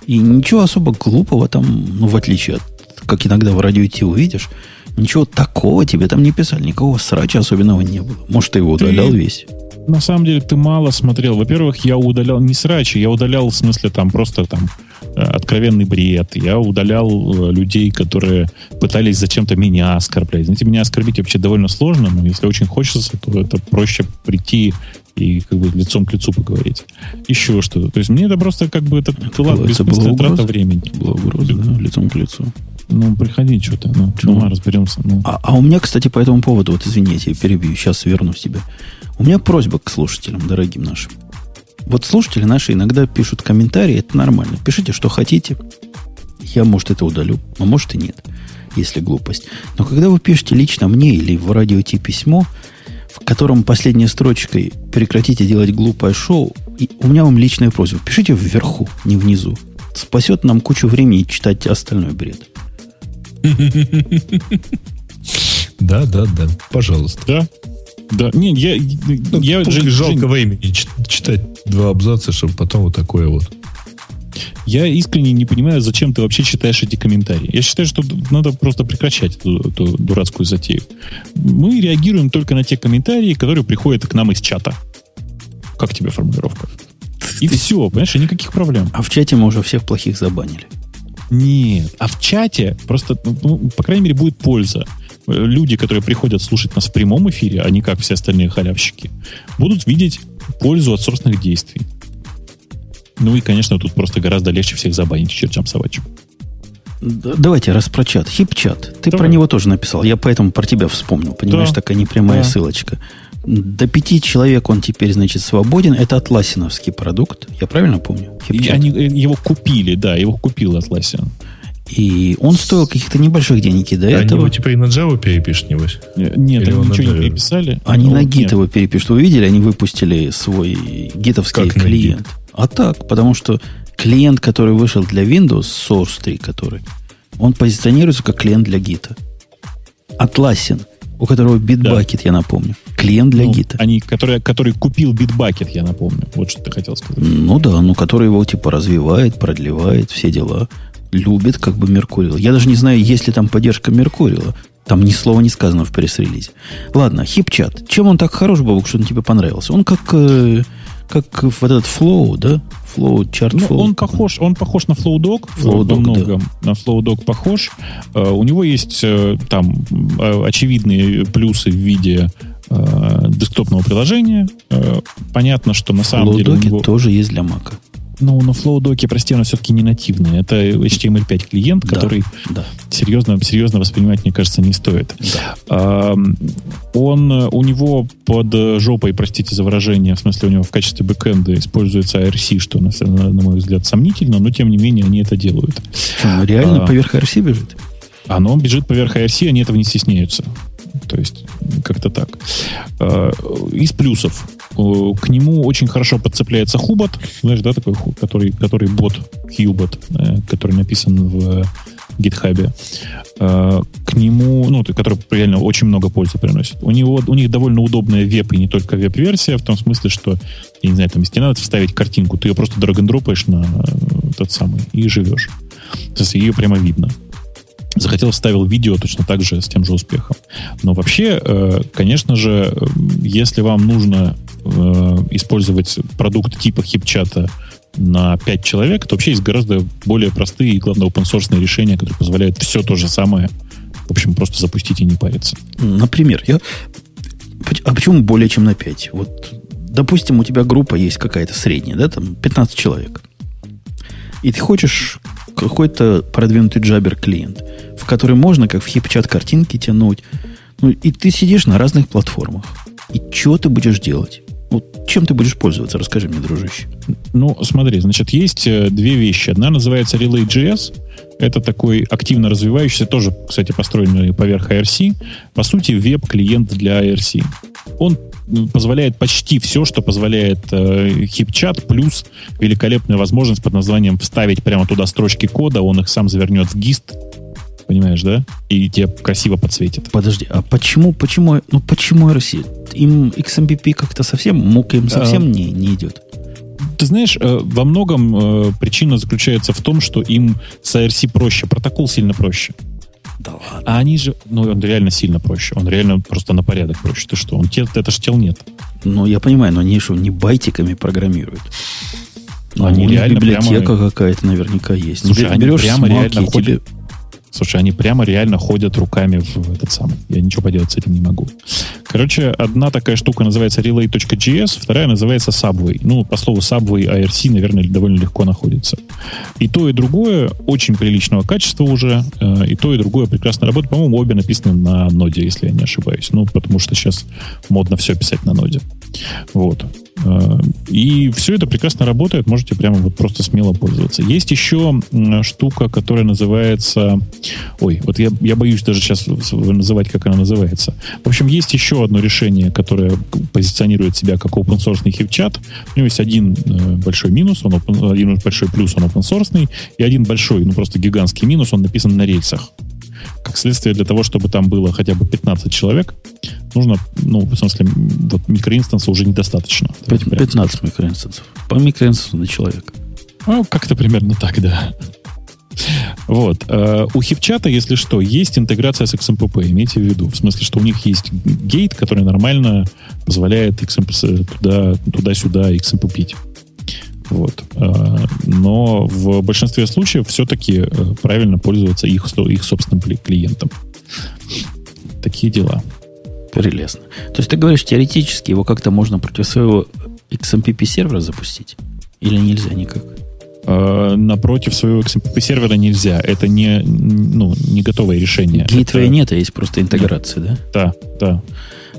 И ничего особо глупого там, ну, в отличие от, как иногда в радио Ти увидишь, ничего такого тебе там не писали, никакого срача особенного не было. Может, ты его удалял ты, весь? На самом деле ты мало смотрел. Во-первых, я удалял не срачи, я удалял в смысле там просто там э, откровенный бред. Я удалял э, людей, которые пытались зачем-то меня оскорблять. Знаете, меня оскорбить вообще довольно сложно, но если очень хочется, то это проще прийти и как бы лицом к лицу поговорить. Еще что-то. То есть мне это просто как бы это, была бессмысленная трата времени. Была угроза, да, лицом к лицу. Ну, приходи что-то. Ну, ну, разберемся. Ну. А, а у меня, кстати, по этому поводу, вот извините, я перебью, сейчас верну себе. У меня просьба к слушателям, дорогим нашим. Вот слушатели наши иногда пишут комментарии, это нормально. Пишите, что хотите. Я, может, это удалю, а может и нет, если глупость. Но когда вы пишете лично мне или в радио Ти письмо, в котором последней строчкой прекратите делать глупое шоу, и у меня вам личная просьба. Пишите вверху, не внизу. Спасет нам кучу времени читать остальной бред. Да, да, да. Пожалуйста. Да. Да, не, я, ну, я же, жалко Жень, времени читать два абзаца, чтобы потом вот такое вот. Я искренне не понимаю, зачем ты вообще читаешь эти комментарии. Я считаю, что надо просто прекращать эту, эту дурацкую затею. Мы реагируем только на те комментарии, которые приходят к нам из чата. Как тебе формулировка? И ты... все, понимаешь, и никаких проблем. А в чате мы уже всех плохих забанили. Нет, а в чате просто, ну, по крайней мере, будет польза люди, которые приходят слушать нас в прямом эфире, а не как все остальные халявщики, будут видеть пользу от собственных действий. Ну и, конечно, тут просто гораздо легче всех забанить чертям собачьим. Давайте раз про чат. Хип-чат. Ты Давай. про него тоже написал. Я поэтому про тебя вспомнил. Понимаешь, Да. такая непрямая Да. ссылочка. До пяти человек он теперь, значит, свободен. Это атласиновский продукт. Я правильно помню? И они э, его купили, да, его купил Atlassian. И он стоил каких-то небольших денег. И до Они этого его теперь и на Java перепишут, небось. Э, Нет, Или они он ничего не переписали. они Ну, на нет. гит его перепишут. Вы видели, они выпустили свой гитовский Как клиент. А так, потому что клиент, который вышел для Windows, Source 3, который, он позиционируется как клиент для гита. Atlassian, у которого Bitbucket, я напомню. Клиент для Ну, гита. Они, который, который купил Bitbucket, я напомню. Вот что ты хотел сказать. Ну да, ну который его типа развивает, продлевает, все дела. Любит как бы Меркурил. Я даже не знаю, есть ли там поддержка Меркурила. Там ни слова не сказано в пресс-релизе. Ладно, хипчат. Чем он так хорош, Бабук, что он тебе понравился? Он как, э, как вот этот Flow, да? Flow, чарт Ну, Flow. он похож, он похож на FlowDog, FlowDog, во многом. На FlowDog похож. Э, У него есть э, там э, очевидные плюсы в виде э, десктопного приложения. Э, Понятно, что на самом деле у FlowDog него... тоже есть для Мака. Ну, на FlowDog, прости, он все-таки не нативный. Это HTML5 клиент, Да, который Да. серьезно, серьезно воспринимать, мне кажется, не стоит. да. А, Он, э, у него под э, жопой, простите за выражение, в смысле у него в качестве бэкэнда используется IRC, что, на, на- мой взгляд, сомнительно, но тем не менее они это делают. Что, он реально А. поверх RC бежит? Оно бежит поверх IRC, они этого не стесняются. То есть, Из плюсов. О, К нему очень хорошо подцепляется Хубот, знаешь, да, такой, который, который бот, Qbot, э, который написан в гитхабе. К нему, ну, который реально очень много пользы приносит. У, него, у них довольно удобная веб, и не только веб-версия, в том смысле, что, я не знаю, там, если тебе надо вставить картинку, ты ее просто драг-н-дропаешь на э, тот самый и живешь. То есть ее прямо видно захотел, вставил видео точно так же с тем же успехом. Но вообще, э, конечно же, э, если вам нужно э, использовать продукт типа хипчата на 5 человек, то вообще есть гораздо более простые и, главное, open-source решения, которые позволяют все то же самое, в общем, просто запустить и не париться. Например, я... А почему более чем на 5? Вот, допустим, у тебя группа есть какая-то средняя, да, там 15 человек. И ты хочешь какой-то продвинутый джабер клиент, в который можно, как в хипчат, картинки тянуть. Ну, и ты сидишь на разных платформах. И что ты будешь делать? Вот чем ты будешь пользоваться? Расскажи мне, дружище. Ну, смотри, значит, есть э, две вещи. Одна называется Relay.js. Это такой активно развивающийся, тоже, кстати, построенный поверх IRC. По сути, веб-клиент для IRC. Он позволяет почти все, что позволяет э, хипчат, плюс великолепная возможность под названием вставить прямо туда строчки кода, он их сам завернет в гист, понимаешь, да? И тебе красиво подсветит. Подожди, а почему, почему, ну почему RC? Им XMPP как-то совсем, мук им совсем не, не идет. Ты знаешь, э, во многом э, причина заключается в том, что им с IRC проще, протокол сильно проще. Да ладно. А они же, ну, он реально сильно проще. Он реально просто на порядок проще. Ты что? Он тел, это ж тел нет. Ну, я понимаю, но они что, не байтиками программируют? Ну, Они у них реально библиотека прямо- какая-то наверняка есть. Слушай, Бе- они берешь прямо смаки, реально и тебе... Слушай, они прямо реально ходят руками в этот самый. Я ничего поделать с этим не могу. Короче, одна такая штука называется relay.js, вторая называется Subway. Ну, по слову Subway, IRC, наверное, довольно легко находится. И то, и другое очень приличного качества уже. э, И то, и другое прекрасно работает. По-моему, обе написаны на ноде, если я не ошибаюсь. Ну, потому что сейчас модно все писать на ноде. Вот. Э, И все это прекрасно работает, можете прямо вот просто смело пользоваться. Есть еще штука, которая называется... Ой, вот я, я боюсь даже сейчас называть, как она называется. В общем, есть еще одно решение, которое позиционирует себя как open source хипчат. У него есть один э, большой минус, он open- один большой плюс, он open source, и один большой, ну просто гигантский минус, он написан на рельсах. Как следствие, для того, чтобы там было хотя бы 15 человек, нужно, ну, в смысле, вот микроинстанса уже недостаточно. Пят- Давайте прямо 15 микроинстансов. По микроинстансу на человека. ну, как-то примерно так, да. Вот. э, У хипчата, если что, есть интеграция с XMPP, имейте в виду. В смысле, что у них есть гейт, который нормально позволяет XMP с- туда, туда-сюда XMPP. Вот. Э, Но в большинстве случаев все-таки э, правильно пользоваться их, их собственным кли- клиентом. Такие дела. Прелестно. То есть ты говоришь, теоретически его как-то можно против своего XMPP сервера запустить? Или нельзя никак? Э, напротив своего XMPP сервера нельзя. Это не, ну, не готовое решение. Гейтвея Это- нет, а есть просто интеграция, да? Да, да.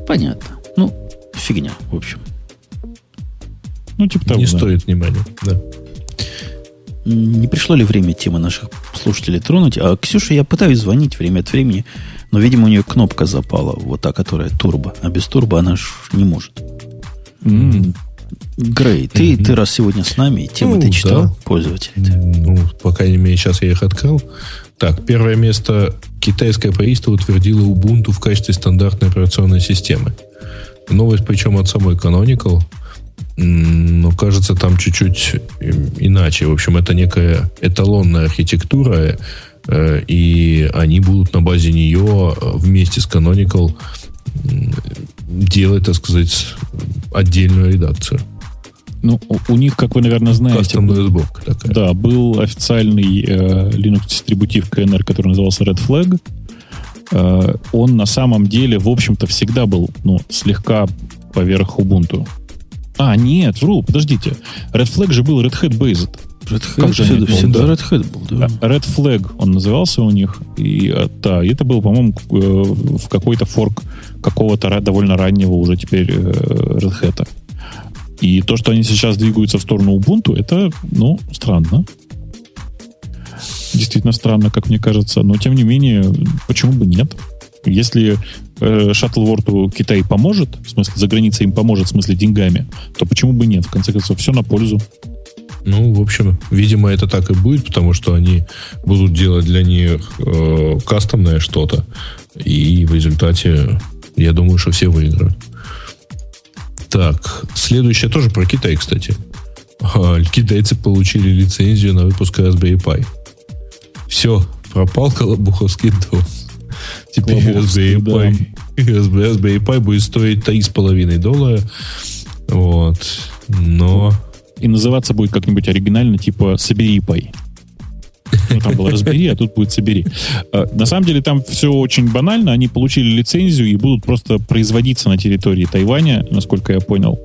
Понятно. Ну, фигня, в общем. Ну, типа того, Не да. стоит внимания. Да. Не пришло ли время темы наших слушателей тронуть? А Ксюше я пытаюсь звонить время от времени, но, видимо, у нее кнопка запала, вот та, которая турбо. А без турбо она ж не может. М, Грей, ты, ты раз сегодня с нами, темы Ну, ты читал, да. пользователь? Ну, по крайней мере, сейчас я их открыл. Так, первое место. Китайское правительство утвердило Ubuntu в качестве стандартной операционной системы. Новость, причем от самой Canonical. Но кажется, там чуть-чуть м, иначе. В общем, это некая эталонная архитектура, э, и они будут на базе нее э, вместе с Canonical делать, так сказать, отдельную редакцию. Ну, у, у них, как вы, наверное, знаете, Кастомная сборка такая. Да, был официальный э, Linux-дистрибутив КНР, который назывался Red Flag. Э, он на самом деле, в общем-то, всегда был ну, слегка поверх Ubuntu. А, нет, вру, подождите. Red Flag же был Red Hat Based. Red Как Hat, же всегда, всегда да. Red Hat был, да. А, Red Flag он назывался у них. И, э, да, это был, по-моему, э, в какой-то форк какого-то довольно раннего уже теперь э, Red Hat. И то, что они сейчас двигаются в сторону Ubuntu, это, ну, странно. Действительно странно, как мне кажется. Но, тем не менее, почему бы нет? Если э, Шаттлворту Китай поможет, в смысле, за границей им поможет, в смысле, деньгами, то почему бы нет? В конце концов, все на пользу. Ну, в общем, видимо, это так и будет, потому что они будут делать для них э, кастомное что-то. И в результате, я думаю, что все выиграют. Так, следующее тоже про Китай, кстати. Китайцы получили лицензию на выпуск Raspberry Pi. Все, пропал Колобуховский дом. Теперь Pi, Raspberry Raspberry Pi будет стоить 3,5 доллара. Вот. Но И называться будет как-нибудь оригинально, типа «Собери пай». Ну, там было «Разбери», а тут будет «Собери». А, На самом деле там все очень банально. Они получили лицензию и будут просто производиться на территории Тайваня, насколько я понял.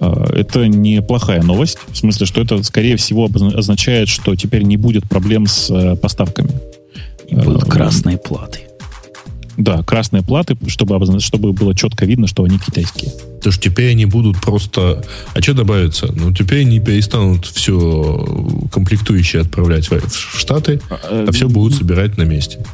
А, Это неплохая новость. В смысле, что это, скорее всего, означает, что теперь не будет проблем с э, поставками. И будут э, красные платы. Да, красные платы, чтобы, чтобы было четко видно, что они китайские. Потому что теперь они будут просто... А что добавится? Ну, теперь они перестанут все комплектующие отправлять в Штаты, а все будут собирать на месте.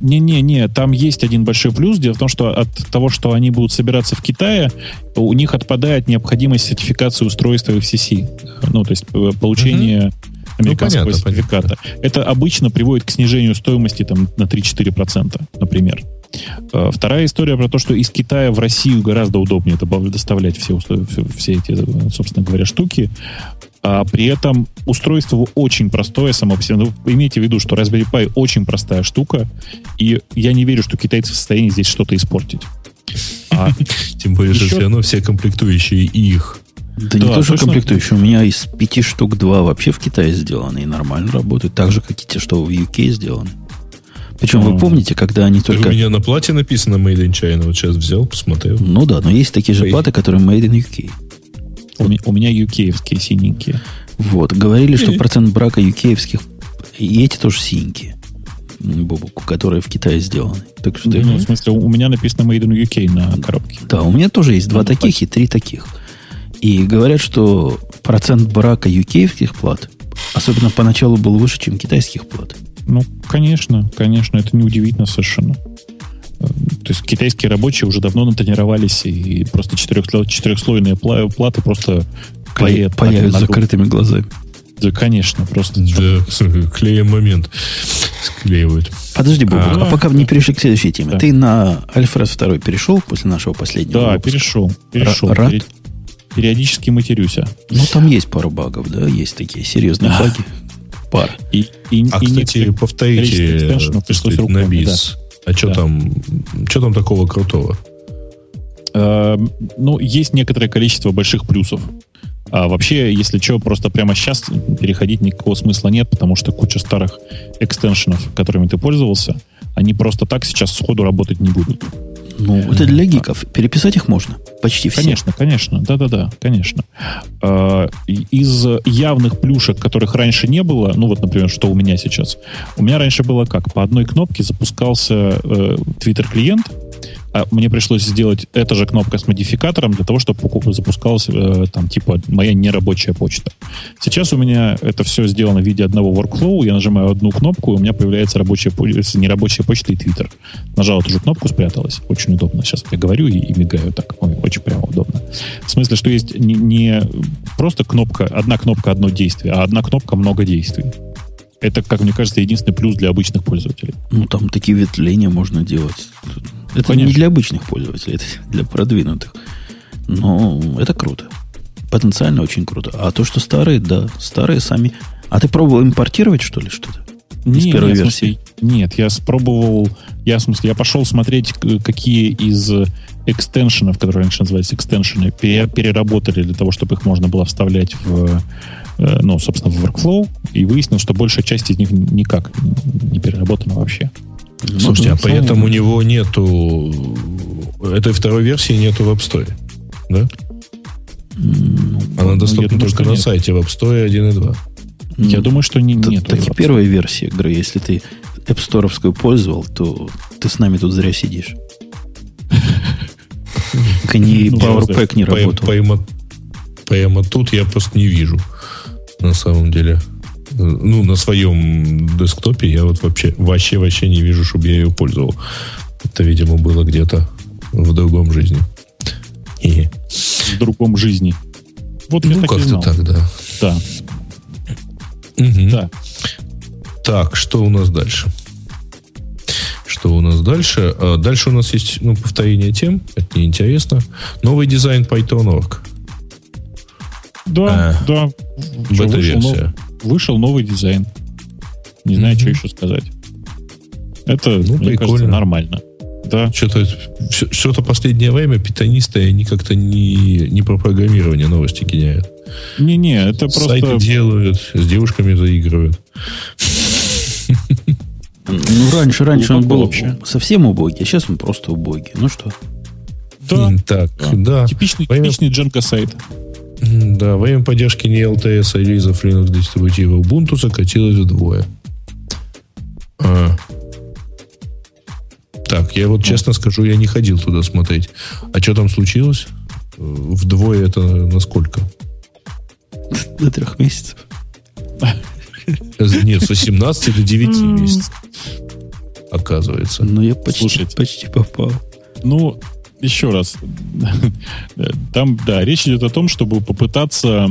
Не-не-не, там есть один большой плюс. Дело в том, что от того, что они будут собираться в Китае, у них отпадает необходимость сертификации устройства FCC. Ну, то есть э, получение американского понятно, сертификата. Это обычно приводит к снижению стоимости там, на 3-4%, например. Э, Вторая история про то, что из Китая в Россию гораздо удобнее доставлять все, усто- все, все эти, собственно говоря, штуки. А при этом устройство очень простое само по себе. Ну, имейте в виду, что Raspberry Pi очень простая штука, и я не верю, что китайцы в состоянии здесь что-то испортить. А, Тем более, что Еще- все равно все комплектующие их. Да, не Да, то, что точно. комплектующие. У меня из пяти штук два вообще в Китае сделаны и нормально работают. Так же, как и те, что в UK сделаны. Причем вы М. помните, когда они только... У меня на плате написано Made in China. Вот сейчас взял, посмотрел. Ну да, но есть такие же платы, которые made in UK. у, меня, у меня UK-евские синенькие. Вот. Говорили, что процент брака UK-евских... И эти тоже синенькие. Бобуку, которые в Китае сделаны. Так что... Ну, в смысле, у меня написано Made in UK на коробке. Да, у меня тоже есть два таких и три таких. И говорят, что процент брака UK-евских плат, особенно поначалу, был выше, чем китайских плат. Ну, конечно, конечно, это неудивительно совершенно. Э, То есть китайские рабочие уже давно натренировались, и просто четырехсло- четырехслойные пла- платы просто клеят. Паяют закрытыми глазами. Да, конечно, просто. Да, клеем момент. Склеивают. Подожди, Бобук, а, А, пока не перешли к следующей теме. Да. Ты на Альфред 2 перешел после нашего последнего Да, выпуска? перешел. Перешел. рад? Периодически матерюсь. а. Ну, там есть пару багов, да, есть такие серьезные Да. баги. Пара. И, и, А, и кстати, некоторые- повторите, так пришлось на бис. А что Да. там, что там такого крутого? Э, ну, есть некоторое количество больших плюсов. А вообще, если что, просто прямо сейчас переходить никакого смысла нет, потому что куча старых экстеншенов, которыми ты пользовался, они просто так сейчас сходу работать не будут. Ну, это для гиков. Переписать их можно. Почти все. Конечно, конечно. Да-да-да, конечно. А, из явных плюшек, которых раньше не было, ну вот, например, что у меня сейчас. У меня раньше было как? По одной кнопке запускался э, Twitter-клиент, а мне пришлось сделать эта же кнопка с модификатором для того, чтобы запускалась э, там типа моя нерабочая почта. Сейчас у меня это все сделано в виде одного workflow. Я нажимаю одну кнопку, и у меня появляется рабочая, нерабочая почта и Twitter. Нажал эту же кнопку, спряталась. Очень удобно. Сейчас я говорю и, и мигаю так. Ой, очень прямо удобно. В смысле, что есть не, не просто кнопка, одна кнопка, одно действие, а одна кнопка, много действий. Это, как мне кажется, единственный плюс для обычных пользователей. Ну, там такие ветвления можно делать. Это Конечно. не для обычных пользователей, это для продвинутых. Но это круто. Потенциально очень круто. А то, что старые, да, старые сами. А ты пробовал импортировать, что ли, что-то? Из нет, первой нет, версии? Смысле, нет, я спробовал, я в смысле, я пошел смотреть, какие из экстеншенов, которые раньше назывались экстеншены, переработали для того, чтобы их можно было вставлять в ну, собственно, в workflow, и выяснил, что большая часть из них никак не переработана вообще. Слушайте, а поэтому у него нету этой второй версии нету в App Store, да? Ну, Она ну, доступна думаю, только на нет. сайте в App Store 1 и 2. Я думаю, что не, нет. Так и первая версия игры, если ты App Store пользовал, то ты с нами тут зря сидишь. Ни ну, PowerPack не работал. Прямо тут я просто не вижу на самом деле. Ну, на своем десктопе я вот вообще, вообще, вообще не вижу, чтобы я ее пользовал. Это, видимо, было где-то в другом жизни. И... В другом жизни. Вот ну, как-то так, да. Да. Угу. Да. Так, что у нас дальше? Что у нас дальше? А дальше у нас есть ну, повторение тем. Это неинтересно. Новый дизайн Python.org. Да, а, да. Бета-версия. Вышел, вышел новый дизайн. Не знаю, mm-hmm. что еще сказать. Это, ну, мне прикольно. кажется, нормально. Да. Что-то, что-то последнее время питонисты, они как-то не, не про программирование новости гоняют. Не-не, это просто... Сайты делают, с девушками заигрывают. Ну, раньше, раньше он был вообще. совсем убогий, а сейчас он просто убогий. Ну что? Да. Так, да. Типичный, типичный Дженка сайт. Да, во время поддержки не LTS, а релизов Linux дистрибутива Ubuntu сократилось вдвое. А. Так, я вот честно скажу, я не ходил туда смотреть. А что там случилось? Вдвое это насколько? До трех месяцев. Нет, с 18 до 9 месяцев. Оказывается. Ну, я почти, почти попал. Ну, еще раз, там, да, речь идет о том, чтобы попытаться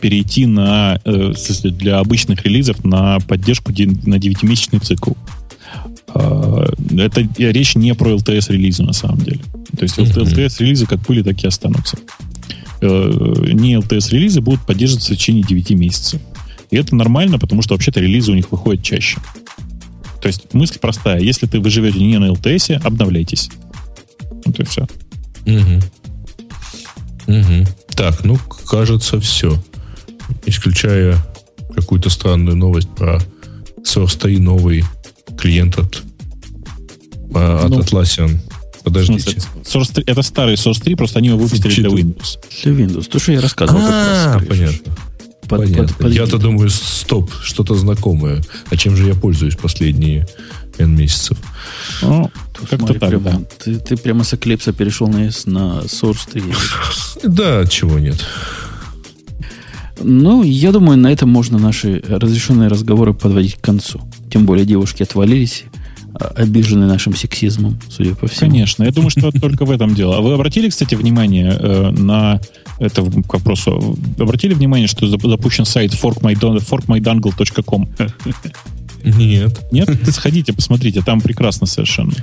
перейти на, э, для обычных релизов на поддержку на 9-месячный цикл. А, это речь не про LTS-релизы на самом деле. То есть LTS-релизы как были, так и останутся. Э, не LTS-релизы будут поддерживаться в течение 9 месяцев. И это нормально, потому что вообще-то релизы у них выходят чаще. То есть мысль простая. Если ты вы живете не на LTS, обновляйтесь. Вот и все. Угу. Угу. Так, ну, кажется, все. Исключая какую-то странную новость про Source 3 новый клиент от, а, от ну, Atlassian. Подождите. Source 3, это старый Source 3, просто они его выпустили для Windows. Для Windows. То, что я рассказывал. А, понятно. Под, Понятно. Под, под, Я-то думаю, стоп, что-то знакомое. А чем же я пользуюсь последние N месяцев? Ну, как-то так, прямо, да. Ты, ты прямо с Eclipse перешел на, на Source 3. Да, чего нет. Ну, я думаю, на этом можно наши разрешенные разговоры подводить к концу. Тем более девушки отвалились, а, обижены нашим сексизмом, судя по всему. Конечно, я думаю, что только в этом дело. А вы обратили, кстати, внимание э, на это к вопросу? Обратили внимание, что запущен сайт forkmydangle.com? Нет. Нет? Сходите, посмотрите, там прекрасно совершенно.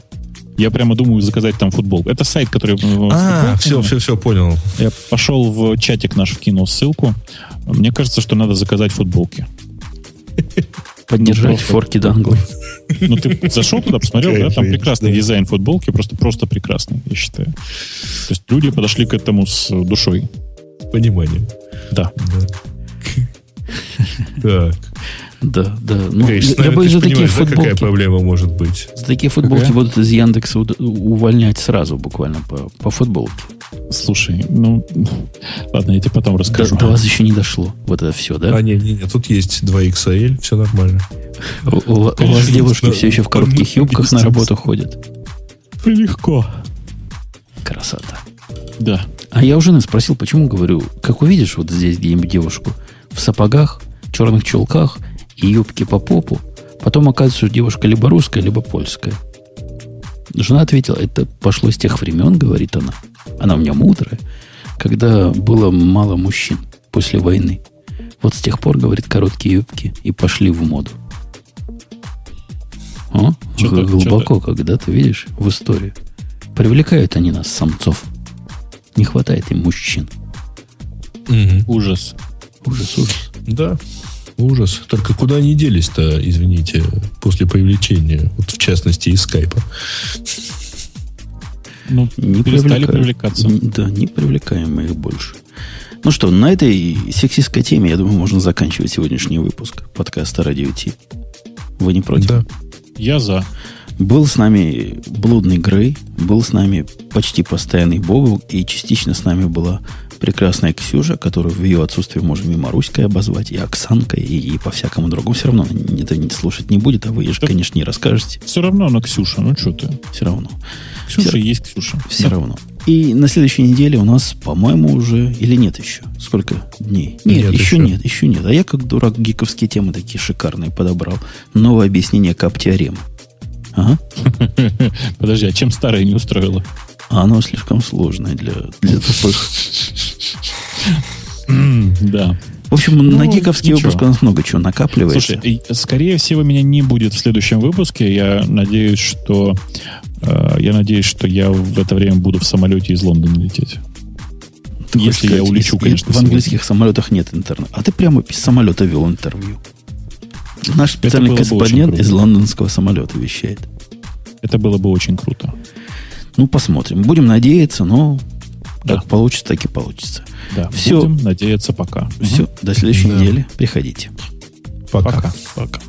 Я прямо думаю заказать там футбол. Это сайт, который... А, все, все, все, понял. Я пошел в чатик наш, вкинул ссылку. Мне кажется, что надо заказать футболки. Поддержать форки дангл. Ну, ты зашел туда, посмотрел, да? Там прекрасный дизайн футболки, просто, просто прекрасный, я считаю. То есть люди подошли к этому с душой. Пониманием. Да. Так. Да, да. Ну, Гриш, я, я наверное, боюсь, за такие понимаешь, да, какая футболки. проблема может быть? За такие футболки Какая? будут из Яндекса увольнять сразу, буквально по, по футболке. Слушай, ну, ладно, я тебе потом До, расскажу. до вас еще не дошло. Вот это все, да? А, не, не, не, тут есть 2XL, все нормально. У, у- у вас Конечно, девушки да. все еще в коротких юбках на работу ходят. Легко. Красота. Да. А я у жены спросил, почему, говорю, как увидишь вот здесь где-нибудь девушку в сапогах, черных чулках и юбке по попу, потом оказывается, что девушка либо русская, либо польская. Жена ответила, это пошло с тех времен, говорит она. Она у меня мудрая, когда было мало мужчин после войны. Вот с тех пор, говорит, короткие юбки и пошли в моду. О, Чё-то- глубоко, когда ты видишь в историю. Привлекают они нас, самцов. Не хватает им мужчин. Мгм. Ужас. Ужас, ужас. Да, ужас. Только куда они делись-то, извините, после привлечения, вот в частности из скайпа? Ну, Не перестали привлекают. привлекаться. Да, не привлекаем мы их больше. Ну что, на этой сексистской теме, я думаю, можно заканчивать сегодняшний выпуск подкаста Радио Ти. Вы не против? Да. Я за. Был с нами блудный Грей, был с нами почти постоянный Бобу, и частично с нами была прекрасная Ксюша, которую в ее отсутствии можем и Маруськой обозвать, и Оксанкой, и, и по-всякому другому. Все равно это не слушать не будет, а вы ей же, Да. конечно, не расскажете. Все равно она Ксюша. Ну, что ты? Все равно. Ксюша Всё- есть Ксюша. Все равно. И на следующей неделе у нас, по-моему, уже... Или нет еще? Сколько дней? Нет, Нет еще еще. нет, еще нет. А я, как дурак, гиковские темы такие шикарные подобрал. Новое объяснение кап-теоремы. Ага. Подожди, а чем старая не устроила? А оно слишком сложное для, для тупых. Да. В общем, на Ну, гиковский ничего. выпуск у нас много чего накапливается. Слушай, скорее всего, меня не будет в следующем выпуске. Я надеюсь, что э, я надеюсь, что я в это время буду в самолете из Лондона лететь. Ты если я сказать, улечу, и- и конечно, В английских самолетах нет интернета. А ты прямо из самолета вел интервью. Наш специальный корреспондент из лондонского самолета вещает. Это было бы очень круто. Ну, посмотрим. Будем надеяться, но Да. как получится, так и получится. Да. Всё. Будем надеяться пока. Все, до следующей Да. недели. Приходите. Пока. Пока. Пока.